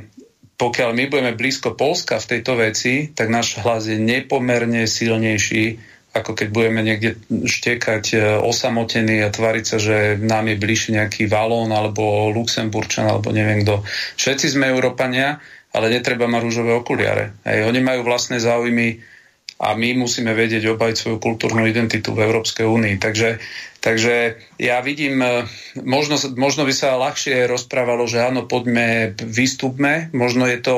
pokiaľ my budeme blízko Polska v tejto veci, tak náš hlas je nepomerne silnejší, ako keď budeme niekde štekať e, osamotený a tvariť sa, že nám je bližší nejaký Valón alebo Luxemburčan alebo neviem kto. Všetci sme Európania, ale netreba mať rúžové okuliare. Hej, oni majú vlastné záujmy a my musíme vedieť obajť svoju kultúrnu identitu v Európskej únii. Takže, takže ja vidím, e, možno, možno by sa ľahšie rozprávalo, že áno, poďme, vystupme, možno je to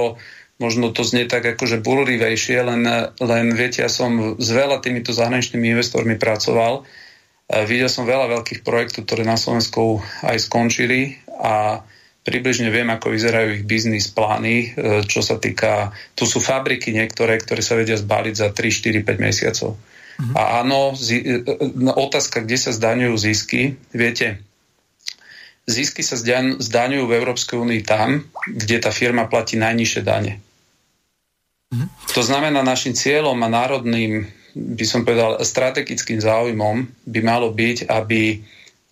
možno to znie tak akože burlivejšie, len, len viete, ja som s veľa týmito zahraničnými investormi pracoval. E, videl som veľa veľkých projektov, ktoré na Slovensku aj skončili a približne viem, ako vyzerajú ich biznis plány, e, čo sa týka, tu sú fabriky niektoré, ktoré sa vedia zbaliť za 3, 4, 5 mesiacov. Mm-hmm. A áno, zi, e, e, otázka, kde sa zdaňujú zisky, viete, zisky sa zdaňujú v Európskej únii tam, kde tá firma platí najnižšie dane. Mm-hmm. To znamená, našim cieľom a národným, by som povedal, strategickým záujmom by malo byť, aby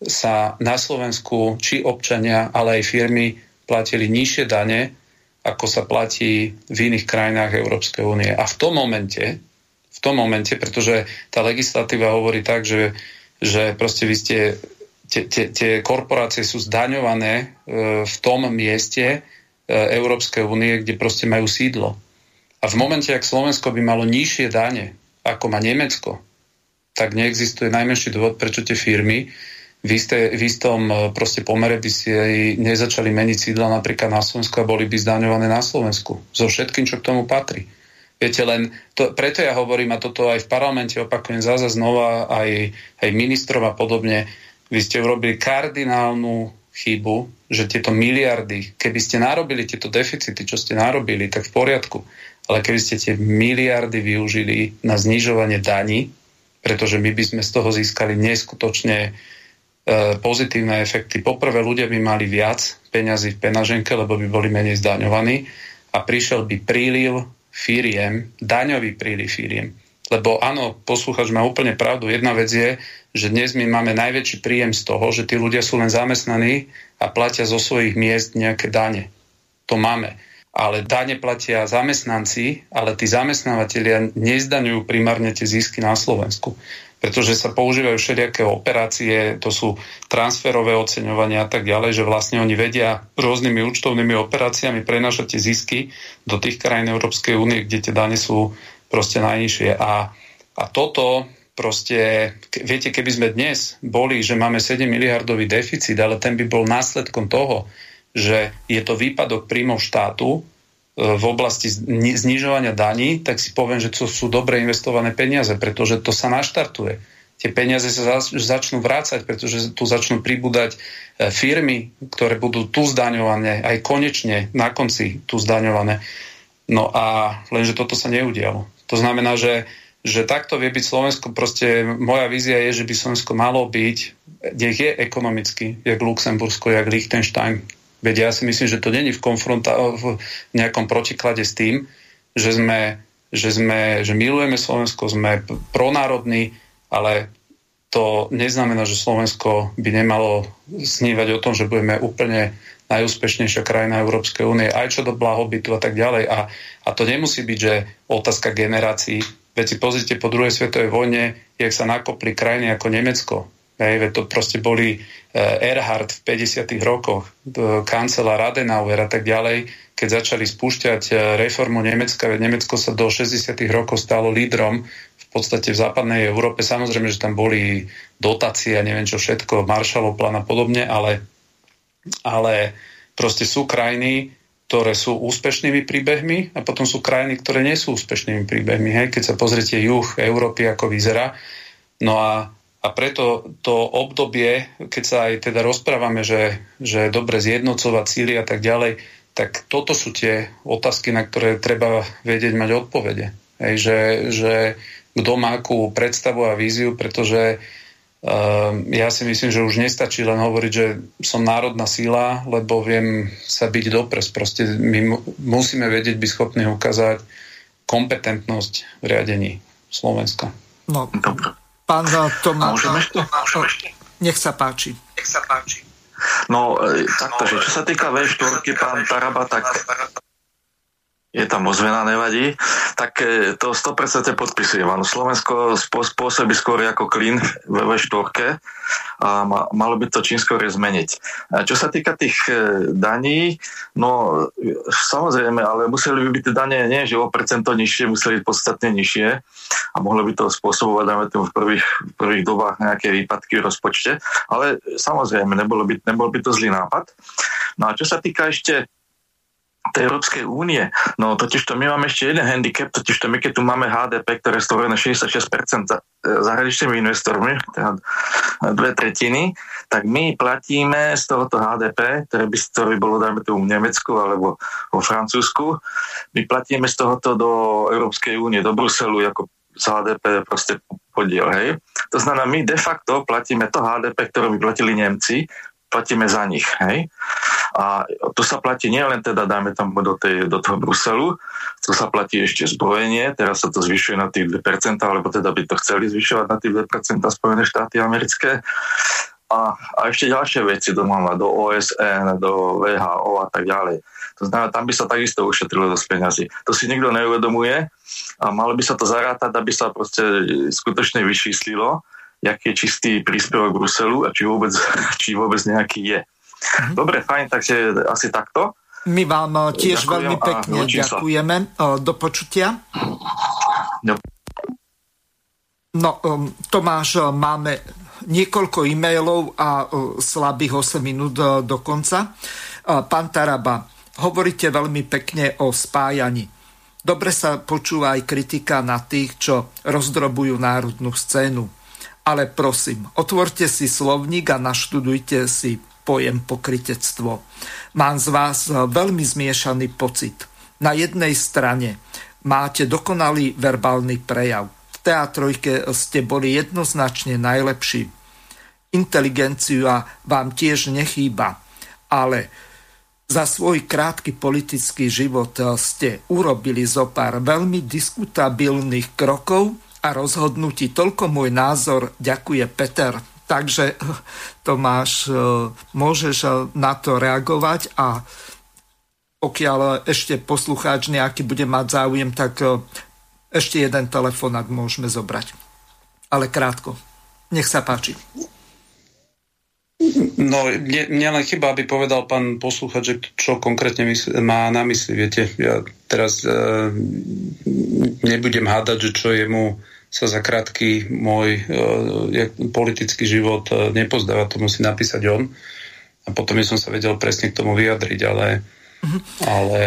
sa na Slovensku či občania, ale aj firmy platili nižšie dane, ako sa platí v iných krajinách Európskej únie. A v tom momente, v tom momente, pretože tá legislatíva hovorí tak, že, že proste vy ste, tie, tie, tie korporácie sú zdaňované e, v tom mieste e, Európskej únie, kde proste majú sídlo. A v momente, ak Slovensko by malo nižšie dane, ako má Nemecko, tak neexistuje najmenší dôvod, prečo tie firmy v, isté, v istom e, proste pomere by si aj nezačali meniť sídla napríklad na Slovensku a boli by zdaňované na Slovensku. So všetkým, čo k tomu patrí. Viete, len to, preto ja hovorím, a toto aj v parlamente opakujem zase znova, aj, aj ministrom a podobne, vy ste urobili kardinálnu chybu, že tieto miliardy, keby ste narobili tieto deficity, čo ste narobili, tak v poriadku. Ale keby ste tie miliardy využili na znižovanie daní, pretože my by sme z toho získali neskutočne pozitívne efekty. Poprvé, ľudia by mali viac peňazí v penaženke, lebo by boli menej zdaňovaní a prišiel by príliv firiem, daňový príliv firiem. Lebo áno, posluchač má úplne pravdu. Jedna vec je, že dnes my máme najväčší príjem z toho, že tí ľudia sú len zamestnaní a platia zo svojich miest nejaké dane. To máme. Ale dane platia zamestnanci, ale tí zamestnávateľia nezdaňujú primárne tie zisky na Slovensku pretože sa používajú všelijaké operácie, to sú transferové oceňovania a tak ďalej, že vlastne oni vedia rôznymi účtovnými operáciami prenašať tie zisky do tých krajín Európskej únie, kde tie dane sú proste najnižšie. A, a toto proste, viete, keby sme dnes boli, že máme 7 miliardový deficit, ale ten by bol následkom toho, že je to výpadok príjmov štátu, v oblasti znižovania daní, tak si poviem, že to sú dobre investované peniaze, pretože to sa naštartuje. Tie peniaze sa začnú vrácať, pretože tu začnú pribúdať e, firmy, ktoré budú tu zdaňované, aj konečne na konci tu zdaňované. No a lenže toto sa neudialo. To znamená, že, že takto vie byť Slovensko. Proste moja vízia je, že by Slovensko malo byť, nech je ekonomicky, jak Luxembursko, jak Liechtenstein, Veď ja si myslím, že to není v, konfronta- v nejakom protiklade s tým, že sme, že sme, že milujeme Slovensko, sme pronárodní, ale to neznamená, že Slovensko by nemalo snívať o tom, že budeme úplne najúspešnejšia krajina Európskej únie, aj čo do blahobytu a tak ďalej. A, a to nemusí byť, že otázka generácií. Veď si pozrite po druhej svetovej vojne, jak sa nakopli krajiny ako Nemecko, Hej, to proste boli eh, Erhard v 50. rokoch, kancelár Adenauer a tak ďalej, keď začali spúšťať eh, reformu Nemecka, Nemecko sa do 60. rokov stalo lídrom v podstate v západnej Európe. Samozrejme, že tam boli dotácie a neviem čo všetko, Marshallov plán a podobne, ale, ale proste sú krajiny, ktoré sú úspešnými príbehmi a potom sú krajiny, ktoré nie sú úspešnými príbehmi. Hej? Keď sa pozriete juh Európy, ako vyzerá. No a a preto to obdobie, keď sa aj teda rozprávame, že, že je dobre zjednocovať síly a tak ďalej, tak toto sú tie otázky, na ktoré treba vedieť mať odpovede. Hej, že, že kto má akú predstavu a víziu, pretože uh, ja si myslím, že už nestačí len hovoriť, že som národná síla, lebo viem sa byť dopres. Proste my musíme vedieť, byť schopní ukázať kompetentnosť v riadení Slovenska. No, Dobre. Pán Tomáš, nech sa páči. Nech sa páči. No, e, takto, že čo sa týka V4, pán Taraba, tak je tam ozvena, nevadí. tak e, to 100% podpisujem. Áno, Slovensko spôsobí skôr ako klin v V4 a malo by to čím skôr zmeniť. A čo sa týka tých e, daní, no samozrejme, ale museli by byť dane nie, že o percento nižšie, museli byť podstatne nižšie a mohlo by to spôsobovať, tomu v prvých, v prvých dobách nejaké výpadky v rozpočte, ale samozrejme, nebolo by, nebol by to zlý nápad. No a čo sa týka ešte tej Európskej únie. No totiž to my máme ešte jeden handicap, totiž to my keď tu máme HDP, ktoré je stvorené 66% zahraničnými investormi, teda dve tretiny, tak my platíme z tohoto HDP, ktoré by, ktoré by bolo dajme tu v Nemecku alebo vo Francúzsku, my platíme z tohoto do Európskej únie, do Bruselu ako z HDP proste podiel, hej. To znamená, my de facto platíme to HDP, ktoré by platili Nemci, platíme za nich. Hej? A to sa platí nielen teda, dajme tam do, tej, do toho Bruselu, to sa platí ešte zbrojenie, teraz sa to zvyšuje na tých 2%, alebo teda by to chceli zvyšovať na tých 2% Spojené štáty americké. A, a ešte ďalšie veci do do OSN, do VHO a tak ďalej. To znamená, tam by sa takisto ušetrilo dosť peňazí. To si nikto neuvedomuje a malo by sa to zarátať, aby sa proste skutočne vyčíslilo jaký je čistý príspevok Bruselu a či vôbec, či vôbec nejaký je. Mhm. Dobre, fajn, takže asi takto. My vám eh, tiež Ďakujem veľmi pekne ďakujeme. Eh, do počutia. No, no Tomáš, eh, máme niekoľko e-mailov a slabých 8 minút do konca. Pán Taraba, hovoríte veľmi pekne o spájaní. Dobre sa počúva aj kritika na tých, čo rozdrobujú národnú scénu ale prosím, otvorte si slovník a naštudujte si pojem pokritectvo. Mám z vás veľmi zmiešaný pocit. Na jednej strane máte dokonalý verbálny prejav. V teatrojke ste boli jednoznačne najlepší. Inteligencia vám tiež nechýba, ale za svoj krátky politický život ste urobili zo pár veľmi diskutabilných krokov, a rozhodnutí. Toľko môj názor. Ďakuje Peter. Takže Tomáš, e, môžeš e, na to reagovať a pokiaľ ešte poslucháč nejaký bude mať záujem, tak e, ešte jeden telefonát môžeme zobrať. Ale krátko. Nech sa páči. No, mne, mne len chyba, aby povedal pán poslúchač, že čo konkrétne mysl, má na mysli. Viete, ja teraz e, nebudem hádať, že čo je mu sa za krátky môj e, politický život e, nepozdáva, to musí napísať on. A potom by som sa vedel presne k tomu vyjadriť, ale, uh-huh. ale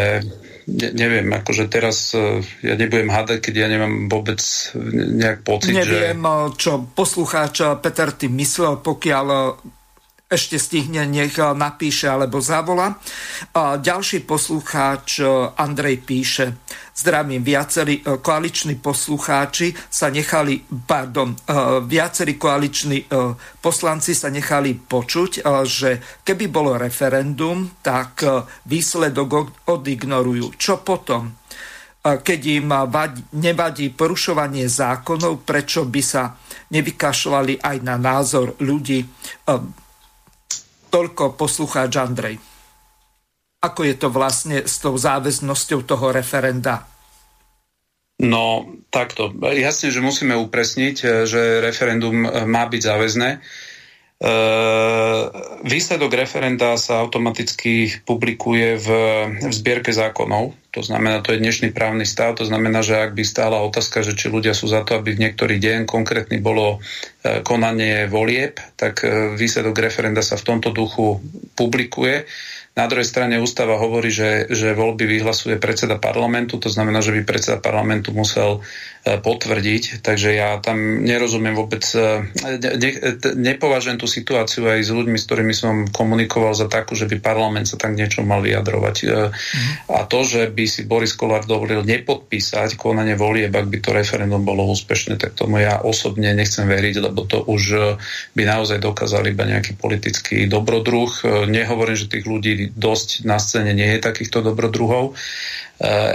ne, neviem, akože teraz e, ja nebudem hádať, keď ja nemám vôbec nejak pocit, Neviem, že... čo poslucháč Peter tým myslel, pokiaľ ešte stihne, nech napíše alebo zavola. A ďalší poslucháč Andrej píše, zdravím, viacerí e, koaliční poslucháči sa nechali, pardon, viacerí koaliční poslanci sa nechali počuť, že keby bolo referendum, tak výsledok odignorujú. Čo potom? keď im nevadí porušovanie zákonov, prečo by sa nevykašľali aj na názor ľudí Toľko poslucháč Andrej. Ako je to vlastne s tou záväznosťou toho referenda? No, takto. Jasne, že musíme upresniť, eh, že referendum eh, má byť záväzné. E, výsledok referenda sa automaticky publikuje v, v zbierke zákonov. To znamená, to je dnešný právny stav. To znamená, že ak by stála otázka, že či ľudia sú za to, aby v niektorý deň konkrétny bolo e, konanie volieb, tak e, výsledok referenda sa v tomto duchu publikuje. Na druhej strane ústava hovorí, že, že voľby vyhlasuje predseda parlamentu, to znamená, že by predseda parlamentu musel potvrdiť, takže ja tam nerozumiem vôbec, e, ne, nepovažujem tú situáciu aj s ľuďmi, s ktorými som komunikoval za takú, že by parlament sa tak niečo mal vyjadrovať. Mm. A to, že by si Boris Kolár dovolil nepodpísať konanie volieb, ak by to referendum bolo úspešné, tak tomu ja osobne nechcem veriť, lebo to už by naozaj dokázali iba nejaký politický dobrodruh. Nehovorím, že tých ľudí dosť na scéne nie je takýchto dobrodruhov.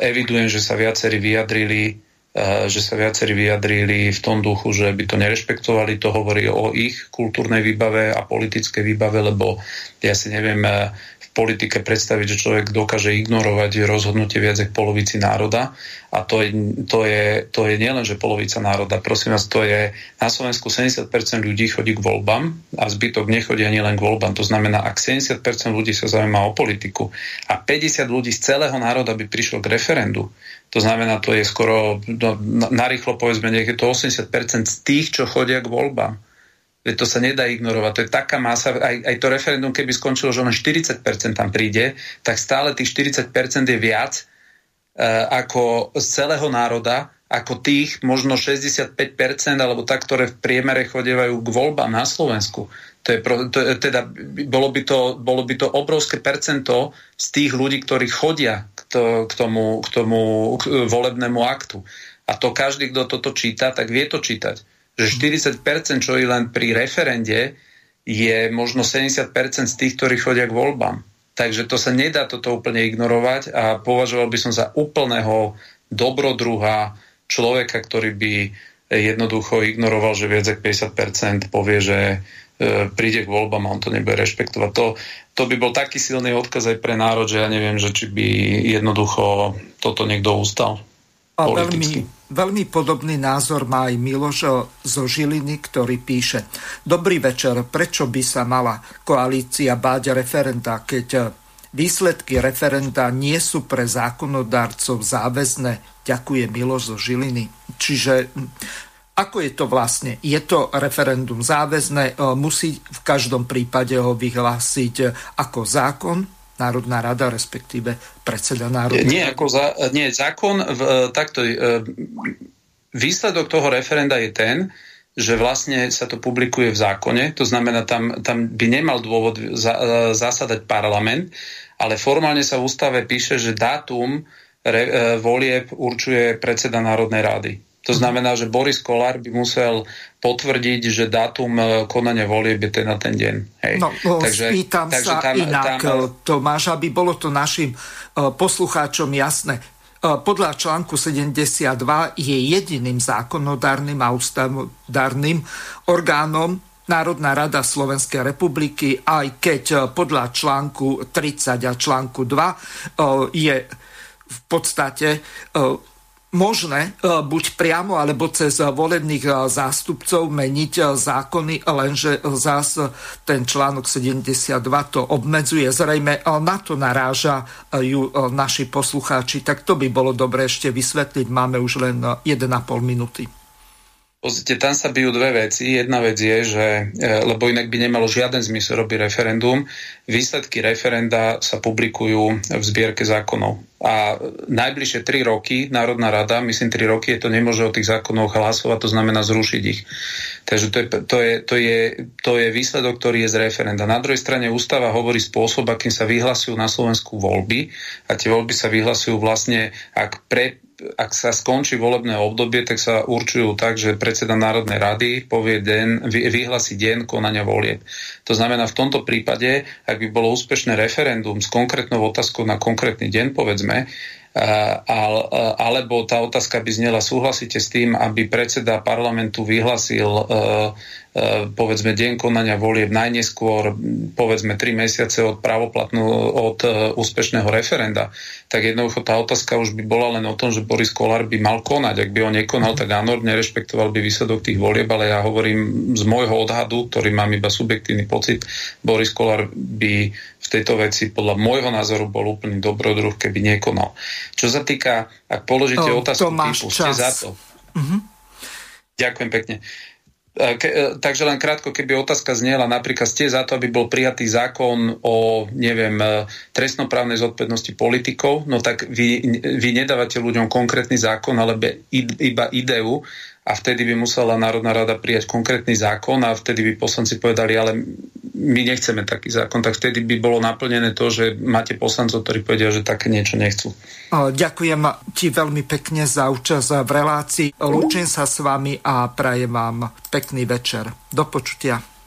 Evidujem, že sa viacerí vyjadrili že sa viacerí vyjadrili v tom duchu, že by to nerešpektovali, to hovorí o ich kultúrnej výbave a politickej výbave, lebo ja si neviem, v politike predstaviť, že človek dokáže ignorovať rozhodnutie viac ako polovici národa. A to je, to je, to je nielen, že polovica národa. Prosím vás, to je na Slovensku 70% ľudí chodí k voľbám a zbytok nechodí ani len k voľbám. To znamená, ak 70% ľudí sa zaujíma o politiku a 50 ľudí z celého národa by prišlo k referendu, to znamená, to je skoro, no, narýchlo povedzme, je to 80% z tých, čo chodia k voľbám. Veď to sa nedá ignorovať. To je taká masa, aj, aj to referendum, keby skončilo, že len 40% tam príde, tak stále tých 40% je viac uh, ako z celého národa, ako tých možno 65% alebo tak, ktoré v priemere chodievajú k voľbám na Slovensku. To je, to teda, bolo, by to, bolo by to obrovské percento z tých ľudí, ktorí chodia to, k, tomu, k tomu k volebnému aktu. A to každý, kto toto číta, tak vie to čítať. Že 40%, čo je len pri referende, je možno 70% z tých, ktorí chodia k voľbám. Takže to sa nedá toto úplne ignorovať a považoval by som za úplného dobrodruha človeka, ktorý by jednoducho ignoroval, že viac ako 50% povie, že príde k voľbám a on to nebude rešpektovať. To, to by bol taký silný odkaz aj pre národ, že ja neviem, že či by jednoducho toto niekto ustal. A veľmi, veľmi podobný názor má aj Miloš zo Žiliny, ktorý píše Dobrý večer, prečo by sa mala koalícia báť referenda, keď výsledky referenda nie sú pre zákonodárcov záväzné? Ďakuje Miloš zo Žiliny. Čiže ako je to vlastne? Je to referendum záväzné? E, musí v každom prípade ho vyhlásiť e, ako zákon? Národná rada, respektíve predseda Národnej nie, ako za, nie, zákon, v, e, takto, výsledok toho referenda je ten, že vlastne sa to publikuje v zákone, to znamená, tam, tam by nemal dôvod za, zasadať parlament, ale formálne sa v ústave píše, že dátum re, volieb určuje predseda Národnej rady. To znamená, že Boris Kolár by musel potvrdiť, že dátum e, konania volie je ten na ten deň. Hej. No, takže, spýtam takže sa tam, inak, tam... E, Tomáš, aby bolo to našim uh, poslucháčom jasné. Podľa článku 72 je jediným zákonodárnym a ústavodárnym orgánom Národná rada Slovenskej republiky, aj keď podľa článku 30 a článku 2 je v podstate možné e, buď priamo alebo cez volebných e, zástupcov meniť e, zákony, lenže zás ten článok 72 to obmedzuje. Zrejme na to narážajú naši poslucháči, tak to by bolo dobre ešte vysvetliť. Máme už len 1,5 minúty. Pozrite, tam sa bijú dve veci. Jedna vec je, že, e, lebo inak by nemalo žiaden zmysel robiť referendum, výsledky referenda sa publikujú v zbierke zákonov. A najbližšie tri roky Národná rada, myslím tri roky, je to nemôže o tých zákonoch hlasovať, to znamená zrušiť ich. Takže to je, to, je, to, je, to je výsledok, ktorý je z referenda. Na druhej strane ústava hovorí spôsob, akým sa vyhlasujú na Slovensku voľby a tie voľby sa vyhlasujú vlastne, ak pre, ak sa skončí volebné obdobie, tak sa určujú tak, že predseda Národnej rady povie den, vyhlasí deň konania volieb. To znamená, v tomto prípade, ak by bolo úspešné referendum s konkrétnou otázkou na konkrétny deň, povedzme, alebo tá otázka by znela, súhlasíte s tým, aby predseda parlamentu vyhlasil e, e, povedzme deň konania volieb najneskôr povedzme 3 mesiace od pravoplatnú od e, úspešného referenda, tak jednoducho tá otázka už by bola len o tom, že Boris Kolár by mal konať. Ak by ho nekonal, tak áno, nerešpektoval by výsledok tých volieb, ale ja hovorím z môjho odhadu, ktorý mám iba subjektívny pocit, Boris Kolár by tejto veci podľa môjho názoru bol úplný dobrodruh, keby nekonal. Čo sa týka, ak položíte o, otázku typu, ste za to. Uh-huh. Ďakujem pekne. Ke, e, takže len krátko, keby otázka znela, napríklad ste za to, aby bol prijatý zákon o, neviem, e, trestnoprávnej zodpovednosti politikov, no tak vy, vy nedávate ľuďom konkrétny zákon, ale iba ideu, a vtedy by musela Národná rada prijať konkrétny zákon a vtedy by poslanci povedali, ale my nechceme taký zákon, tak vtedy by bolo naplnené to, že máte poslancov, ktorí povedia, že také niečo nechcú. Ďakujem ti veľmi pekne za účasť v relácii. Lúčim sa s vami a prajem vám pekný večer. Do počutia.